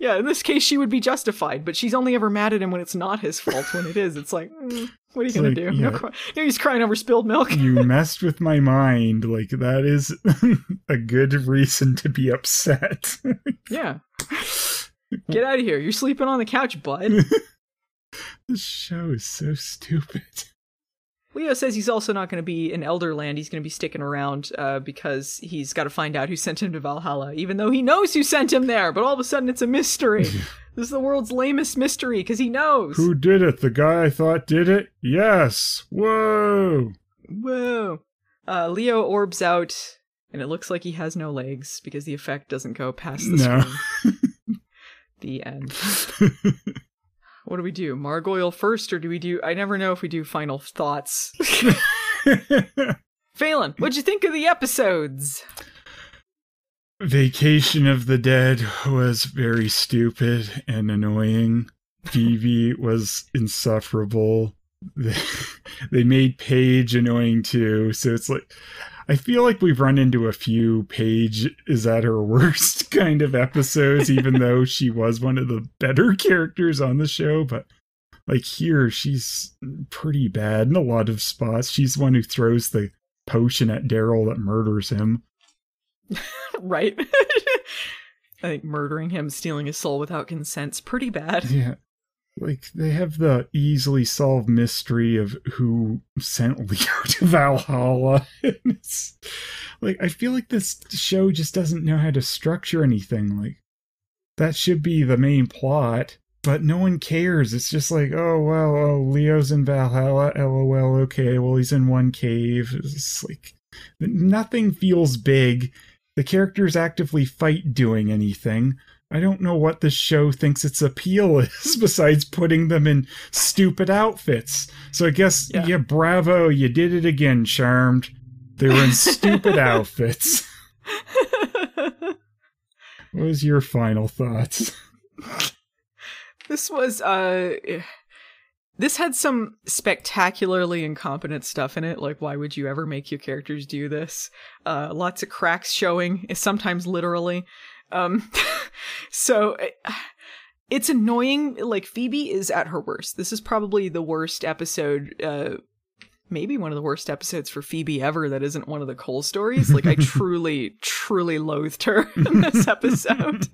Yeah, in this case, she would be justified, but she's only ever mad at him when it's not his fault. When it is, it's like, mm, what are you
It's
gonna do?
yeah.
No he's crying over spilled milk.
you (laughs) messed with my mind. Like, that is a good reason to be upset.
yeah. Get out of here. You're sleeping on the couch, bud.
This show is so stupid.
Leo says he's also not going to be in Elderland. He's going to be sticking around uh, because he's got to find out who sent him to Valhalla, even though he knows who sent him there. But all of a sudden, it's a mystery. (laughs) this is the world's lamest mystery because he knows.
Who did it? The guy I thought did it? Yes. Whoa.
Whoa. Uh, Leo orbs out, and it looks like he has no legs because the effect doesn't go past the
No.
screen. (laughs) the end. (laughs) what do we do? Margoyle first, or do we do? I never know if we do final thoughts. (laughs) Phelan, what'd you think of the episodes?
Vacation of the Dead was very stupid and annoying. Phoebe was insufferable. They, (laughs) they made Paige annoying too. So it's like, I feel like we've run into a few Paige is at her worst (laughs) kind of episodes, even though she was one of the better (laughs) characters on the show. But like here, she's pretty bad in a lot of spots. She's the one who throws the potion at Darryl that murders him. (laughs)
right? I think murdering him, stealing his soul without consent's pretty bad.
Yeah. Like they have the easily solved mystery of who sent (laughs) Leo to Valhalla. (laughs) Like I feel like this show just doesn't know how to structure anything. Like that should be the main plot, but no one cares. It's just like, oh well, oh Leo's in Valhalla, lol, okay, well he's in one cave. It's like nothing feels big. The characters actively fight doing anything. I don't know what the show thinks its appeal (laughs) is besides putting them in stupid outfits. So I guess, yeah, bravo, you did it again, Charmed. They were in stupid (laughs) outfits. what was your final thoughts?
This was, uh, this had some spectacularly incompetent stuff in it. Like, why would you ever make your characters do this? Uh, lots of cracks showing, sometimes literally. Um, (laughs) so (sighs) it's annoying. Like Phoebe is at her worst. This is probably the worst episode. Uh, maybe one of the worst episodes for Phoebe ever. That isn't one of the Cole stories. Like I (laughs) truly, truly loathed her (laughs) in this episode.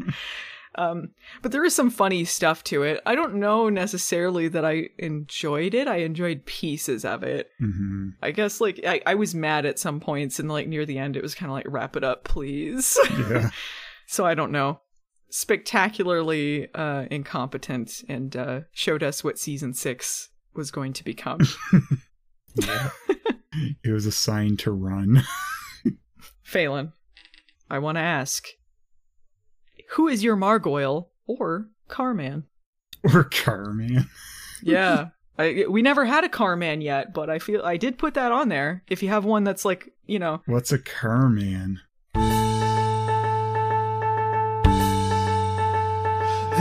Um, but there is some funny stuff to it. I don't know necessarily that I enjoyed it. I enjoyed pieces of it.
Mm-hmm.
I guess like I, I was mad at some points, and like near the end, it was kind of like wrap it up, please.
Yeah.
So I don't know. Spectacularly uh, incompetent, and uh, showed us what season six was going to become.
yeah. (laughs) (laughs) it was a sign to run. (laughs)
Phelan, I want to ask who is your Margoyle or Carman?
Or Carman.
yeah. I, we never had a Carman yet, but I feel I did put that on there. If you have one that's like, you know.
What's a Carman?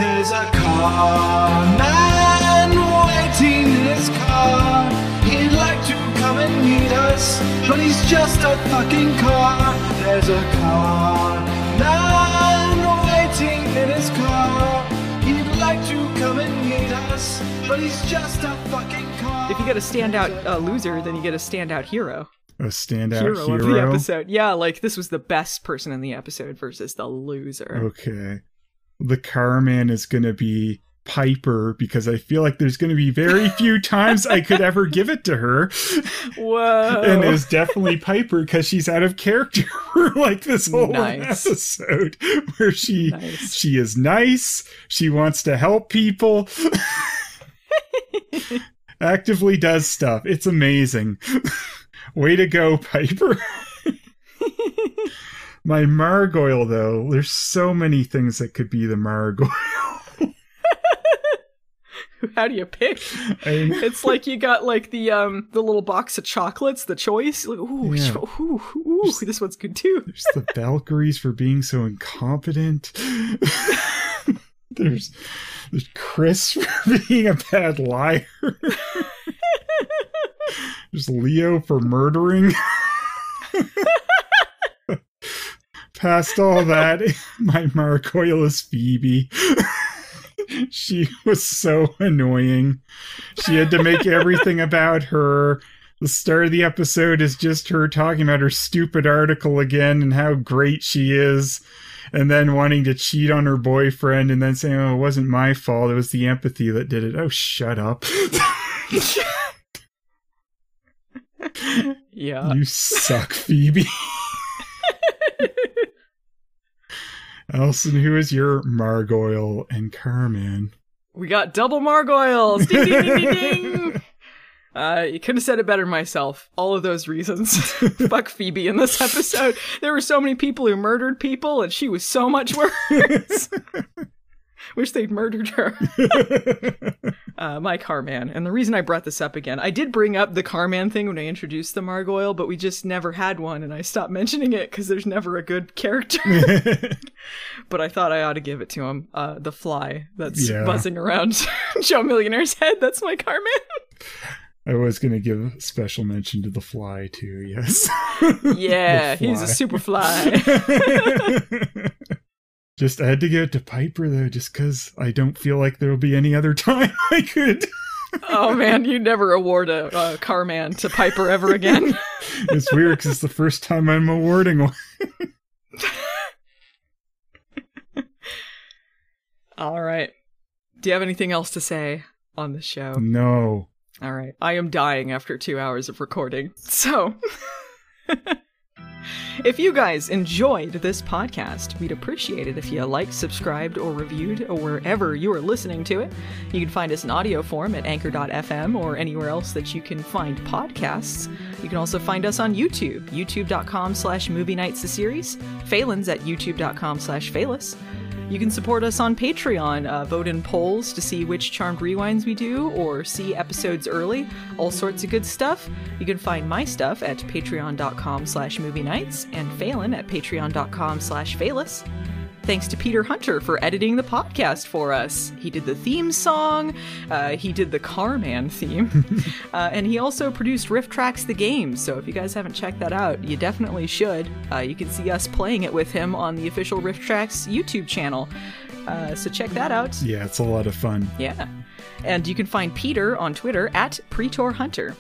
There's a car man waiting in his car. He'd like to come and meet us, but he's just a fucking car. There's a car man waiting in his car. He'd like to come and meet us, but he's just a fucking car.
If you get a standout uh, loser, then you get a standout hero.
A standout
hero,
hero,
of the episode. Yeah, like this was the best person in the episode versus the loser.
Okay. The Carman is going to be Piper because I feel like there's going to be very few (laughs) times I could ever give it to her.
Whoa.
And it's definitely Piper because she's out of character (laughs) for like this whole
nice.
episode where she
nice.
she is nice, she wants to help people. (laughs) Actively does stuff. It's amazing. Way to go, Piper. My Margoyle, though, there's so many things that could be the Margoyle. (laughs) (laughs)
How do you pick? (laughs) It's like you got like the um the little box of chocolates, the choice. Like, ooh,
Yeah.
ooh, ooh, this one's good too.
There's the Valkyries for being so incompetent. there's there's Chris for being a bad liar. there's Leo for murdering. Past all that, (laughs) my Margoyle Phoebe. (laughs) she was so annoying. She had to make everything about her. The start of the episode is just her talking about her stupid article again and how great she is, and then wanting to cheat on her boyfriend, and then saying, "Oh, it wasn't my fault. It was the empathy that did it." Oh, shut up. (laughs)
Yeah.
You suck, Phoebe. Elson, who is your Margoyle and Carman?
We got double Margoyles. Ding, ding, ding, ding, ding. (laughs) Uh, you couldn't have said it better myself. All of those reasons. (laughs) Fuck Phoebe in this episode. There were so many people who murdered people, and she was so much worse. (laughs) (laughs) Wish they'd murdered her. (laughs) uh, my Carman. And the reason I brought this up again, I did bring up the Carman thing when I introduced the Margoyle, but we just never had one, and I stopped mentioning it because there's never a good character. (laughs) but I thought I ought to give it to him. Uh, the fly that's
Yeah.
buzzing around Joe Millionaire's head. That's my Carman.
I was going to give special mention to the fly, too, yes.
Yeah, he's a super fly.
Just, I had to give it to Piper, though, just because I don't feel like there will be any other (laughs) time I could.
oh man, you never award a, a Carman to Piper ever again. (laughs) (laughs)
It's weird because it's the first time I'm awarding one.
All right. Do you have anything else to say on the show?
No.
All right. I am dying after two hours of recording. So, if you guys enjoyed this podcast, we'd appreciate it if you liked, subscribed, or reviewed or wherever you are listening to it. You can find us in audio form at anchor.fm or anywhere else that you can find podcasts. You can also find us on YouTube, youtube.com slash movie nights the series, Phelan's at youtube.com slash Phelis. You can support us on Patreon, uh, vote in polls to see which Charmed Rewinds we do, or see episodes early, all sorts of good stuff. You can find my stuff at patreon.com slash movie nights, and Phelan at patreon.com slash Phelis. Thanks to Peter Hunter for editing the podcast for us. He did the theme song, uh, he did the Carman theme, (laughs) uh, and he also produced RiffTrax the game. So if you guys haven't checked that out, you definitely should. Uh, you can see us playing it with him on the official RiffTrax YouTube channel. Uh, so check that out.
Yeah, it's a lot of fun.
Yeah. And you can find Peter on Twitter at Pretor Hunter.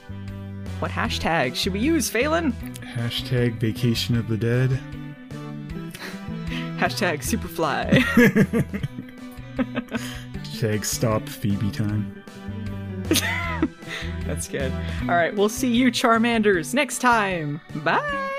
What hashtag should we use, Phelan?
Hashtag vacation of the dead.
Hashtag Superfly. (laughs)
Hashtag Stop Phoebe Time. (laughs)
That's good. All right, we'll see you, Charmanders, next time. Bye.